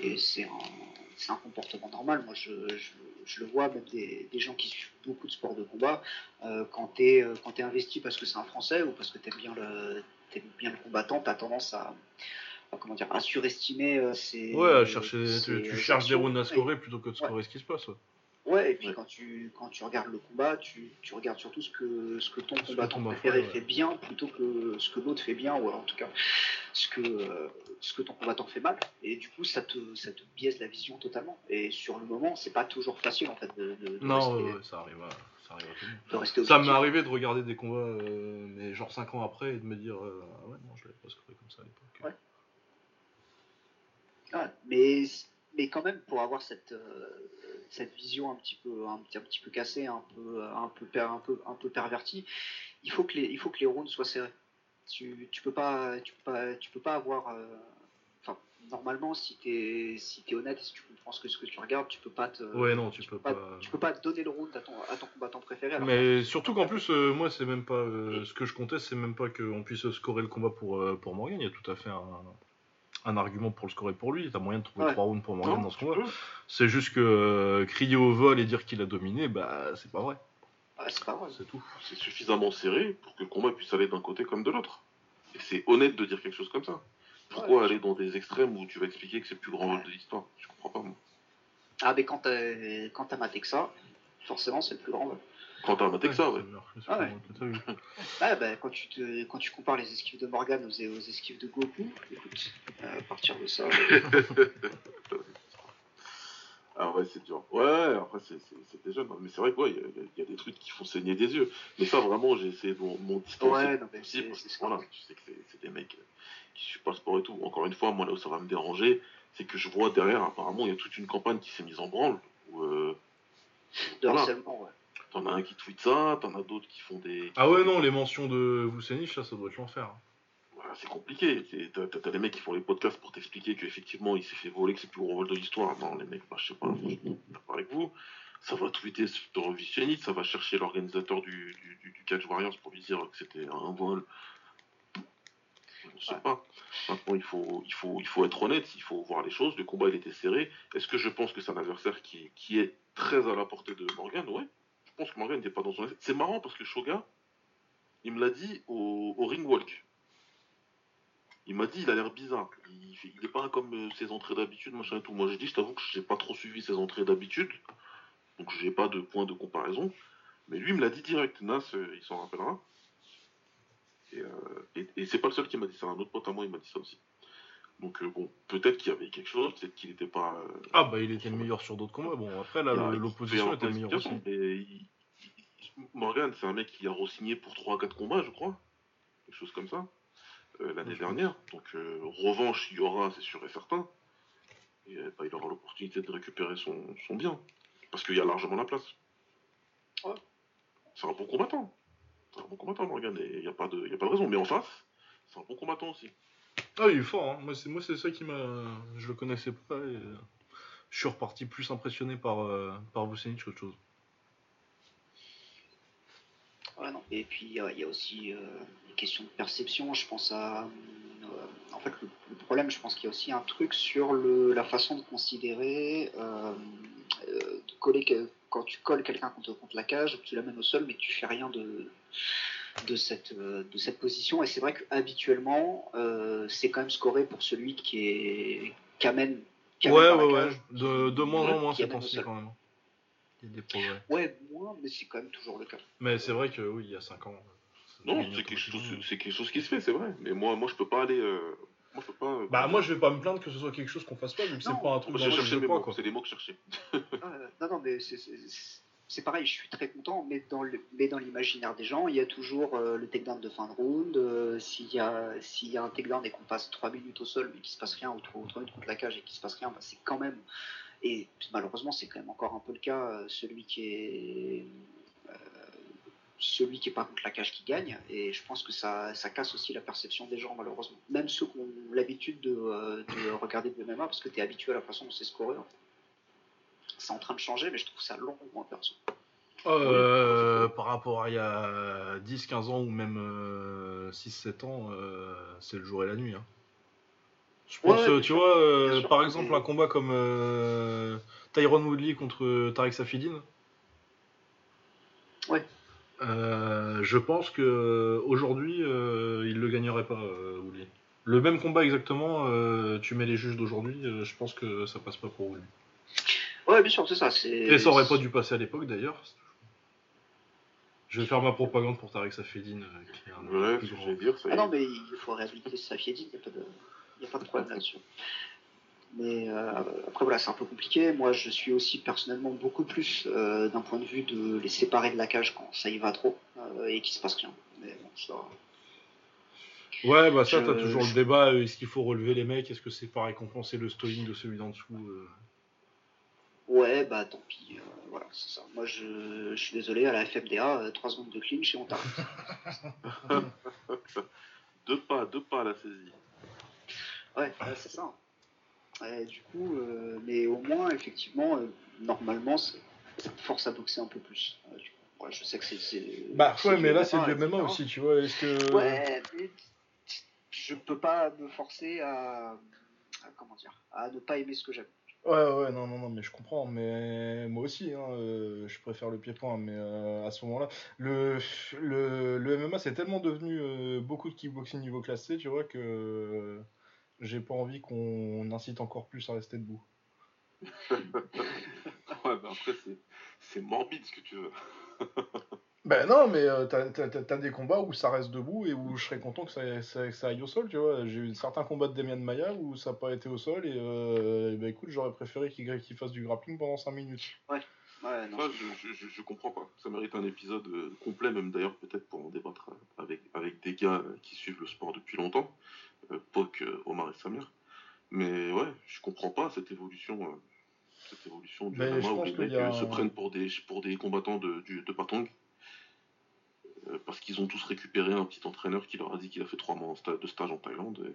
Et c'est un, un comportement normal. Moi, je, je, le vois, même des, des gens qui suivent beaucoup de sports de combat, euh, quand tu es, t'es investi parce que c'est un Français ou parce que tu aimes bien le, t'aimes bien le combattant, tu as tendance à, comment dire, à surestimer euh, ses. Ouais, à chercher, ses tu, tu cherches des rounds à scorer plutôt que de Ouais. scorer ce qui se passe. ouais. Ouais, et puis Ouais. quand tu quand tu regardes le combat, tu, tu regardes surtout ce que ce que ton que combattant ton préféré fait, ouais. fait bien plutôt que ce que l'autre fait bien ou alors en tout cas ce que euh, ce que ton combattant fait mal. Et du coup, ça te ça te biaise la vision totalement. Et sur le moment, c'est pas toujours facile en fait de, de, de Non, rester, ouais, ouais, ça arrive, à, ça arrive à Ça m'est arrivé de regarder des combats, euh, mais genre 5 ans après, et de me dire, euh, ah ouais, non, je l'avais pas scoré comme ça à l'époque. Ah, mais, mais quand même, pour avoir cette, euh, cette vision un petit peu, un, un petit peu cassée, un peu, un peu, per- un peu, un peu pervertie, il faut que les, il faut que les rounds soient serrés. Tu, tu peux pas, tu peux pas, tu peux pas avoir. euh, Enfin, normalement, si t'es, si es honnête et si tu comprends ce que, ce que tu regardes, tu peux pas te. Ouais, non, tu peux pas, pas. tu peux pas donner le round à ton, à ton combattant préféré. alors Mais surtout qu'en plus, euh, moi, c'est même pas. euh, ce que je comptais, c'est même pas qu'on puisse scorer le combat pour, pour Morgan. Il y a tout à fait un, un argument pour le scorer pour lui. T'as moyen de trouver Ouais. 3 rounds pour Morgan Non, dans ce combat. C'est juste que euh, crier au vol et dire qu'il a dominé, bah, c'est pas vrai. C'est pas vrai. C'est tout. C'est suffisamment serré pour que le combat puisse aller d'un côté comme de l'autre. Et c'est honnête de dire quelque chose comme ça. Pourquoi Ouais, aller dans des extrêmes où tu vas expliquer que c'est le plus grand vol Ouais. de l'histoire? Je comprends pas, moi. Ah, mais quand t'as, quand t'as maté que ça, forcément, c'est le plus grand. vol. Quand t'as maté que ça, [LAUGHS] ouais. que Ah ouais. Ah bah, quand, tu te, quand tu compares les esquives de Morgan aux, aux esquives de Goku, écoute, euh, à partir de ça, [LAUGHS] Ah ouais, c'est dur. Ouais, après, c'est- c'est- c'était jeune. hein. Mais c'est vrai qu'il y, a des trucs qui font saigner des yeux. Mais ça, vraiment, j'ai essayé de m'en m'en distancer ouais, non, mais c'est, que, voilà, tu sais que c'est- des mecs euh, qui suivent pas le sport et tout. Encore une fois, moi, là où ça va me déranger, c'est que je vois derrière, apparemment, il y a toute une campagne qui s'est mise en branle. Où, euh, de voilà. harcèlement, ouais. T'en as un qui tweet ça, t'en as d'autres qui font des. Ah ouais, non, les mentions de Vucenic, là, ça doit être l'enfer. Voilà, c'est compliqué. C'est- T'as t'as- t'as des mecs qui font les podcasts pour t'expliquer qu'effectivement il s'est fait voler, que c'est le plus gros vol de l'histoire. Non, les mecs, bah, je sais pas, je suis d'accord avec vous. Ça va tweeter sur Vichenit, ça va chercher l'organisateur du, du, du- du Catch Warriors pour lui dire que c'était un vol. Je sais Ouais. pas. Maintenant, il faut, il, faut, il faut être honnête, il faut voir les choses. Le combat, il était serré. Est-ce que je pense que c'est un adversaire qui, qui est très à la portée de Morgan? Ouais. Que pas dans son. C'est marrant parce que Shoga, il me l'a dit au, au ring. Il m'a dit, il a l'air bizarre. Il, fait- il est pas comme euh, ses entrées d'habitude, machin et tout. Moi, j'ai dit, je t'avoue que j'ai pas trop suivi ses entrées d'habitude. Donc, j'ai pas de point de comparaison. Mais lui, il me l'a dit direct. Nas, euh, il s'en rappellera. Et, euh, et c'est pas le seul qui m'a dit ça. Un autre pote à moi, il m'a dit ça aussi. Donc, euh, bon, peut-être qu'il y avait quelque chose, peut-être qu'il était pas. euh, Ah bah, il était le meilleur sur d'autres combats. Bon, après, là, l'opposition était meilleure aussi. il- Morgan, c'est un mec qui a re-signé pour 3-4 combats, je crois. Quelque chose comme ça. euh, L'année dernière. Donc, euh, revanche, il y aura, c'est sûr et certain. Et bah, il aura l'opportunité de récupérer son, son bien. Parce qu'il y a largement la place. Ouais. C'est un bon combattant. C'est un bon combattant, Morgan. Et il n'y a, pas de- il y a pas de raison. Mais en face, c'est un bon combattant aussi. Ah, il est fort, hein. Moi, c'est moi, c'est ça qui m'a. Je le connaissais pas et. euh, Je suis reparti plus impressionné par, euh, par qu'autre chose. Non. Et puis, euh, il y a aussi euh, des questions de perception. Je pense à. euh, en fait, le, problème, je pense qu'il y a aussi un truc sur le, la façon de considérer. euh, euh, de coller quand tu colles quelqu'un contre, contre la cage, tu l'amènes au sol, mais tu fais rien de, de, cette, euh, de cette position. Et c'est vrai qu'habituellement, euh, c'est quand même scoré pour celui qui, est, qui amène. qui amène Ouais, ouais, ouais. cage, De, de moins en moins ces amène au temps-ci sol. quand même. Il y a des progrès. Ouais, moins, mais c'est quand même toujours le cas. Mais c'est vrai que oui, il y a 5 ans. Non, c'est quelque, chose, que- c'est quelque chose qui se fait, c'est vrai. Mais moi, moi je peux pas aller. euh, Moi, je peux pas. euh, Bah, moi, je vais pas me plaindre que ce soit quelque chose qu'on fasse pas, vu que c'est pas un truc Moi, dans j'ai lequel cherché je mes crois, mots, quoi. c'est les mots que je cherchais. Euh, non, non, mais c'est- c'est pareil, je suis très content, mais dans l'imaginaire des gens, il y a toujours euh, le takedown de fin de round. euh, S'il y, a- s'il y a et qu'on passe 3 minutes au sol, mais qu'il se passe rien, ou 3 minutes contre la cage et qu'il se passe rien, bah, c'est quand même. Et malheureusement, c'est quand même encore un peu le cas. euh, Celui qui est. euh, celui qui pas contre la cage qui gagne, et je pense que ça, casse aussi la perception des gens, malheureusement. Même ceux qui ont l'habitude de, de regarder de MMA, parce que tu es habitué à la façon dont c'est scoré. C'est en train de changer, mais je trouve ça long, moi, perso. Euh, par rapport à il y a 10-15 ans ou même euh, 6-7 ans, euh, c'est le jour et la nuit. hein. Je Ouais, pense, ouais, euh, tu sûr. vois, euh, par exemple, un combat comme euh, Tyron Woodley contre Tarek Safidine. Ouais. Euh, je pense que aujourd'hui, euh, il le gagnerait pas, euh, Woodley. Le même combat exactement, euh, tu mets les juges d'aujourd'hui, euh, je pense que ça passe pas pour Woodley. Ouais, bien sûr, c'est ça. c'est- Et ça aurait pas dû passer à l'époque d'ailleurs. Je vais faire ma propagande pour Tarek Safedine, euh, qui est un Ouais, plus ce que grands- je vais dire, ça Ah non, mais il faut réhabiliter sa fiédine, il n'y a, pas de- y a pas de problème là-dessus. Mais euh, après, voilà, c'est un peu compliqué. Moi, je suis aussi personnellement beaucoup plus euh, d'un point de vue de les séparer de la cage quand ça y va trop euh, et qu'il se passe rien. Mais bon, ça. Ouais, bah ça, t'as toujours je- le débat. Est-ce qu'il faut relever les mecs Est-ce que c'est pas récompenser le stalling de celui d'en dessous euh Ouais, bah tant pis. euh, voilà, c'est ça. Moi, je, je suis désolé, à la FMDA, 3 secondes de clinch et on t'arrête. Deux pas, deux pas à la saisie. Ouais, ouais, c'est ça. Ouais, du coup, euh, mais au moins, effectivement, euh, normalement, ça force à boxer un peu plus. Euh, du coup, ouais, je sais que c'est. Bah ouais, mais là, c'est du. MMA aussi, tu vois. Est-ce que. Ouais, mais je peux pas me forcer à, à- comment dire, à ne pas aimer ce que j'aime. Ouais, ouais, non, non, non, mais je comprends. Mais moi aussi, hein, euh, je préfère le pied-point. Mais euh, à ce moment-là, le, le, le MMA, c'est tellement devenu euh, beaucoup de kickboxing niveau classé, tu vois, que j'ai pas envie qu'on incite encore plus à rester debout. [LAUGHS] Ouais, mais après, c'est morbide ce que tu veux. [LAUGHS] Ben non, mais euh, t'as, t'as- des combats où ça reste debout et où je serais content que ça, ça- que ça aille au sol, tu vois. J'ai eu certains combats de Demian Maya où ça n'a pas été au sol et, euh, et ben écoute, j'aurais préféré qu'il, qu'il fasse du grappling pendant 5 minutes. Ouais, non. Ça, je, je, je, je comprends pas. Ça mérite un épisode euh, complet, même d'ailleurs, peut-être pour en débattre euh, avec, avec des gars qui suivent le sport depuis longtemps. Euh, Poc, Omar et Samir. Mais ouais, je comprends pas cette évolution. euh, cette évolution du Mais MMA où les mecs se prennent pour des, pour des combattants de, du, de Patong. Euh, parce qu'ils ont tous récupéré un petit entraîneur qui leur a dit qu'il a fait trois mois de stage en Thaïlande.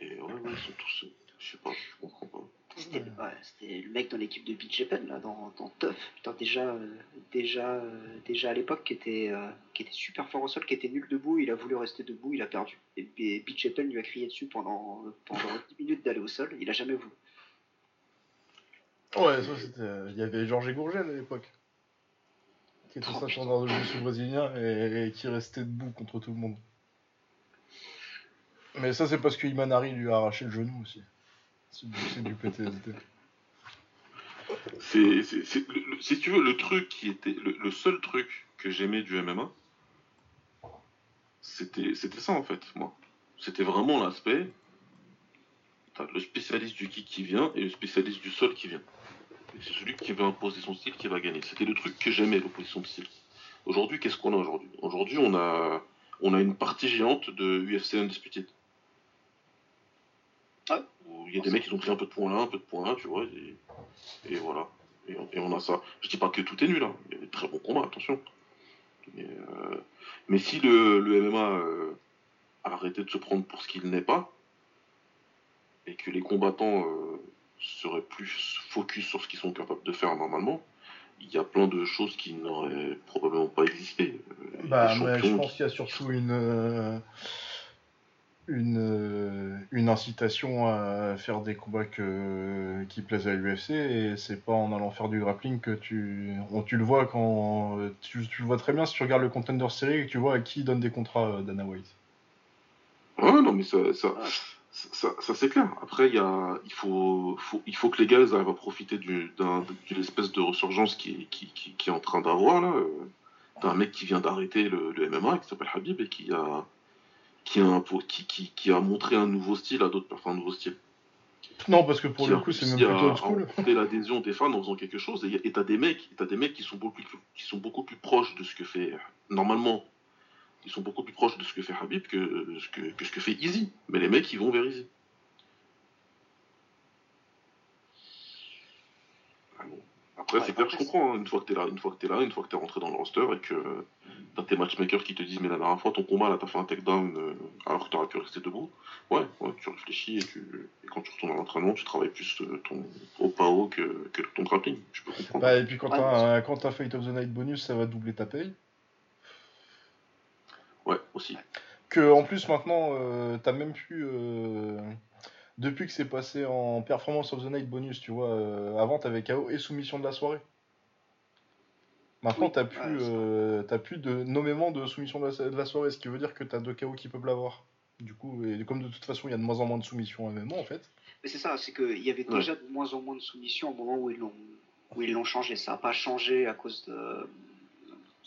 Et, et ouais, ouais, ils sont tous. euh, Je sais pas, je comprends pas. C'était ouais, le mec dans l'équipe de Beach Japan, là, dans, dans Tough. Putain, déjà, euh, déjà, euh, déjà à l'époque, qui était, euh, qui était super fort au sol, qui était nul debout, il a voulu rester debout, il a perdu. Et, et Beach Japan lui a crié dessus pendant, pendant 10 minutes d'aller au sol, il a jamais voulu. Ouais, ça c'était. Il y avait Georges Gourgel à l'époque. Qui était Oh, noire de jiu brésilien et, et qui restait debout contre tout le monde. Mais ça, c'est parce que Imanari lui a arraché le genou aussi. C'est du, du PTSD. C'est, si tu veux, le truc qui était. Le, le seul truc que j'aimais du MMA, c'était, c'était ça en fait, moi. C'était vraiment l'aspect. Le spécialiste du kick qui vient et le spécialiste du sol qui vient. C'est celui qui veut imposer son style qui va gagner. C'était le truc que j'aimais, l'opposition de style. Aujourd'hui, qu'est-ce qu'on a aujourd'hui? Aujourd'hui, on a, on a une partie géante de UFC Undisputed. Où il y a des mecs qui ont pris un peu de points là, un peu de points là, tu vois. Et, et voilà. Et on, et on a ça. Je dis pas que tout est nul, hein. il y a des très bons combats, attention. Mais, euh, mais si le, le MMA euh, a arrêté de se prendre pour ce qu'il n'est pas, et que les combattants euh, seraient plus focus sur ce qu'ils sont capables de faire normalement, il y a plein de choses qui n'auraient probablement pas existé. Euh, Bah, mais je pense qu'il y a surtout une, euh, une, euh, une incitation à faire des combats que, qui plaisent à l'UFC et c'est pas en allant faire du grappling que tu. on- tu le vois quand. Tu, tu le vois très bien si tu regardes le Contender Series et que tu vois à qui donne des contrats Dana White. Ouais, non, mais ça, ça. Ça, ça- ça, c'est clair. Après, il, y a, il, faut, faut- il faut que les gars arrivent à profiter du- d'un- d'une espèce de ressurgence qui, qui, qui, qui est en train d'avoir. là. Euh, T'as un mec qui vient d'arrêter le, le MMA qui s'appelle Habib et qui a, qui, a qui, montré un nouveau style à d'autres personnes, un nouveau style. Non, parce que pour le coup, c'est même plutôt rencontrer l'adhésion des fans en faisant quelque chose. Et t'as des mecs, t'as des mecs qui sont beaucoup qui sont beaucoup plus proches de ce que fait normalement. Ils sont beaucoup plus proches de ce que fait Habib que ce que, que ce que fait Easy. Mais les mecs, ils vont vers Easy. Ah bon. Après, Ouais, c'est clair, je comprends. hein. Une fois que t'es là, une fois que t'es là, une fois que t'es rentré dans le roster et que t'as tes matchmakers qui te disent mais la dernière fois ton combat là t'as fait un takedown euh, alors que t'aurais pu rester debout. Ouais, ouais, tu réfléchis et, tu, et quand tu retournes à l'entraînement, tu travailles plus euh, ton au PAO que, que ton grappling. Je peux comprendre. Bah, et puis quand t'as un- quand t'as Fight of the Night bonus, ça va doubler ta paye. Ouais, aussi. Que en plus maintenant, euh, t'as même plus. euh, depuis que c'est passé en Performance of the Night bonus, tu vois, euh, avant t'avais KO et soumission de la soirée. Maintenant Oui, t'as plus, ouais, c'est- euh, t'as plus de nommément de soumission de la, de la soirée, ce qui veut dire que t'as deux KO qui peuvent l'avoir. Du coup, et comme de toute façon il y a de moins en moins de soumissions à MMA en fait. Mais c'est ça, c'est qu'il y avait Ouais. déjà de moins en moins de soumissions au moment où ils l'ont où ils l'ont changé. Ça n'a pas changé à cause de.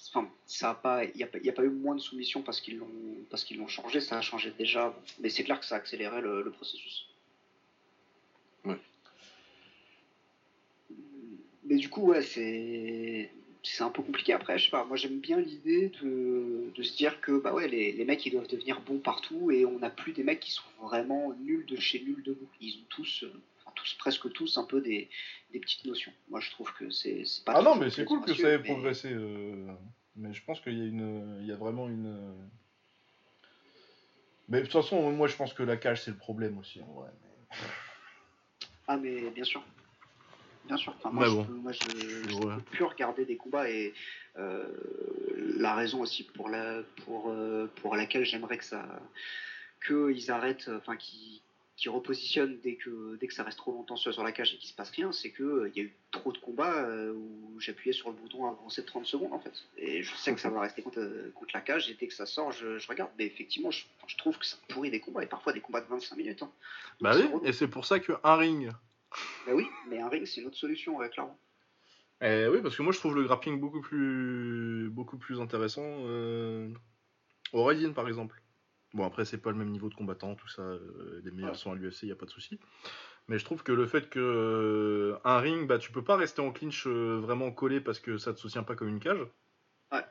Enfin, ça a pas, il n'y a, pas- il y a pas eu moins de soumissions parce qu'ils l'ont parce qu'ils l'ont changé. Ça a changé déjà, mais c'est clair que ça a accéléré le, le processus. Ouais. Mais du coup, ouais, c'est c'est un peu compliqué après. Je sais pas. Moi, j'aime bien l'idée de, de se dire que bah ouais, les, les mecs ils doivent devenir bons partout et on n'a plus des mecs qui sont vraiment nuls de chez nuls debout. Ils ont tous, euh, tous presque tous un peu des, des petites notions. Moi, je trouve que c'est pas. Ah non, mais c'est cool que ça ait mais- progressé. euh, Mais je pense qu'il y a une, il y a vraiment une. Mais de toute façon, moi je pense que la cage c'est le problème aussi en vrai. mais- [LAUGHS] Ah mais bien sûr. Bien sûr. Enfin, moi, Mais je, bon. peux- moi, je, je Ouais. peux plus regarder des combats et euh, la raison aussi pour la pour euh, pour laquelle j'aimerais que ça qu'ils arrêtent, enfin qu'ils qu'ils repositionnent dès que dès que ça reste trop longtemps sur, sur la cage et qu'il se passe rien, c'est que euh, y a eu trop de combats euh, où j'appuyais sur le bouton avancer de 30 secondes en fait. Et je sais que ça va rester contre, euh, contre la cage et dès que ça sort, je, je regarde. Mais effectivement, je, trouve que ça pourrit des combats et parfois des combats de 25 minutes. hein. Bah oui, et c'est pour ça qu'un ring. Bah oui, mais un ring c'est une autre solution, ouais, clairement. Eh oui, parce que moi je trouve le grappling beaucoup plus, beaucoup plus intéressant euh... au par exemple. Bon après c'est pas le même niveau de combattant, tout ça, euh, les meilleurs Ouais. sont à l'UFC, y a pas de souci. Mais je trouve que le fait que euh, un ring, bah tu peux pas rester en clinch euh, vraiment collé parce que ça te soutient pas comme une cage. Ouais.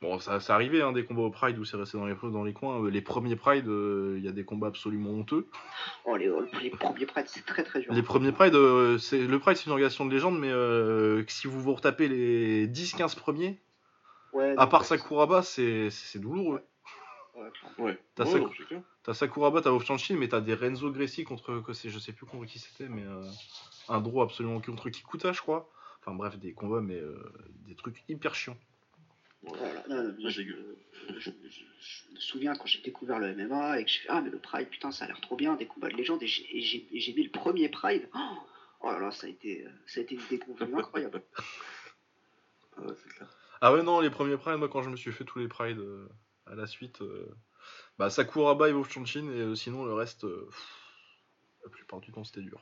Bon, ça, ça arrivait hein, des combats au Pride où c'est resté dans les, dans les coins. Euh, Les premiers Pride, il y a des combats absolument honteux. Oh, les, les premiers prêtres, c'est très très dur. Les premiers Pride, c'est le Pride c'est une organisation de légende, mais euh, si vous vous retapez les 10-15 premiers, Ouais, à part Sakuraba, c'est c'est douloureux. ouais. Ouais. T'as Ouais, non. T'as Sakuraba, t'as mais t'as des Renzo Gracie contre, je sais plus contre qui c'était, mais euh, un draw absolument contre Kikuta, je crois. Enfin bref, des combats, mais euh, des trucs hyper chiants. Voilà. Moi, Ouais, je, je- je- je me souviens quand j'ai découvert le MMA et que je fais Ah, mais le Pride, putain, ça a l'air trop bien, des combats de légende. Et j'ai- et j'ai et j'ai mis le premier Pride. Oh, oh là là, ça a été, ça a été une déconvenue incroyable. [LAUGHS] Ouais, c'est clair. Ah ouais, non, les premiers Pride, moi quand je me suis fait tous les Pride euh, à la suite, euh, bah Sakuraba et Ovchanchin, et euh, sinon le reste, euh, pff, la plupart du temps c'était dur.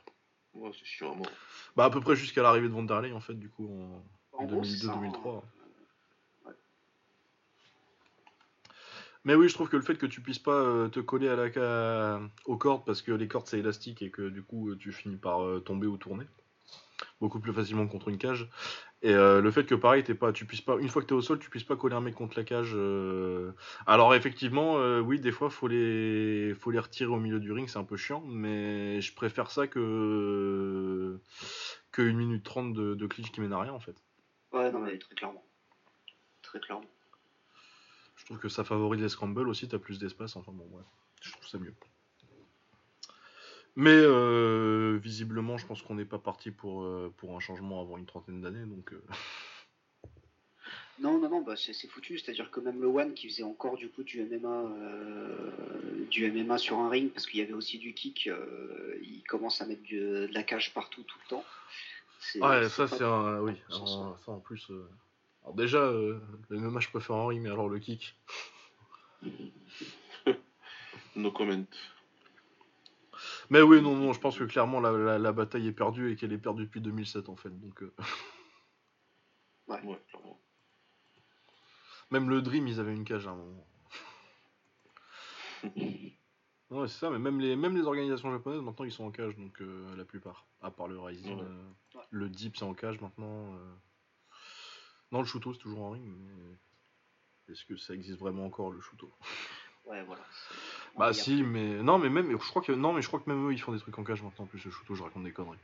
Ouais, c'est chiant à mort. Bah à peu près jusqu'à l'arrivée de Vanderlei en fait, du coup, en, En gros, c'est ça, 2002-2003. hein. Mais oui, je trouve que le fait que tu puisses pas te coller à la, aux cordes parce que les cordes c'est élastique et que du coup tu finis par tomber ou tourner beaucoup plus facilement contre une cage. Et euh, le fait que pareil, t'es pas, tu puisses pas, une fois que t'es au sol, tu puisses pas coller un mec contre la cage. euh. Alors effectivement, euh, oui, des fois faut les, faut les retirer au milieu du ring, c'est un peu chiant, mais je préfère ça que que une minute trente de, de clinch qui mène à rien en fait. Ouais, non, mais très clairement. Très clairement. Je trouve que ça favorise les scrambles aussi, t'as plus d'espace, enfin bon, ouais, je trouve ça mieux. Mais euh, visiblement, je pense qu'on n'est pas parti pour, euh, pour un changement avant une trentaine d'années, donc... euh, Non, non, non, bah, c'est c'est foutu. C'est-à-dire que même le One qui faisait encore du coup du MMA, euh, du MMA sur un ring, parce qu'il y avait aussi du kick, euh, il commence à mettre du- de la cage partout tout le temps. C'est- Ouais, ça c'est un... Oui, alors, ça en plus... euh, Alors déjà, euh, le MMA je préfère en ring, mais alors le kick... [LAUGHS] No comment. Mais oui, non, non, je pense que clairement la, la- la bataille est perdue et qu'elle est perdue depuis 2007 en fait, donc... euh, [LAUGHS] Ouais, clairement. Même le Dream, ils avaient une cage à un moment. [LAUGHS] Ouais, c'est ça, mais même les, même les organisations japonaises, maintenant, ils sont en cage, donc euh, la plupart. À part le Rising. Ouais. euh, Ouais. Le Deep, c'est en cage maintenant. euh. Non, le Shuto, c'est toujours en ring, mais est-ce que ça existe vraiment encore, le Shuto? Ouais, voilà. Bah a si, mais non, mais même, je crois que non, mais je crois que même eux, ils font des trucs en cage maintenant. En plus, le Shuto, je raconte des conneries.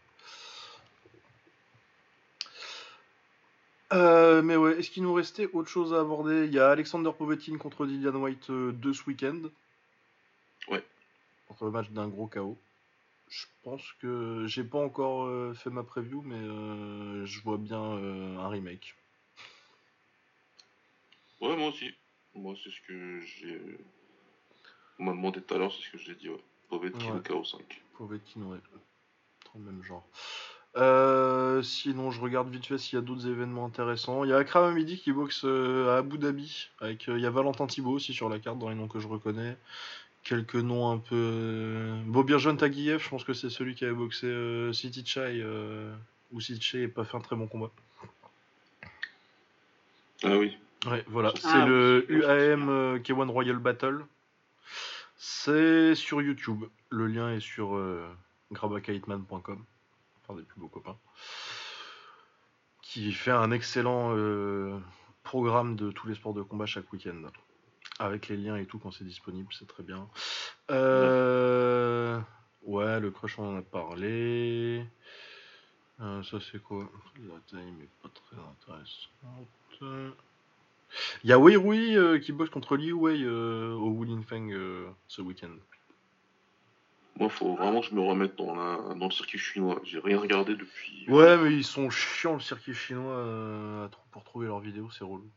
Euh, mais ouais, est-ce qu'il nous restait autre chose à aborder? Il y a Alexander Povetkin contre Dillian White euh, de ce week-end. Ouais. Contre le match d'un gros KO. Je pense que j'ai pas encore euh, fait ma preview, mais je vois bien un remake. Ouais, moi aussi. Moi, c'est ce que j'ai. On m'a demandé tout à l'heure, c'est ce que j'ai dit, ouais. Povetkin Ouais. KO5. Povetkin, ouais. Dans le même genre. Euh, sinon, je regarde vite fait s'il y a d'autres événements intéressants. Il y a Akram Hamidi qui boxe euh, à Abu Dhabi. Avec, euh, il y a Valentin Thibault aussi sur la carte, dans les noms que je reconnais. Quelques noms un peu. Bobirjan Taguiev, je pense que c'est celui qui avait boxé euh, City Chai. Euh, où City Chai n'a pas fait un très bon combat. Ah oui. Ouais, voilà. Ah, c'est le oui, UAM euh, K1 Royal Battle. C'est sur YouTube. Le lien est sur euh, grabakaitman.com. Des plus beaux copains. Qui fait un excellent euh, programme de tous les sports de combat chaque week-end. Avec les liens et tout quand c'est disponible, c'est très bien. Euh, Ouais, le crush, on en a parlé. Euh, ça, c'est quoi? La taille, mais pas très intéressante. Il y a Wei Rui euh, qui boxe contre Li Wei euh, au Wulin Feng euh, ce week-end. Moi, faut vraiment que je me remette dans, la... dans le circuit chinois. J'ai rien regardé depuis. Ouais, mais ils sont chiants le circuit chinois à pour trouver leurs vidéos, c'est relou.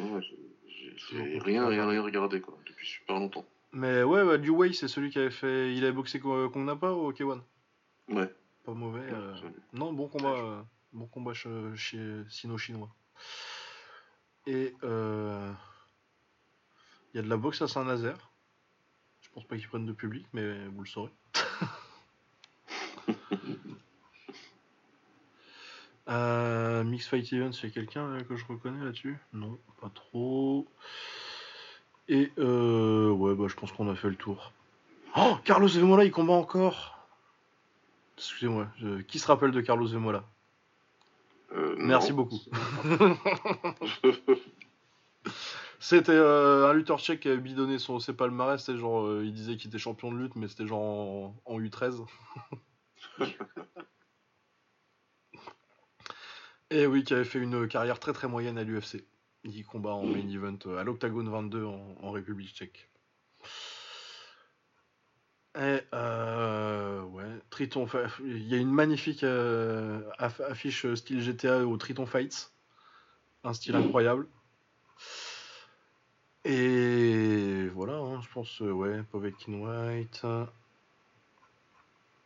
Ouais, j'ai- rien, regardé. rien, rien regardé, quoi, depuis super longtemps. Mais ouais, bah, Liu Wei, c'est celui qui avait fait. Il avait boxé Ko- Kong Napa au K1. Ouais. Pas mauvais. euh. Non, bon combat. euh, Bon combat ch- sino-chinois. Et euh, il y a de la boxe à Saint-Nazaire. Je pense pas qu'ils prennent de public, mais vous le saurez. [LAUGHS] Euh, Mix Fight Events, il y a quelqu'un euh, que je reconnais là-dessus? Non, pas trop. Et euh, ouais, bah je pense qu'on a fait le tour. Oh, Carlos Vemola, il combat encore. Excusez-moi, je- qui se rappelle de Carlos Vemola Merci non. beaucoup. [LAUGHS] C'était euh, un lutteur tchèque qui avait bidonné son ses palmarès, c'était genre euh, il disait qu'il était champion de lutte mais c'était genre en, en U13. [LAUGHS] Et oui, qui avait fait une carrière très très moyenne à l'UFC. Il combat en main event euh, à l'Octagone 22 en, en République tchèque. Et euh, ouais, Triton, il y a une magnifique euh, aff- affiche euh, style GTA au Triton Fights, un style incroyable. Et voilà, hein, je pense, euh, ouais, Povetkin White.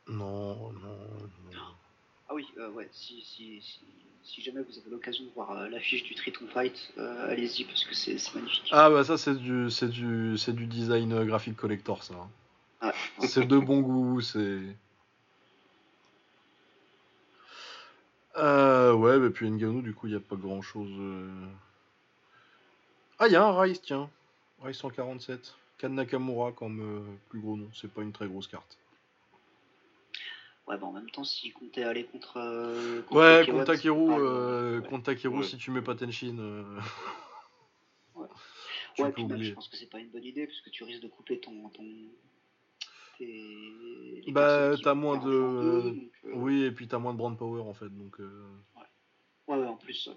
Non, non, non. Ah oui, ouais, si, si, si, si jamais vous avez l'occasion de voir l'affiche du Triton Fight, allez-y parce que c'est magnifique. Ah bah ça c'est du, c'est du, c'est du design graphique collector ça. hein. Ouais. C'est de bon goût, c'est. Euh, ouais, bah puis Ngannou, du coup, il n'y a pas grand chose. Ah, il y a un Rise, tiens. Rise 147. Kan Nakamura comme euh, plus gros nom. C'est pas une très grosse carte. Ouais, bah en même temps, s'il comptait aller contre. euh, contre Ouais, contre Takeru, euh, ouais. contre Takeru, Ouais. si tu mets pas Tenshin. euh, Ouais. [LAUGHS] tu Ouais, peux puis même, je pense que c'est pas une bonne idée parce que tu risques de couper ton. ton... tes- Bah, t'as moins de- deux, donc, euh, Oui, et puis t'as moins de brand power en fait. Donc, euh, Ouais, ouais, en plus.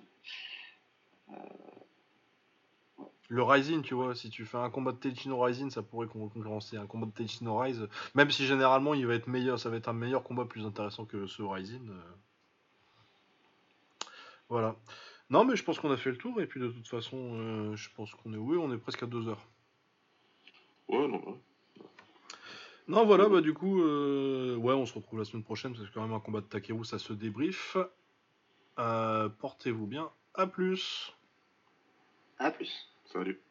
euh, Le Rising, tu vois, si tu fais un combat de Teichino Rising, ça pourrait con- concurrencer un combat de Teichino Rise. Même si généralement il va être meilleur, ça va être un meilleur combat plus intéressant que ce Rising. euh. Voilà. Non, mais je pense qu'on a fait le tour, et puis de toute façon, euh, je pense qu'on est. Oui, on est presque à deux heures. Ouais, non, ouais. Non, voilà, bah du coup, euh, ouais, on se retrouve la semaine prochaine, parce que quand même un combat de Takeru, ça se débrief. Euh, Portez-vous bien, à plus. À plus. Salut.